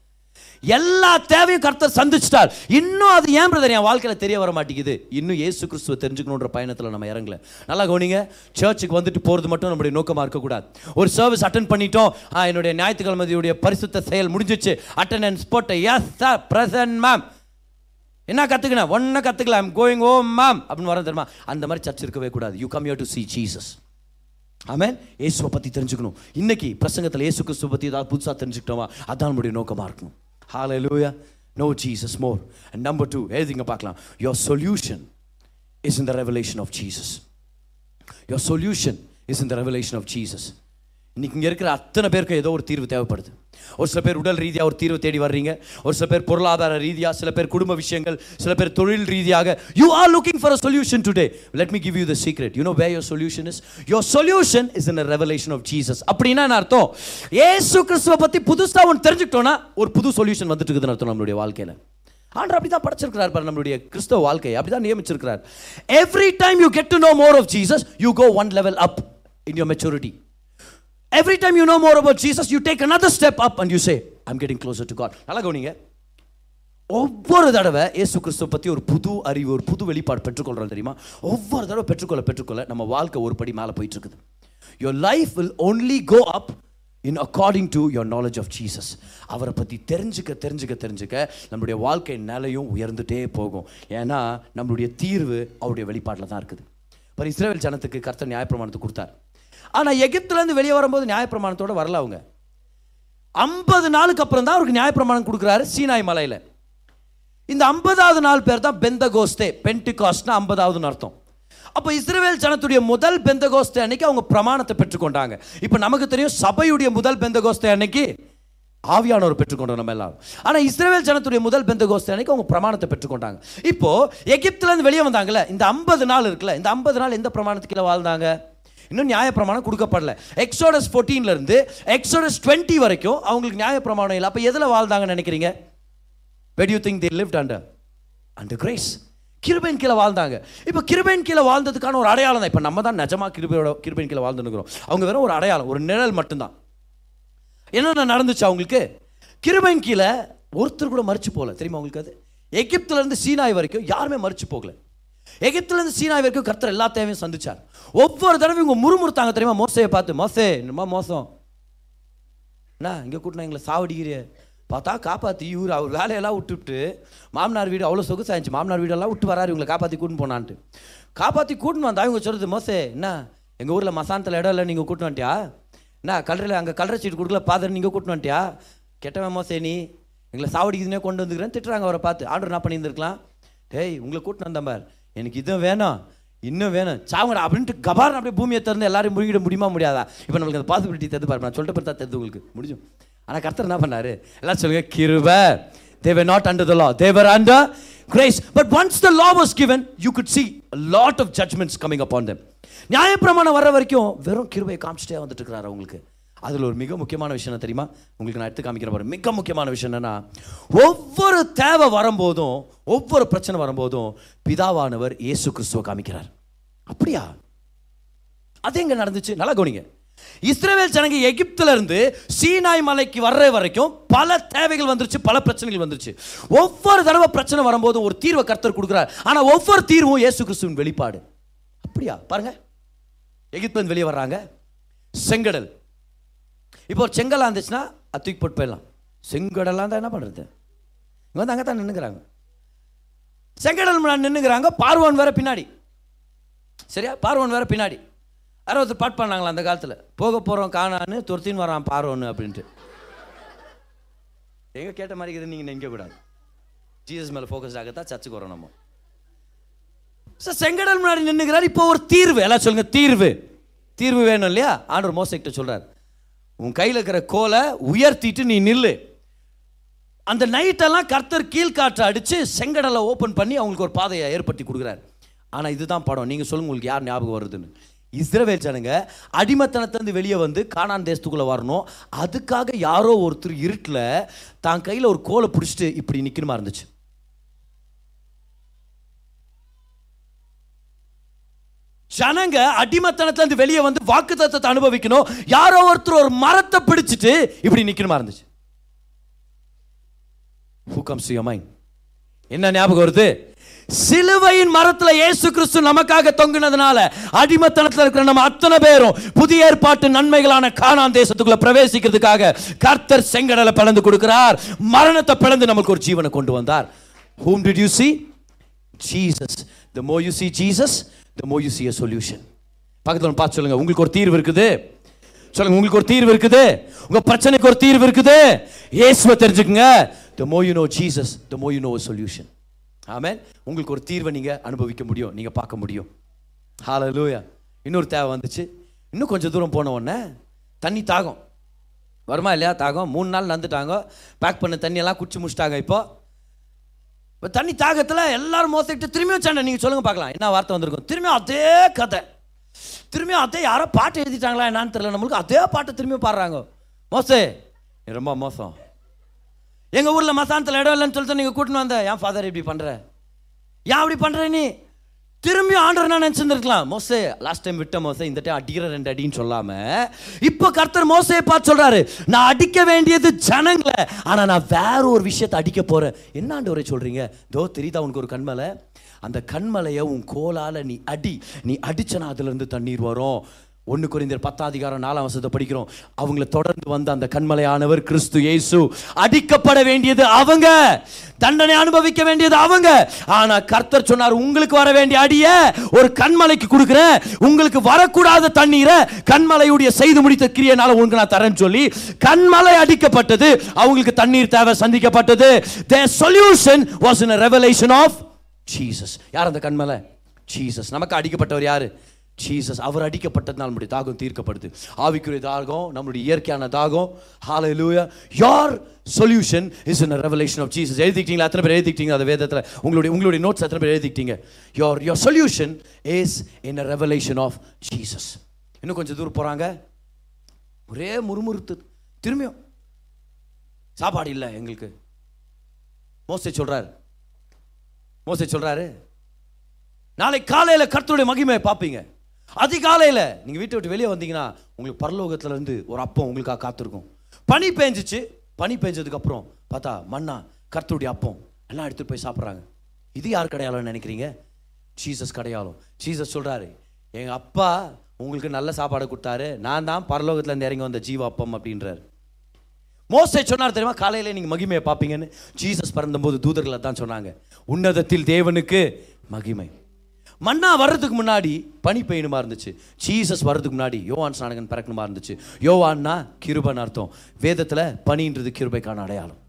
எல்லா தேவையும் கர்த்தர் சந்திச்சிட்டார். இன்னும் அது ஏன் பிரதர் என் வாழ்க்கையில் தெரிய வர மாட்டேங்குது. இன்னும் ஏசு கிறிஸ்துவை தெரிஞ்சுக்கணுன்ற பயணத்தில் நம்ம இறங்கல. நல்லா கவனிங்க. சர்ச்சுக்கு வந்துட்டு போகிறது மட்டும் நம்முடைய நோக்கமாக இருக்கக்கூடாது. ஒரு சர்வீஸ் அட்டன் பண்ணிட்டோம். ஆ, என்னுடைய ஞாயிற்றுக்கிழமையுடைய பரிசுத்த செயல் முடிஞ்சிச்சு. அட்டண்டன்ஸ் போட்ட எஸ் சார் பிரசன்ட் மேம் என்ன கற்றுக்கினேன் ஒன்றை கற்றுக்கல ஐம் கோயிங் ஓ மேம் அப்படின்னு வர தெரியுமா? அந்த மாதிரி சர்ச் இருக்கவே கூடாது. You come you to see Jesus amen இயேசுவை பற்றி தெரிஞ்சுக்கணும். இன்னைக்கு பிரசங்கத்தில் இயேசு கிறிஸ்துவ பற்றி ஏதாவது புதுசாக தெரிஞ்சுக்கிட்டோமா? அதான் நம்முடைய நோக்கமாக இருக்கணும். Hallelujah know Jesus more and number two எழுதிங்க பார்க்கலாம். Your solution is in the revelation of Jesus your solution is in the revelation of Jesus இன்னைக்கு இங்கே இருக்கிற அத்தனை பேருக்கு ஏதோ ஒரு தீர்வு தேவைப்படுது. ஒரு சில பேர் உடல் ரீதியாக ஒரு தீர்வு தேடி வர்றீங்க. ஒரு சில பேர் பொருளாதார ரீதியாக சில பேர் குடும்ப விஷயங்கள் சில பேர் தொழில் ரீதியாக. You are looking for a solution today let me give you the secret you know way your solution is your solution is in revelation of Jesus அப்படின்னா என்ன அர்த்தம்? ஏசு கிறிஸ்துவை பற்றி புதுசாக ஒன்று தெரிஞ்சுக்கிட்டோன்னா ஒரு புது சொல்யூஷன் வந்துட்டு இருக்குதுன்னு அர்த்தம் நம்மளுடைய வாழ்க்கையில். ஆண்டர் அப்படி தான் படைச்சிருக்கிறார் பாரு நம்மளுடைய கிறிஸ்தவ வாழ்க்கையை. அப்படி தான் நியமிச்சிருக்கிறார். Every time you get to know more of Jesus you go one level up in your maturity every time you you know more about you take take another step up and you say I'm getting closer to God நல்லா கவனிங்க. ஒவ்வொரு தடவை இயேசு கிறிஸ்துவ பற்றி ஒரு புது அறிவு ஒரு புது வெளிப்பாடு பெற்றுக்கொள்கிறோம் தெரியுமா? ஒவ்வொரு தடவை பெற்றுக்கொள்ள பெற்றுக்கொள்ள நம்ம வாழ்க்கை ஒரு படி மேலே போயிட்டு இருக்குது. Your life will only go up in according to your knowledge of Jesus அவரை பற்றி தெரிஞ்சுக்க தெரிஞ்சுக்க தெரிஞ்சுக்க நம்மளுடைய வாழ்க்கை நிலையும் உயர்ந்துட்டே போகும். ஏன்னா நம்மளுடைய தீர்வு அவருடைய வெளிப்பாட்டில் தான் இருக்குது. இப்போ இஸ்ரேல் ஜனத்துக்கு கர்த்தர் நியாயப்பிரமாணத்தை கொடுத்தார். ஆனால் எகிப்துலேருந்து வெளியே வரும்போது நியாயப்பிரமாணத்தோடு வரல அவங்க. ஐம்பது நாளுக்கு அப்புறம் தான் அவருக்கு நியாயப்பிரமாணம் கொடுக்குறாரு சீனாய் மலையில். இந்த ஐம்பதாவது நாள் பேர் தான் பெந்தகோஸ்தே பென்டிகாஸ்ட்னா ஐம்பதாவதுன்னு அர்த்தம். அப்போ இஸ்ரேல் ஜனத்துடைய முதல் பெந்தகோஸ்தே அன்னைக்கு அவங்க பிரமாணத்தை பெற்றுக்கொண்டாங்க. இப்போ நமக்கு தெரியும் சபையுடைய முதல் பெந்தகோஸ்தே அன்னைக்கு ஆவியானவர் பெற்றுக்கொண்டோம் நம்ம எல்லாரும். ஆனால் இஸ்ரேல் ஜனத்துடைய முதல் பெந்தகோஸ்தே அன்னைக்கு அவங்க பிரமாணத்தை பெற்றுக்கொண்டாங்க. இப்போ எகிப்துலேருந்து வெளியே வந்தாங்கல்ல இந்த ஐம்பது நாள் இருக்குல்ல இந்த ஐம்பது நாள் எந்த பிரமாணத்துக்கு வாழ்ந்தாங்க? இன்னும் நியாயப்பிரமாணம் கொடுக்கப்படல. எக்ஸோடஸ் 14 இருந்து எக்ஸோடஸ் டுவெண்ட்டி வரைக்கும் அவங்களுக்கு நியாயப்பிரமாணம் இல்லை. அப்போ எதில் வாழ்ந்தாங்கன்னு நினைக்கிறீங்க? What you think they lived under under grace கிருபையின் கீழே வாழ்ந்தாங்க. இப்போ கிருபையின் கீழே வாழ்ந்ததுக்கான ஒரு அடையாளம் தான். இப்போ நம்ம தான் நிஜமாக கிருபையோட கிருபையின் கீழே வாழ்ந்துருக்கிறோம் அவங்க வெறும் ஒரு அடையாளம் ஒரு நிழல் மட்டும்தான். என்னென்ன நடந்துச்சு அவங்களுக்கு? கிருபையின் கீழே ஒருத்தர் கூட மறிச்சு போகல. தெரியுமா அவங்களுக்கு அது? எகிப்துலேருந்து சீனாய் வரைக்கும் யாருமே மறிச்சு போகலை. எகிப்துலேருந்து இருந்து வரைக்கும் கர்த்தர் எல்லா தேவையும் சந்திச்சார். ஒவ்வொரு தடவை இவங்க முறுமுறுத்தாங்க தெரியுமா? மோசையை பார்த்து மோசே என்னமா மோசம்? என்ன இங்கே கூட்டினா எங்களை சாவடிக்கிறிய பார்த்தா காப்பாற்றி இவர் அவர் வேலையெல்லாம் விட்டுவிட்டு மாமனார் வீடு அவ்வளோ சொகுசாயிச்சு மாமனார் வீடெல்லாம் விட்டு வராரு இவங்களை காப்பாற்றி கூட்டின்னு போனான்ட்டு. காப்பாற்றி கூட்டின்னு வந்தா இவங்க சொல்கிறது மோசே என்ன எங்கள் ஊரில் மசாந்தத்தில் இடம் இல்லை நீங்கள் கூட்டின்னு வந்துட்டியா? என்ன கல்லறையில் அங்கே கல்லறை சீட்டு கொடுக்கல பாதர் நீங்கள் கூட்டின்னு வந்துட்டியா? கெட்டவன் மோசே நீ எங்களை சாவடிக்குதுன்னே கொண்டு வந்துக்கிறேன் திட்டுறாங்க அவரை பார்த்து. ஆர்டர் என்ன பண்ணியிருந்துருக்கலாம்? டேய் உங்களை கூட்டின்னு வந்தேன் பார். எனக்கு இதுவும் வேணும் இன்னும் வேணும். சாவங்கடா அப்படின்ட்டு கபாரன் அப்படியே பூமியை திறந்து எல்லாரும் முழுகிட முடியுமா முடியாதா? இப்போ நம்மளுக்கு அந்த பாசிபிலிட்டி தெரிந்து பாருங்க நான் சொல்லிட்டு பார்த்தா தெரிந்து உங்களுக்கு. முடிஞ்சும். ஆனால் கர்த்தர் என்ன பண்ணாரு? எல்லாம் சொல்லுங்க கிருப. They were not under the law they were under grace but once the law was given you could see lot of judgements coming coming upon them. நியாயப்பிரமாணம் வர்ற வரைக்கும் வெறும் கிருபையை காமிச்சிட்டே வந்துட்டு இருக்கிறாரு அவங்களுக்கு. அதில் ஒரு மிக முக்கியமான விஷயம் என்ன தெரியுமா? உங்களுக்கு நான் எடுத்து காமிக்கிற பாரு மிக முக்கியமான விஷயம் என்னன்னா ஒவ்வொரு தேவை வரும்போதும் ஒவ்வொரு பிரச்சனை வரும்போதும் பிதாவானவர் இயேசு கிறிஸ்துவை காமிக்கிறார். அப்படியா? அது எங்கே நடந்துச்சு? நல்லா கவனிங்க. இஸ்ரேல் ஜனங்க எகிப்துல இருந்து சீனாய் மலைக்கு வர்ற வரைக்கும் பல தேவைகள் வந்துருச்சு பல பிரச்சனைகள் வந்துருச்சு. ஒவ்வொரு தடவை பிரச்சனை வரும்போது ஒரு தீர்வை கர்த்தர் கொடுக்குறார். ஆனா ஒவ்வொரு தீர்வும் இயேசு கிறிஸ்துவின் வெளிப்பாடு. அப்படியா? பாருங்க. எகிப்து வெளியே வர்றாங்க. செங்கடல். இப்போ ஒரு செங்கலாக இருந்துச்சுன்னா அது தூக்கி போட்டு போயிடலாம். செங்கடலாம் தான் என்ன பண்ணுறது இங்கே வந்து அங்கே தான் நின்றுக்கிறாங்க செங்கடல் முன்னாடி நின்னுக்கிறாங்க பார்வன் வேற பின்னாடி. சரியா? பார்வன் வேற பின்னாடி. யாரோ ஒருத்தர் பாட் பண்ணாங்களா அந்த காலத்தில்? போக போகிறோம் காணான்னு துரத்தின்னு வரான் பார்வோன்னு அப்படின்ட்டு. எங்கே கேட்ட மாதிரி இருக்குது நீங்கள் நினைக்க கூடாது. ஜீசஸ் மேலே ஃபோக்கஸ் ஆகத்தான் சர்ச்சுக்கு வரோம் நம்ம. சார் செங்கடல் முன்னாடி நின்றுக்கிறார் இப்போ ஒரு தீர்வு. எல்லாம் சொல்லுங்கள் தீர்வு. தீர்வு வேணும் இல்லையா? ஆண்டர் மோசக்கிட்ட சொல்கிறார் உன் கையில் இருக்கிற கோலை உயர்த்திட்டு நீ நில்லு. அந்த நைட்டெல்லாம் கர்த்தர் கீழ்காற்று அடித்து செங்கடலை ஓப்பன் பண்ணி அவங்களுக்கு ஒரு பாதையை ஏற்படுத்தி கொடுக்குறாரு. ஆனால் இதுதான் படம். நீங்கள் சொல்லுங்க உங்களுக்கு யார் ஞாபகம் வருதுன்னு. இஸ்ரவேல் ஜனங்க அடிமத்தனத்திலேருந்து வெளியே வந்து காணான் தேசத்துக்குள்ளே வரணும். அதுக்காக யாரோ ஒருத்தர் இருட்டில் தான் கையில் ஒரு கோலை பிடிச்சிட்டு இப்படி நிற்கணுமா இருந்துச்சு. ஜனங்க அடிமத்தனத்திலேருந்து வெளியே வந்து வாக்கு தத்துவத்தை அனுபவிக்கணும். யாரோ ஒருத்தர் ஒரு மரத்தை பிடிச்சிட்டு இப்படி நிற்கணுமா இருந்துச்சு? Who comes to என்ன ஞாபகம் வருது? சிலுவையின் மரத்தில் இயேசு கிறிஸ்து நமக்காக தொங்கினதுனால அடிமத்தனத்தில் இருக்கிற நம்ம அத்தனை பேரும் புதிய ஏற்பாட்டு நன்மைகளான காணான் தேசத்துக்குள்ள பிரவேசிக்கிறதுக்காக கர்த்தர் செங்கடலை பிளந்து கொடுக்கிறார். மரணத்தை பிளந்து நமக்கு ஒரு ஜீவனை கொண்டு வந்தார். Whom did you see Jesus the more you see Jesus the more you see a solution பக்கத்தில் பார்த்து சொல்லுங்க. உங்களுக்கு ஒரு தீர்வு இருக்குது. சொல்லுங்க உங்களுக்கு ஒரு தீர்வு இருக்குது. உங்க பிரச்சனைக்கு ஒரு தீர்வு இருக்குது. இயேசுவை தெரிஞ்சுக்குங்க. த more you know Jesus the more you no solution solution. உங்களுக்கு ஒரு தீர்வை நீங்கள் அனுபவிக்க முடியும். நீங்கள் பார்க்க முடியும். ஹalleluya இன்னொரு தேவை வந்துச்சு. இன்னும் கொஞ்சம் தூரம் போன உடனே தண்ணி தாகம். வருமா இல்லையா? தாகம். மூணு நாள் நந்துட்டாங்க. பேக் பண்ண தண்ணியெல்லாம் குடிச்சு முடிச்சிட்டாங்க இப்போ. இப்போ தண்ணி தாகத்தில் எல்லாரும் மோசிக்கிட்டு திரும்பியும் சண்டை. நீங்கள் சொல்லுங்கள் பார்க்கலாம். என்ன வார்த்தை வந்திருக்கும்? திரும்பியும் அதே கதை. திரும்பியும் அதே யாரோ பாட்டு எழுதிட்டாங்களா என்னான்னு தெரியல. நம்மளுக்கு அதே பாட்டை திரும்பியும் பாடுறாங்க. மோசே ரொம்ப மோசம். எங்கள் ஊரில் மசாந்தத்தில் இடம் இல்லைன்னு சொல்லிட்டு நீங்கள் கூட்டின்னு வந்த. ஏன் ஃபாதர் இப்படி பண்ணுற ஏன் அப்படி பண்ணுற நீ? திரும்பி ஆண்டர் நான் நினச்சிருந்துருக்கலாம். மோசே லாஸ்ட் டைம் விட்ட மோசே இந்த டைம் அடிக்கிற ரெண்டு அடின்னு சொல்லாம இப்போ கர்த்தர் மோசையை பார்த்து சொல்றாரு நான் அடிக்க வேண்டியது ஜனங்களை ஆனால் நான் வேற ஒரு விஷயத்தை அடிக்க போறேன். என்ன ஆண்டவரே சொல்றீங்க? தோ தெரியுதா உனக்கு ஒரு கண்மலை? அந்த கண்மலையை உன் கோலால் நீ அடி நீ அடிச்சனா அதுலேருந்து தண்ணீர் வரும். ஒன்று குறைந்தர் பத்தாதிகாரம் நாலாம் வசத்தை படிக்கிறோம். அவங்கள தொடர்ந்து வந்த அந்த கண்மலையானவர் கிறிஸ்து இயேசு. அடிக்கப்பட வேண்டியது அவங்க. தண்டனை அனுபவிக்க வேண்டியது அவங்க. ஆனா கர்த்தர் சொன்னார் உங்களுக்கு வர வேண்டிய அடிய ஒரு கண்மலைக்கு கொடுக்குறேன் உங்களுக்கு வரக்கூடாத தண்ணீரை கண்மலையுடைய செய்து முடித்த கிரியனால உங்களுக்கு நான் தரேன்னு சொல்லி கண்மலை அடிக்கப்பட்டது அவங்களுக்கு தண்ணீர் தேவை சந்திக்கப்பட்டது. The solution was in a revelation of Jesus யார் அந்த கண்மலை? ஜீசஸ் நமக்கு அடிக்கப்பட்டவர் யாரு? ஜீசஸ் அவர் அடிக்கப்பட்டதுனால் நம்முடைய தாகம் தீர்க்கப்படுது. ஆவிக்குரிய தாகம் நம்முடைய இயற்கையான தாகம். Hallelujah your solution is in revelation of Jesus எழுதிக்கிட்டீங்களா? எத்தனை பேர் எழுதிக்கிட்டீங்க அந்த வேதத்தில்? உங்களுடைய உங்களுடைய நோட்ஸ் எத்தனை பேர் எழுதிக்கிட்டீங்க? Your your solution is in a revelation of Jesus. இன்னும் கொஞ்சம் தூரம் போகிறாங்க ஒரே முறுமுறுத்து திரும்பியும். சாப்பாடு இல்லை எங்களுக்கு. மோசை சொல்கிறார் மோசை சொல்கிறாரு நாளை காலையில் கர்த்தருடைய மகிமையை பார்ப்பீங்க. அதிகாலையில் நீங்கள் வீட்டை விட்டு வெளியே வந்தீங்கன்னா உங்களுக்கு பரலோகத்துல இருந்து ஒரு அப்பம் உங்களுக்காக காத்திருக்கும். பனி பெஞ்சிச்சு. பனி பெஞ்சதுக்கப்புறம் பார்த்தா மண்ணா கர்த்தருடைய அப்பம். எல்லாம் எடுத்துட்டு போய் சாப்பிட்றாங்க. இது யார் கடையாளம்னு நினைக்கிறீங்க? ஜீசஸ் கிடையாலும் ஜீசஸ் சொல்றாரு எங்கள் அப்பா உங்களுக்கு நல்ல சாப்பாடு கொடுத்தாரு. நான் தான் பரலோகத்துலேருந்து இறங்கி வந்த ஜீவ அப்பம் அப்படின்றாரு. மோசே சொன்னார் தெரியுமா? காலையில் நீங்கள் மகிமையை பார்ப்பீங்கன்னு. ஜீசஸ் பிறந்தபோது தூதர்களை தான் சொன்னாங்க. உன்னதத்தில் தேவனுக்கு மகிமை. மன்னா வர்றதுக்கு முன்னாடி பனி பெய்யணுமா இருந்துச்சு? ஜீசஸ் வர்றதுக்கு முன்னாடி யோவான் ஸ்நானகன் பிறக்கணுமா இருந்துச்சு? யோவான்னா கிருபன் அர்த்தம். வேதத்தில் பனின்றது கிருபைக்கான அடையாளம்.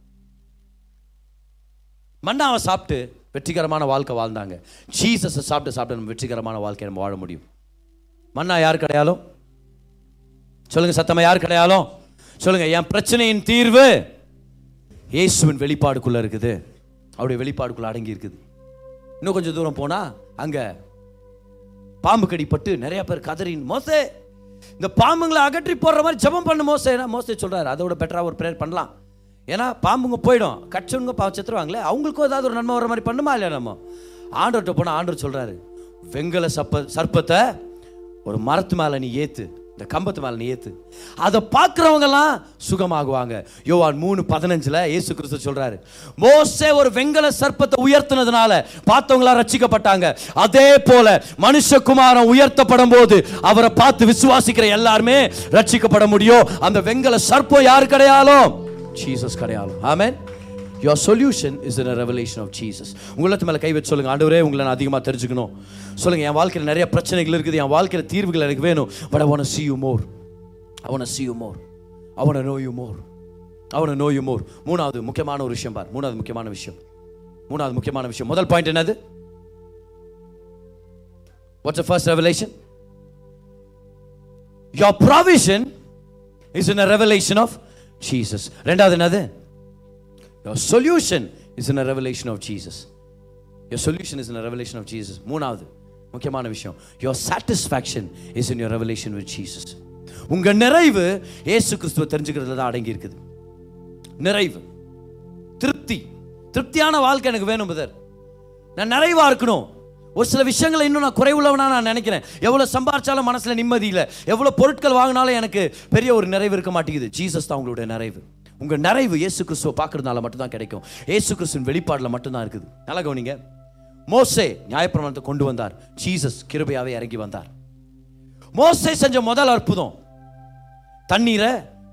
மன்னாவை சாப்பிட்டு வெற்றிகரமான வாழ்க்கை வாழ்ந்தாங்க. ஜீசஸை சாப்பிட்டு சாப்பிட்டு நம்ம வெற்றிகரமான வாழ்க்கையை நம்ம வாழ முடியும். மன்னா யார் கிடையாலும் சொல்லுங்க சத்தமா யார் கிடையாலும் சொல்லுங்க என் பிரச்சனையின் தீர்வு இயேசுவின் வெளிப்பாடுக்குள்ள இருக்குது. அவருடைய வெளிப்பாடுக்குள்ள அடங்கி இருக்குது. இன்னும் கொஞ்சம் தூரம் போனால் அங்க பாம்பு கடிப்பட்டு நிறைய பேர் கதறின் மோசே இந்த பாம்புங்களை அகற்றி போடுற மாதிரி ஜெபம் பண்ண மோசே. மோசே சொல்றாரு அதோட பெட்டரா ஒரு ப்ரேயர் பண்ணலாம். ஏன்னா பாம்புங்க போயிடும். கச்சவங்க பா செத்துருவாங்களே அவங்களுக்கும் ஏதாவது ஒரு நன்மை வர மாதிரி பண்ணுமா இல்லையா நம்ம? ஆண்டவர்கிட்ட போனால் ஆண்டவர் சொல்றாரு வெங்கல சப்ப சர்ப்பத்தை ஒரு மரத்து மேலே நீ ஏற்று இந்த கம்பத்து மேலே நீ ஏத்து. அதை பார்க்குறவங்கெல்லாம் சுகமாகுவாங்க. யோவான் மூணு பதினஞ்சில் இயேசு கிறிஸ்து சொல்கிறாரு மோசே ஒரு வெங்கல சர்ப்பத்தை உயர்த்தினதுனால பார்த்தவங்களா ரச்சிக்கப்பட்டாங்க அதே போல மனுஷகுமாரன் உயர்த்தப்படும் போது அவரை பார்த்து விசுவாசிக்கிற எல்லாருமே ரட்சிக்கப்பட முடியும். அந்த வெங்கல சர்ப்பம் யார் கிடையாலும்? Jesus கிடையாலும். Amen. Your solution is in revelation of Jesus உங்களுக்கு மேலே கை வச்சு சொல்லுங்கள் ஆண்டவரே உங்களை நான் அதிகமாக தெரிஞ்சுக்கணும் சொல்லுங்கள் என் வாழ்க்கையில் நிறைய பிரச்சனைகள் இருக்குது என் வாழ்க்கையில் தீர்வுகள் எனக்கு வேணும் but I want see you more I want see you more அவனை நோ யூ மோர் அவனை நோ யூ மோர் மூணாவது முக்கியமான ஒரு விஷயம் பார் மூணாவது முக்கியமான விஷயம் மூணாவது முக்கியமான விஷயம் முதல் பாயிண்ட் என்னது what's a first revelation your provision is in a revelation of Jesus ரெண்டாவது என்னது your solution is in a revelation of Jesus your solution is in a revelation of Jesus மூணாவது முக்கியமான விஷயம். Your satisfaction is in your revelation with Jesus உங்க நிறைவு ஏசு கிறிஸ்துவை தெரிஞ்சுக்கிறதுல தான் அடங்கி இருக்குது. நிறைவு. திருப்தி. திருப்தியான வாழ்க்கை எனக்கு வேணும் பதர் நான் நிறைவா இருக்கணும். ஒரு சில விஷயங்களை இன்னும் நான் குறைவுள்ளவனா நான் நினைக்கிறேன். எவ்வளோ சம்பாரிச்சாலும் மனசில் நிம்மதி இல்லை. எவ்வளோ பொருட்கள் வாங்கினாலும் எனக்கு பெரிய ஒரு நிறைவு இருக்க மாட்டேங்குது. ஜீசஸ் தான் உங்களுடைய நிறைவு. உங்கள் நிறைவு இயேசு கிறிஸ்துவை பார்க்குறதுனால மட்டும்தான் கிடைக்கும். இயேசு கிறிஸ்துவின் வெளிப்பாடில் மட்டும்தான் இருக்குது. நல்லா கவனிங்க. மோசே நியாயப்பிரமாணத்தை கொண்டு வந்தார். ஜீசஸ் கிருபையாவே இறங்கி வந்தார். மோசே செஞ்ச முதல் அற்புதம் தண்ணீரை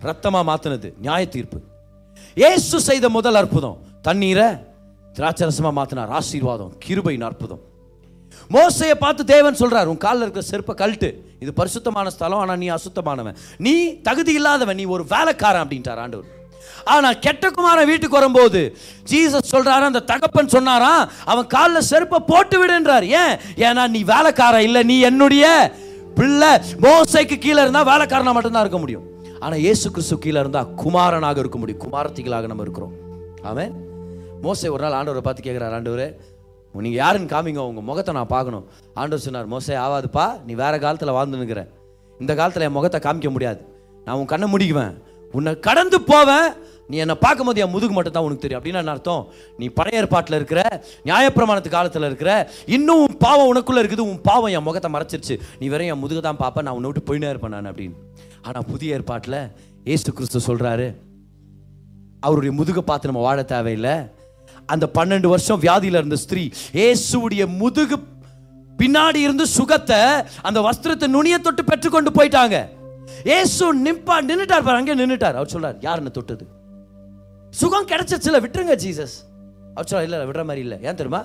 ரத்தமாக மாற்றினது நியாய தீர்ப்பு. ஏசு செய்த முதல் அற்புதம் தண்ணீரை திராட்சரசமாக மாற்றினார் ஆசீர்வாதம் கிருபையின் அற்புதம். மோசையை பார்த்து தேவன் சொல்கிறார் உன் காலில் இருக்கிற செருப்பை கழட்டு. இது பரிசுத்தமான ஸ்தலம் ஆனால் நீ அசுத்தமானவன். நீ தகுதி இல்லாதவன். நீ ஒரு வேலைக்காரன் அப்படின்ட்டார் ஆண்டவர். ஆனால் கெட்ட குமாரன் வீட்டுக்கு வரும்போது ஜீசஸ் சொல்கிறாரு அந்த தகப்பன் சொன்னாராம் அவன் காலில் செருப்பை போட்டு விடுன்றார் ஏன்? ஏன்னா நீ வேலைக்காரன் இல்லை நீ என்னுடைய பிள்ளை. மோசைக்கு கீழே இருந்தால் வேலைக்காரனாக மட்டும்தான் இருக்க முடியும். ஆனால் ஏசு கிறிஸ்து கீழே இருந்தால் குமாரனாக இருக்க முடியும். குமாரத்திகளாக நம்ம இருக்கிறோம். ஆமே மோசை ஒரு நாள் ஆண்டவரை பார்த்து கேட்குறாரு ஆண்டவரே நீங்கள் யாருன்னு காமிங்க உங்கள் முகத்தை நான் பார்க்கணும். ஆண்டவர் சொன்னார் மோசை ஆவாதுப்பா நீ வேறு காலத்தில் வாழ்ந்துன்னுக்கிறேன் இந்த காலத்தில் என் முகத்தை காமிக்க முடியாது. நான் உன் கண்ணை முடிக்குவேன். உன்னை கடந்து போவேன். நீ என்னை பார்க்கும்போது என் முதுகு மட்டும் தான் உனக்கு தெரியும். அப்படின்னா அர்த்தம்? நீ பழைய ஏற்பாட்டில் இருக்கிற நியாயப்பிரமாணத்து காலத்தில் இருக்கிற இன்னும் உன் பாவம் உனக்குள்ளே இருக்குது உன் பாவம் என் முகத்தை மறைச்சிருச்சு. நீ வெறும் என் முதுகு தான் பார்ப்பேன் நான் உன்னை விட்டு போயினே இருப்பேன் நான் அப்படின்னு. ஆனால் புதிய ஏற்பாட்டில் ஏசு கிறிஸ்து சொல்கிறாரு அவருடைய முதுகை பார்த்து நம்ம வாழ தேவையில்லை. அந்த பன்னெண்டு வருஷம் வியாதியில் இருந்த ஸ்திரீ இயேசுவுடைய முதுகு பின்னாடி இருந்து சுகத்தை அந்த வஸ்திரத்தை நுனிய தொட்டு பெற்றுக்கொண்டு போயிட்டாங்க. ஏசு நிம்பா நின்றுட்டார் பாரு அங்கே நின்றுட்டார் அவர் சொல்றார் யார் என்ன தொட்டது? சுகம் கிடைச்சிருச்சுல விட்டுருங்க ஜீசஸ் அவர் இல்லை இல்லை விடுற மாதிரி இல்லை. ஏன் தெரியுமா?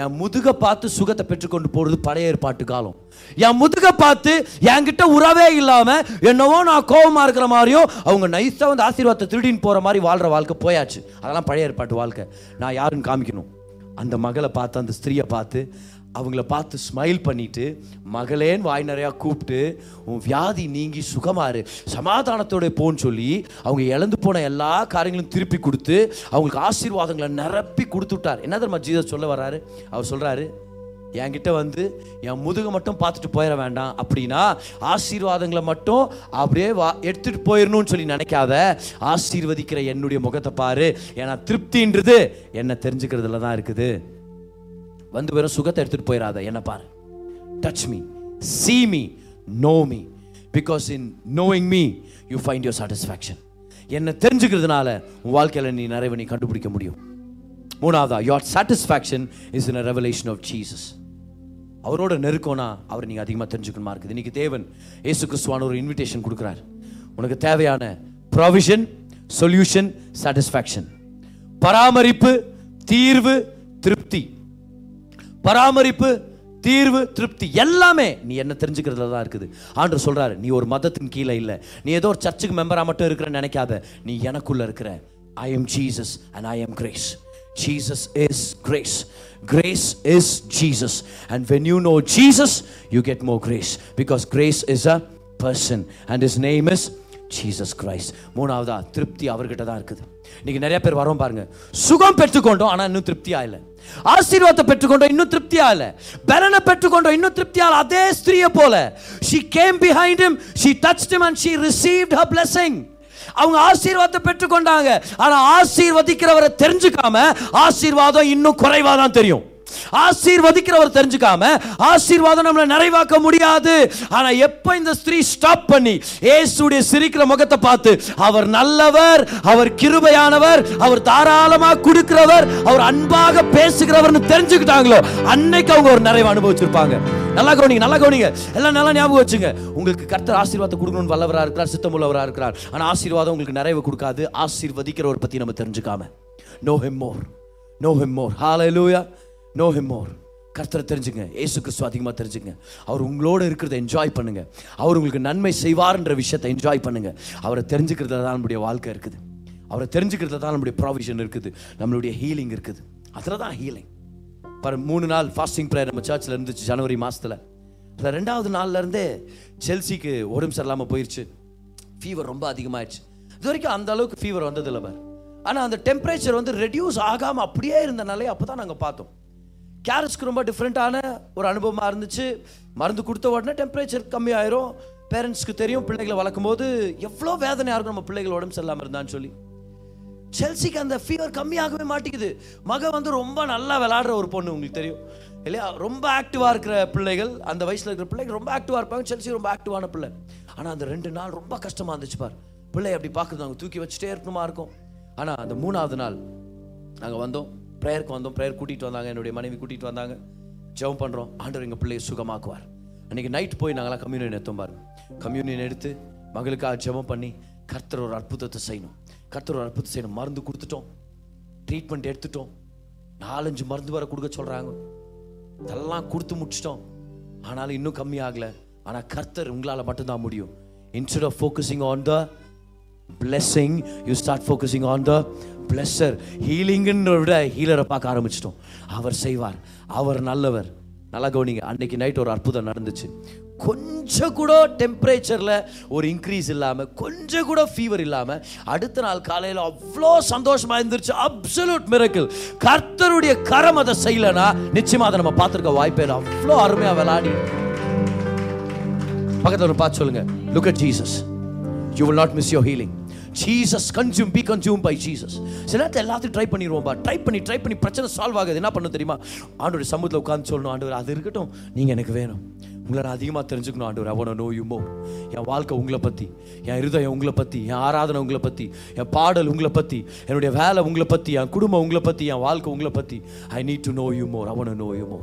என் முதுக பார்த்து சுகத்தை பெற்றுக்கொண்டு போறது பழைய ஏற்பாட்டு காலம். என் முதுக பார்த்து என்கிட்ட உறவே இல்லாம என்னவோ நான் கோபமா இருக்கிற மாதிரியும் அவங்க நைஸா வந்து ஆசீர்வாதத்தை திருடின்னு போற மாதிரி வாழ்ற வாழ்க்கை போயாச்சு. அதெல்லாம் பழைய ஏற்பாட்டு வாழ்க்கை. நான் யாருன்னு காமிக்கணும்? அந்த மகளை பார்த்து அந்த ஸ்திரீயை பார்த்து அவங்கள பார்த்து ஸ்மைல் பண்ணிட்டு மகளேன்னு வாய் நிறையா கூப்பிட்டு உன் வியாதி நீங்கி சுகமாறு சமாதானத்தோட போன்னு சொல்லி அவங்க இழந்து போன எல்லா காரியங்களும் திருப்பி கொடுத்து அவங்களுக்கு ஆசீர்வாதங்களை நிரப்பி கொடுத்து விட்டார் என்ன தெரியுமா ஜீசஸ் சொல்ல வர்றாரு? அவர் சொல்கிறாரு என்கிட்ட வந்து என் முதுகை மட்டும் பார்த்துட்டு போயிட வேண்டாம். அப்படின்னா ஆசீர்வாதங்களை மட்டும் அப்படியே வா எடுத்துகிட்டு போயிடணும்னு சொல்லி நினைக்காத. ஆசீர்வதிக்கிற என்னுடைய முகத்தை பாரு. ஏன்னா திருப்தின்றது என்னை தெரிஞ்சுக்கிறதுல தான் இருக்குது. வந்து வெறும் சுகத்தை எடுத்துட்டு போயிடாத என்ன பாரு. Touch me see me know me because in knowing me you find your satisfaction என்னை தெரிஞ்சுக்கிறதுனால உன் வாழ்க்கையில் நீ நிறைவை நீ கண்டுபிடிக்க முடியும். மூணாவதா your satisfaction is in a revelation of Jesus. அவரோட நெருக்கம்னா அவர் நீங்கள் அதிகமாக தெரிஞ்சுக்கணுமா இருக்குது. இன்னைக்கு தேவன் ஏசு கிறிஸ்துவான ஒரு இன்விடேஷன் கொடுக்குறார். உனக்கு தேவையான ப்ரொவிஷன் சொல்யூஷன் சாட்டிஸ்ஃபேக்ஷன் பராமரிப்பு தீர்வு திருப்தி. பராமரிப்பு தீர்வு திருப்தி எல்லாமே நீ என்ன தெரிஞ்சுக்கிறதுல தான் இருக்குது. ஆண்டு சொல்றாரு நீ ஒரு மதத்தின் கீழே இல்லை. நீ ஏதோ ஒரு சர்ச்சுக்கு மெம்பராக மட்டும் இருக்கிறன்னு நினைக்காத. நீ எனக்குள்ள இருக்கிற. I am Jesus and I am grace Jesus is grace grace is Jesus and when you know Jesus you get more grace because grace is a person and is name is Jesus Christ மூணாவதா திருப்தி அவர்கிட்ட தான் இருக்குது. இன்னைக்கு நிறைய பேர் வரோம் பாருங்க. சுகம் பெற்றுக்கொண்டோம் ஆனால் இன்னும் திருப்தியாக இல்லை. ஆசீர்வாதத்தை பெற்றுக்கொண்டோம் இன்னும் திருப்தியா இல்லை. பலனை பெற்றுக்கொண்டோம் இன்னும் திருப்தியா இல்லை. அதே ஸ்திரியை போல she came behind him she touched him and she received her blessing அவங்க ஆசீர்வாதத்தை பெற்றுக்கொண்டாங்க. ஆனா ஆசீர்வதிக்கிறவரை தெரிஞ்சுக்காம ஆசீர்வாதம் இன்னும் குறைவா தான் தெரியும். ஆசீர்வதிக்கிறவர் தெரிஞ்சுக்காம ஆசீர்வாதம் நம்மளை நிறைவாக்க முடியாது. ஆனா எப்ப இந்த ஸ்திரீ ஸ்டாப் பண்ணி ஏசுடைய சிரிக்கிற முகத்தை பார்த்து அவர் நல்லவர் அவர் கிருபையானவர் அவர் தாராளமா கொடுக்கிறவர் அவர் அன்பாக பேசுகிறவர்னு தெரிஞ்சுக்கிட்டாங்களோ அன்னைக்கு அவங்க ஒரு நிறைவு அனுபவிச்சிருப்பாங்க. நல்லா கவனிங்க நல்லா கவனிங்க. எல்லாம் நல்லா ஞாபகம் வச்சுங்க. உங்களுக்கு கர்த்தர் ஆசீர்வாதத்தை கொடுக்கணும்னு வல்லவரா இருக்கிறார் சித்தமுள்ளவராக இருக்கிறார். ஆனா ஆசீர்வாதம் உங்களுக்கு நிறைவு கொடுக்காது. ஆசீர்வதிக்கிறவர் பத்தி நம்ம தெரிஞ்சுக்காம. Know him more know him more hallelujah know him more கர்த்தரை தெரிஞ்சுங்க ஏசு கிறிஸ்துவ அதிகமாக தெரிஞ்சுங்க. அவர் உங்களோட இருக்கிறத என்ஜாய் பண்ணுங்க. அவர் உங்களுக்கு நன்மை செய்வார்ன்ற விஷயத்தை என்ஜாய் பண்ணுங்க. அவரை தெரிஞ்சுக்கிறதுல தான் நம்முடைய வாழ்க்கை இருக்குது. அவரை தெரிஞ்சுக்கிறதுல தான் நம்முடைய ப்ராவிஷன் இருக்குது. நம்மளுடைய ஹீலிங் இருக்குது. அதில் தான் ஹீலிங் பர் மூணு நாள் ஃபாஸ்டிங் ப்ரேயர் நம்ம சர்ச்சில் இருந்துச்சு ஜனவரி மாதத்தில் அதில் ரெண்டாவது நாள்ல இருந்தே செல்சிக்கு உடம்பு சரியில்லாமல் போயிடுச்சு ஃபீவர் ரொம்ப அதிகமாகிடுச்சு இது வரைக்கும் அந்த அளவுக்கு ஃபீவர் வந்ததில்லை பார். ஆனால் அந்த டெம்பரேச்சர் வந்து ரெடியூஸ் ஆகாமல் அப்படியே இருந்தனாலே அப்போ தான் நாங்கள் பார்த்தோம். கேரட்ஸ்க்கு ரொம்ப டிஃப்ரெண்ட்டான ஒரு அனுபவமாக இருந்துச்சு. மருந்து கொடுத்த உடனே டெம்பரேச்சர் கம்மியாயிரும். பேரண்ட்ஸ்க்கு தெரியும் பிள்ளைகளை வளர்க்கும் போது எவ்வளோ வேதனையாக இருக்கும் நம்ம பிள்ளைகள் உடம்பு சரியில்லாமல் இருந்தான்னு சொல்லி. செல்சிக்கு அந்த ஃபீவர் கம்மியாகவே மாட்டேங்குது. மக வந்து ரொம்ப நல்லா விளாடுற ஒரு பொண்ணு உங்களுக்கு தெரியும். இல்லையா? ரொம்ப ஆக்டிவாக இருக்கிற பிள்ளைகள் அந்த வயசில் இருக்கிற பிள்ளைகள் ரொம்ப ஆக்டிவாக இருப்பாங்க. செல்சி ரொம்ப ஆக்டிவான பிள்ளை. ஆனால் அந்த ரெண்டு நாள் ரொம்ப கஷ்டமாக இருந்துச்சு பார். பிள்ளை அப்படி பார்க்குறது அவங்க தூக்கி வச்சுட்டே இருக்கணுமா இருக்கும். ஆனால் அந்த மூணாவது நாள் நாங்கள் வந்தோம். ப்ரேயருக்கு வந்தோம். ப்ரேயர் கூட்டிகிட்டு வந்தாங்க. என்னுடைய மனைவி கூட்டிகிட்டு வந்தாங்க. ஜெபம் பண்ணுறோம் ஆண்டவர் எங்கள் பிள்ளையை சுகமாக்குவார். அன்றைக்கி நைட் போய் நாங்களாம் கம்யூனியன் எடுத்தோம் பாருங்க. கம்யூனியன் எடுத்து மகளுக்காக ஜெபம் பண்ணி கர்த்தர் ஒரு அற்புதத்தை செய்யணும். கர்த்தர் ஒரு அற்புதத்தை செய்யணும். மருந்து கொடுத்துட்டோம். ட்ரீட்மெண்ட் எடுத்துட்டோம். நாலஞ்சு மருந்து வர கொடுக்க சொல்கிறாங்க இதெல்லாம் கொடுத்து முடிச்சிட்டோம். ஆனாலும் இன்னும் கம்மி ஆகலை. ஆனால் கர்த்தர் உங்களால் மட்டும்தான் முடியும். Instead of focusing on the blessing you start focusing on the blesser ஹீலிங்குன்ற விட ஹீலரை பார்க்க ஆரம்பிச்சிட்டோம். அவர் செய்வார். அவர் நல்லவர். நல்லா கவனிங்க அன்னைக்கு நைட் ஒரு அற்புதம் நடந்துச்சு. கொஞ்சம் கூட டெம்பரேச்சரில் ஒரு இன்க்ரீஸ் இல்லாமல் கொஞ்சம் கூட ஃபீவர் இல்லாமல் அடுத்த நாள் காலையில் அவ்வளோ சந்தோஷமாக இருந்துருச்சு. அப்சல்யூட் மிரக்கிள் கர்த்தருடைய கரம் அதை செய்யலைன்னா நிச்சயமாக அதை நம்ம பார்த்துருக்க வாய்ப்பே இல்லை. அவ்வளோ அருமையாக விளாடி பக்கத்தில் ஒரு பார்த்து சொல்லுங்க. Look at Jesus you will not miss your healing Jesus consume be consume by Jesus சில நேரத்தில் எல்லாத்தையும் ட்ரை பண்ணிடுவோம்பா ட்ரை பண்ணி ட்ரை பண்ணி பிரச்சனை சால்வ் ஆகுது. என்ன பண்ண தெரியுமா? ஆண்டோட சமூகத்தில் உட்காந்து சொல்லணும் ஆண்டவர் அது இருக்கட்டும். நீங்கள் எனக்கு வேணும். உங்களை நான் அதிகமாக தெரிஞ்சுக்கணும் ஆண்டவர். அவனை நோயுமோ என் வாழ்க்கை உங்களை பற்றி என் இருதயம் உங்களை பற்றி என் ஆராதனை உங்களை பற்றி என் பாடல் உங்களை பற்றி என்னுடைய வேலை உங்களை பற்றி என் குடும்பம் உங்களை பற்றி என் வாழ்க்கை உங்களை பற்றி ஐ நீட் டு நோயுமோ அவனை நோயுமோ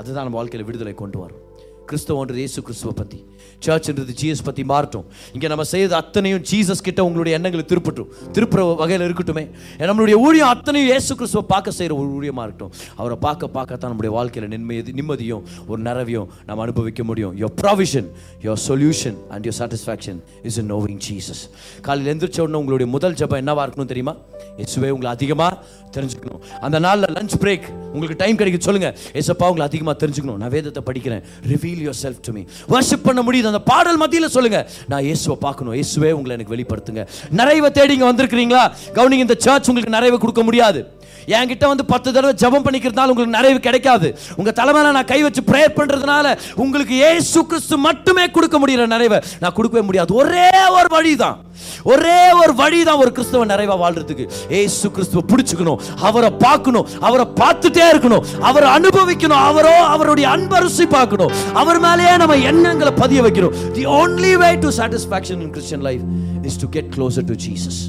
அதுதான் நம்ம வாழ்க்கையில் விடுதலை கொண்டு வரும். கிறிஸ்தவன்றது இயேசு கிறிஸ்துவ பற்றி சர்ச்ன்றது ஜீசஸ் பற்றி மாறட்டும். இங்கே நம்ம செய்யறது அத்தனையும் ஜீசஸ் கிட்ட உங்களுடைய எண்ணங்களை திருப்பட்டும். திருப்புற வகையில் இருக்கட்டுமே. நம்மளுடைய ஊழியம் அத்தனையும் இயேசு கிறிஸ்துவ பார்க்க செய்கிற ஒரு ஊழியமாக இருக்கட்டும். அவரை பார்க்க பார்க்கத்தான் நம்முடைய வாழ்க்கையில் நிம்மதி நிம்மதியும் ஒரு நிறவையும் நம்ம அனுபவிக்க முடியும். Your provision your solution and your satisfaction is in knowing Jesus காலையில் எந்திரிச்ச உடனே உங்களுடைய முதல் ஜபம் என்னவாக இருக்கணும் தெரியுமா? இயேசுவே உங்களை அதிகமாக தெரிஞ்சுக்கணும். அந்த நாளில் லஞ்ச் பிரேக் உங்களுக்கு டைம் கிடைக்க சொல்லுங்க. இயேசப்பா உங்களை அதிகமாக தெரிஞ்சுக்கணும். நான் வேதத்தை படிக்கிறேன். Reveal yourself to me worship பண்ண முடியுது. அந்த பாடல் மத்தியில் சொல்லுங்க. நான் இயேசுவை பார்க்கணும். இயேசுவே உங்களை எனக்கு வெளிப்படுத்துங்க. நிறைவை தேடிங்க வந்திருக்கிறீங்களா? கவனிங்க இந்த சர்ச் உங்களுக்கு நிறைவை கொடுக்க முடியாது. என்கிட்ட வந்து பத்து தடவை ஜெபம் பண்ணிக்கிறதுனால உங்களுக்கு நிறைவு கிடைக்காது. உங்க தலைமையில நான் கை வச்சு ப்ரேயர் பண்றதுனால உங்களுக்கு ஏசு கிறிஸ்து மட்டுமே கொடுக்க முடியற நிறைவை நான் கொடுக்கவே முடியாது. ஒரே ஒரு வழி தான் ஒரே ஒரு வழி தான் ஒரு கிறிஸ்தவ நிறைவா வாழ்றதுக்கு. ஏசு கிறிஸ்துவ பிடிச்சுக்கணும் அவரை பார்க்கணும் அவரை பார்த்துட்டே இருக்கணும் அவரை அனுபவிக்கணும் அவரோ அவருடைய அன்பரசி பார்க்கணும் அவர் மேலேயே நம்ம எண்ணங்களை பதிய வைக்கணும். The only way to satisfaction in Christian life is to get closer to Jesus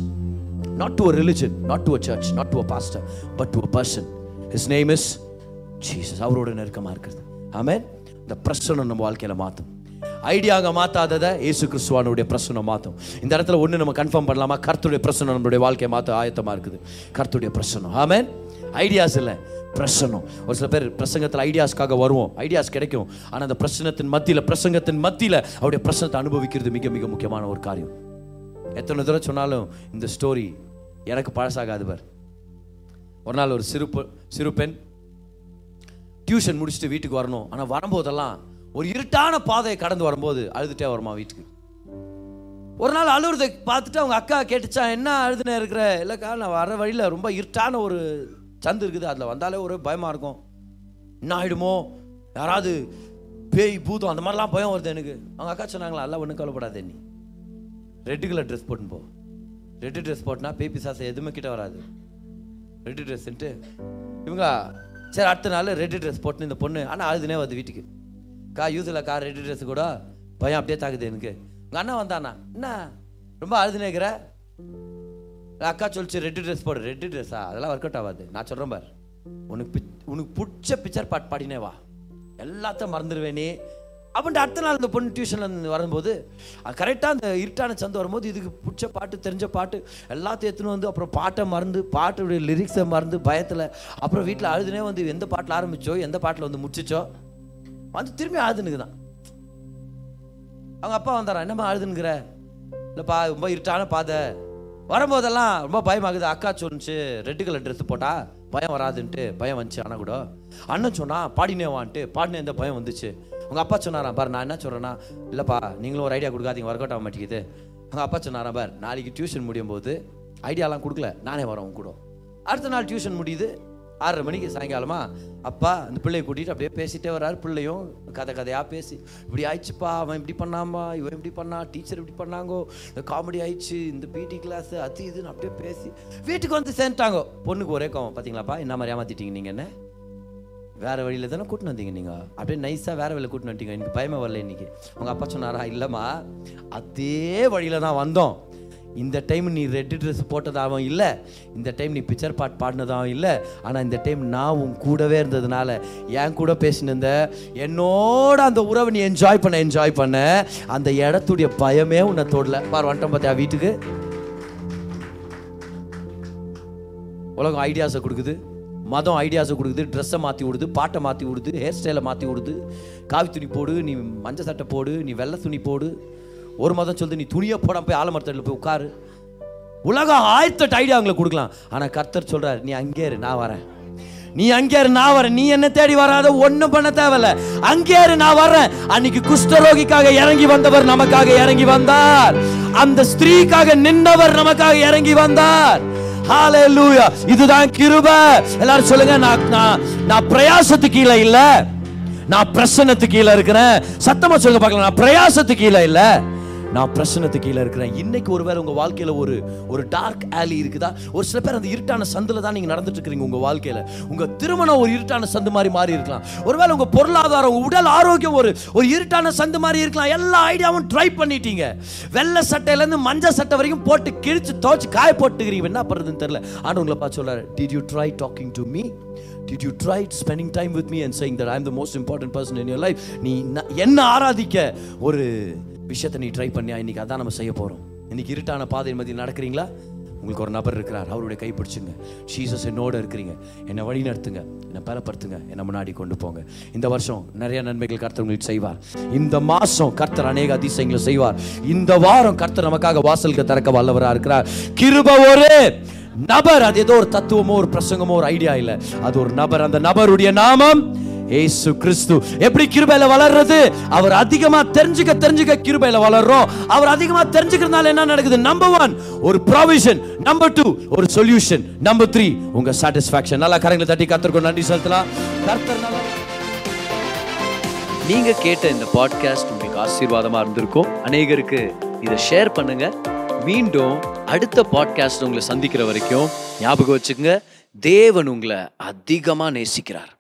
not to a religion, not to a church, not to a pastor, but to a person. His name is Jesus. அவரோட நெருக்கமாக இருக்கிறது. ஆமே இந்த பிரசனம் நம்ம வாழ்க்கையில மாற்றும் ஐடியாக மாற்றாததை ஏசு கிறிஸ்துவானுடைய பிரசனம் மாற்றும் இந்த இடத்துல ஒன்று நம்ம கன்ஃபார்ம் பண்ணலாமா? கர்த்துடைய பிரசனம் நம்மளுடைய வாழ்க்கையை மாற்ற ஆயத்தமாக இருக்குது. கர்த்துடைய பிரசனம். ஆமேன் ஐடியாஸ் இல்லை. பிரசனம். ஒரு சில பேர் பிரசங்கத்தில் ஐடியாஸ்க்காக வருவோம். ஐடியாஸ் கிடைக்கும். ஆனால் அந்த பிரசனத்தின் மத்தியில் பிரசங்கத்தின் மத்தியில் அவருடைய பிரசனத்தை அனுபவிக்கிறது மிக மிக முக்கியமான ஒரு காரியம். எத்தனை தடவை சொன்னாலும் இந்த ஸ்டோரி எனக்கு பழசாகாது பார். ஒரு நாள் ஒரு சிறு சிறு பெண் டியூஷன் முடிச்சுட்டு வீட்டுக்கு வரணும். ஆனால் வரும்போதெல்லாம் ஒரு இருட்டான பாதையை கடந்து வரும்போது அழுதுட்டே வருமா வீட்டுக்கு. ஒரு நாள் அழுகுறதை பார்த்துட்டு அவங்க அக்கா கேட்டுச்சா என்ன அழுதுனே இருக்கிற? இல்லைக்கா நான் வர வழியில் ரொம்ப இருட்டான ஒரு சந்து இருக்குது. அதில் வந்தாலே ஒரு பயமாக இருக்கும். என்ன ஆகிடுமோ யாராவது பேய் பூதம் அந்த மாதிரிலாம் பயம் வருது எனக்கு. அவங்க அக்கா சொன்னாங்களா எல்லாம் ஒன்றும் கவலைப்படாதே நீ. ரெட்டு கலர் ட்ரெஸ் போட்டுன்னு போ. ரெட்டு ட்ரெஸ் போட்டுனா பேய் பிசாசு எதுவுமே கிட்ட வராது. ரெட்டு ட்ரெஸ்ன்ட்டு இவங்க சரி அடுத்த நாள் ரெட்டு ட்ரெஸ் போட்டுன்னு இந்த பொண்ணு ஆனால் அழுதுனே வருது வீட்டுக்கு. கா யூஸில் கார் ரெட்டு ட்ரெஸ் கூட பயம் அப்படியே தாக்குது எனக்கு. உங்கள் அண்ணா வந்தாண்ணா என்ன ரொம்ப அழுதுனேக்கிற அக்கா சொல்லிச்சு ரெட்டு ட்ரெஸ் போடு ரெட்டு ட்ரெஸ்ஸா அதெல்லாம் ஒர்க் அவுட் ஆகாது. நான் சொல்கிறேன் பார். உனக்கு பிச் உனக்கு பிடிச்ச பிக்சர் பாட்டு பாடினே வா. எல்லாத்தையும் மறந்துடுவேனே அப்படின்ட்டு அடுத்த நாள் இந்த பொண்ணு டியூஷனில் வரும்போது கரெக்டாக அந்த இருட்டான சந்து வரும்போது இதுக்கு பிடிச்ச பாட்டு தெரிஞ்ச பாட்டு எல்லாத்தையும் எடுத்துன்னு வந்து அப்புறம் பாட்டை மறந்து பாட்டுடைய லிரிக்ஸை மறந்து பயத்தில் அப்புறம் வீட்டில் அழுதுனே வந்து எந்த பாட்டில் ஆரம்பித்தோ எந்த பாட்டில் வந்து முடிச்சிச்சோ வந்து திரும்பி ஆழுதுனுக்கு தான் அவங்க அப்பா வந்தாரா என்னம்மா அழுதுனுக்குற இல்லைப்பா ரொம்ப இருட்டான பாதை. வரும்போதெல்லாம் ரொம்ப பயமாகுது. அக்கா சொன்னிச்சு ரெட்டு கலர் ட்ரெஸ் போட்டா பயம் வராதுன்ட்டு பயம் வந்துச்சு ஆனால் கூட. அண்ணன் சொன்னா பாடினே வான்ட்டு பாடினே இந்த பயம் வந்துச்சு. உங்கள் அப்பா சொன்னாராம் பாரு நான் என்ன சொல்கிறேன்னா இல்லைப்பா நீங்களும் ஒரு ஐடியா கொடுக்காதீங்க ஒர்க் அவுட் ஆக மாட்டேங்குது. அவங்க அப்பா சொன்னாராம் பார் நாளைக்கு டியூஷன் முடியும் போது ஐடியாலாம் கொடுக்கல. நானே வரேன் கூட. அடுத்த நாள் டியூஷன் முடியுது. ஆறரை மணிக்கு சாயங்காலமா அப்பா அந்த பிள்ளையை கூட்டிட்டு அப்படியே பேசிட்டே வர்றாரு. பிள்ளையும் கதை கதையா பேசி இப்படி ஆயிடுச்சுப்பா அவன் இப்படி பண்ணாமா இவன் இப்படி பண்ணா டீச்சர் இப்படி பண்ணாங்கோ இந்த காமெடி ஆயிடுச்சு இந்த பிடி கிளாஸ் அது இதுன்னு அப்படியே பேசி வீட்டுக்கு வந்து சேர்ந்துட்டாங்க. பொண்ணுக்கு ஒரே கோவம் பார்த்தீங்களாப்பா என்ன மாதிரி ஏமாத்திட்டீங்க நீங்க என்ன? வேற வழியில தானே கூட்டின்னு வந்தீங்க நீங்க? அப்படியே நைஸாக வேற வழியில் கூட்டின்னு வந்துட்டீங்க. எனக்கு பயமே வரல இன்னைக்கு. உங்க அப்பா சொன்னாரா இல்லம்மா அதே வழியில தான் வந்தோம். இந்த டைம் நீ ரெட் ட்ரெஸ் போட்டதாகவும் இல்லை இந்த டைம் நீ பிக்சர் பாட் பாடினதாகவும் இல்லை ஆனால் இந்த டைம் நான் உன் கூடவே இருந்ததுனால என் கூட பேசினிருந்த என்னோட அந்த உறவை நீ என்ஜாய் பண்ண என்ஜாய் பண்ண அந்த இடத்துடைய பயமே உன்னை தொடல. பார் வந்துட்டோம் பார்த்தியா வீட்டுக்கு? உலகம் ஐடியாஸை கொடுக்குது மதம் ஐடியாஸை கொடுக்குது ட்ரெஸ்ஸை மாற்றி விடுது பாட்டை மாற்றி விடுது ஹேர் ஸ்டைலை மாற்றி விடுது காவி துணி போடு நீ மஞ்சள் சட்டை போடு நீ வெள்ளை துணி போடு ஒரு மதம் சொல்லுது நீ துணியை போடாம போய் ஆலமரத்தில் போய் உட்காரு. உலகம் ஆயிரத்தெட்டு ஐடியா அவங்களுக்கு கொடுக்கலாம். ஆனால் கர்த்தர் சொல்கிறார் நீ அங்கே இரு நான் வரேன். நீ அங்கே இரு நான் வரேன். நீ என்ன தேடி வராத ஒன்றும் பண்ண தேவையில்ல. அங்கே இரு நான் வரேன். அன்னைக்கு குஷ்டரோகிக்காக இறங்கி வந்தவர் நமக்காக இறங்கி வந்தார். அந்த ஸ்திரீக்காக நின்னவர் நமக்காக இறங்கி வந்தார். ஹalleluya இதுதான் கிருப. எல்லாரும் சொல்லுங்க நான் நான் நான் பிரயாசத்துக்கு கீழே இல்லை. நான் பிரசன்னத்துக்கு கீழே இருக்கிறேன். சத்தமா சொல்லுங்க பார்க்கலாம். நான் பிரயாசத்துக்கு கீழே இல்லை. நான் பிரச்சனத்துக்கு கீழே இருக்கிறேன். இன்னைக்கு ஒருவேளை உங்கள் வாழ்க்கையில் ஒரு ஒரு டார்க் ஆலி இருக்குதா? ஒரு சில பேர் அந்த இருட்டான சந்தில் தான் நீங்கள் நடந்துட்டு இருக்கிறீங்க உங்கள் வாழ்க்கையில். உங்கள் திருமணம் ஒரு இருட்டான சந்து மாதிரி மாறி இருக்கலாம். ஒருவேளை உங்கள் பொருளாதாரம் உடல் ஆரோக்கியம் ஒரு ஒரு இருட்டான சந்து மாதிரி இருக்கலாம். எல்லா ஐடியாவும் ட்ரை பண்ணிட்டீங்க. வெள்ளை சட்டையிலேருந்து மஞ்சள் சட்டை வரைக்கும் போட்டு கிழிச்சு துவச்சி காய போட்டுக்கிறீங்க. என்ன பண்ணுறதுன்னு தெரியல. ஆனால் உங்களை பார்த்து சொல்கிறார் did you try talking to me did you try spending time with me and saying that I am the most important person in your life நீ என்ன ஆராதிக்க? ஒரு விஷயத்தை நீ ட்ரை பண்ணியா? இன்னைக்கு அதான் நம்ம செய்ய போகிறோம் இன்னைக்கு இருட்டான பாதை மத்தியில் நடக்கிறீங்களா? உங்களுக்கு ஒரு நபர் இருக்கிறார். அவருடைய கை பிடிச்சுங்க. ஜீசஸ் என்னோட இருக்கிறீங்க. என்னை வழி நடத்துங்க. என்னை பலப்படுத்துங்க. என்னை முன்னாடி கொண்டு போங்க. இந்த வருஷம் நிறைய நன்மைகள் கர்த்தர் உங்களுக்கு செய்வார். இந்த மாதம் கர்த்தர் அநேக அதிசயங்களை செய்வார். இந்த வாரம் கர்த்தர் நமக்காக வாசலுக்கு திறக்க வல்லவராக இருக்கிறார். கிருப ஒரு நபர். அது ஏதோ ஒரு தத்துவமோ ஒரு பிரசங்கமோ ஒரு ஐடியா இல்லை. அது ஒரு நபர். அந்த நபருடைய நாமம் ஏசு கிறிஸ்து. எப்படி கிருபையில வளர்றது? அவர் அதிகமா தெரிஞ்சுக்க தெரிஞ்சுக்க கிருபையில வளர்றோம். அவர் அதிகமா தெரிஞ்சுக்கிறதுனால என்ன நடக்குது? நம்பர் ஒன் ஒரு ப்ராவிஷன் நம்பர் டூ ஒரு சொல்யூஷன் நம்பர் த்ரீ உங்க சாட்டிஸ்பாக்சன் நல்லா கரங்களை தட்டி கத்திருக்கோம் நன்றி செலுத்தலாம். கர்த்தர் நல்லா நீங்க கேட்ட இந்த பாட்காஸ்ட் உங்களுக்கு ஆசீர்வாதமா இருந்திருக்கும். அநேகருக்கு இதை ஷேர் பண்ணுங்க. மீண்டும் அடுத்த பாட்காஸ்ட் உங்களை சந்திக்கிற வரைக்கும் ஞாபகம் வச்சுக்கோங்க. தேவன் உங்களை அதிகமா நேசிக்கிறார்.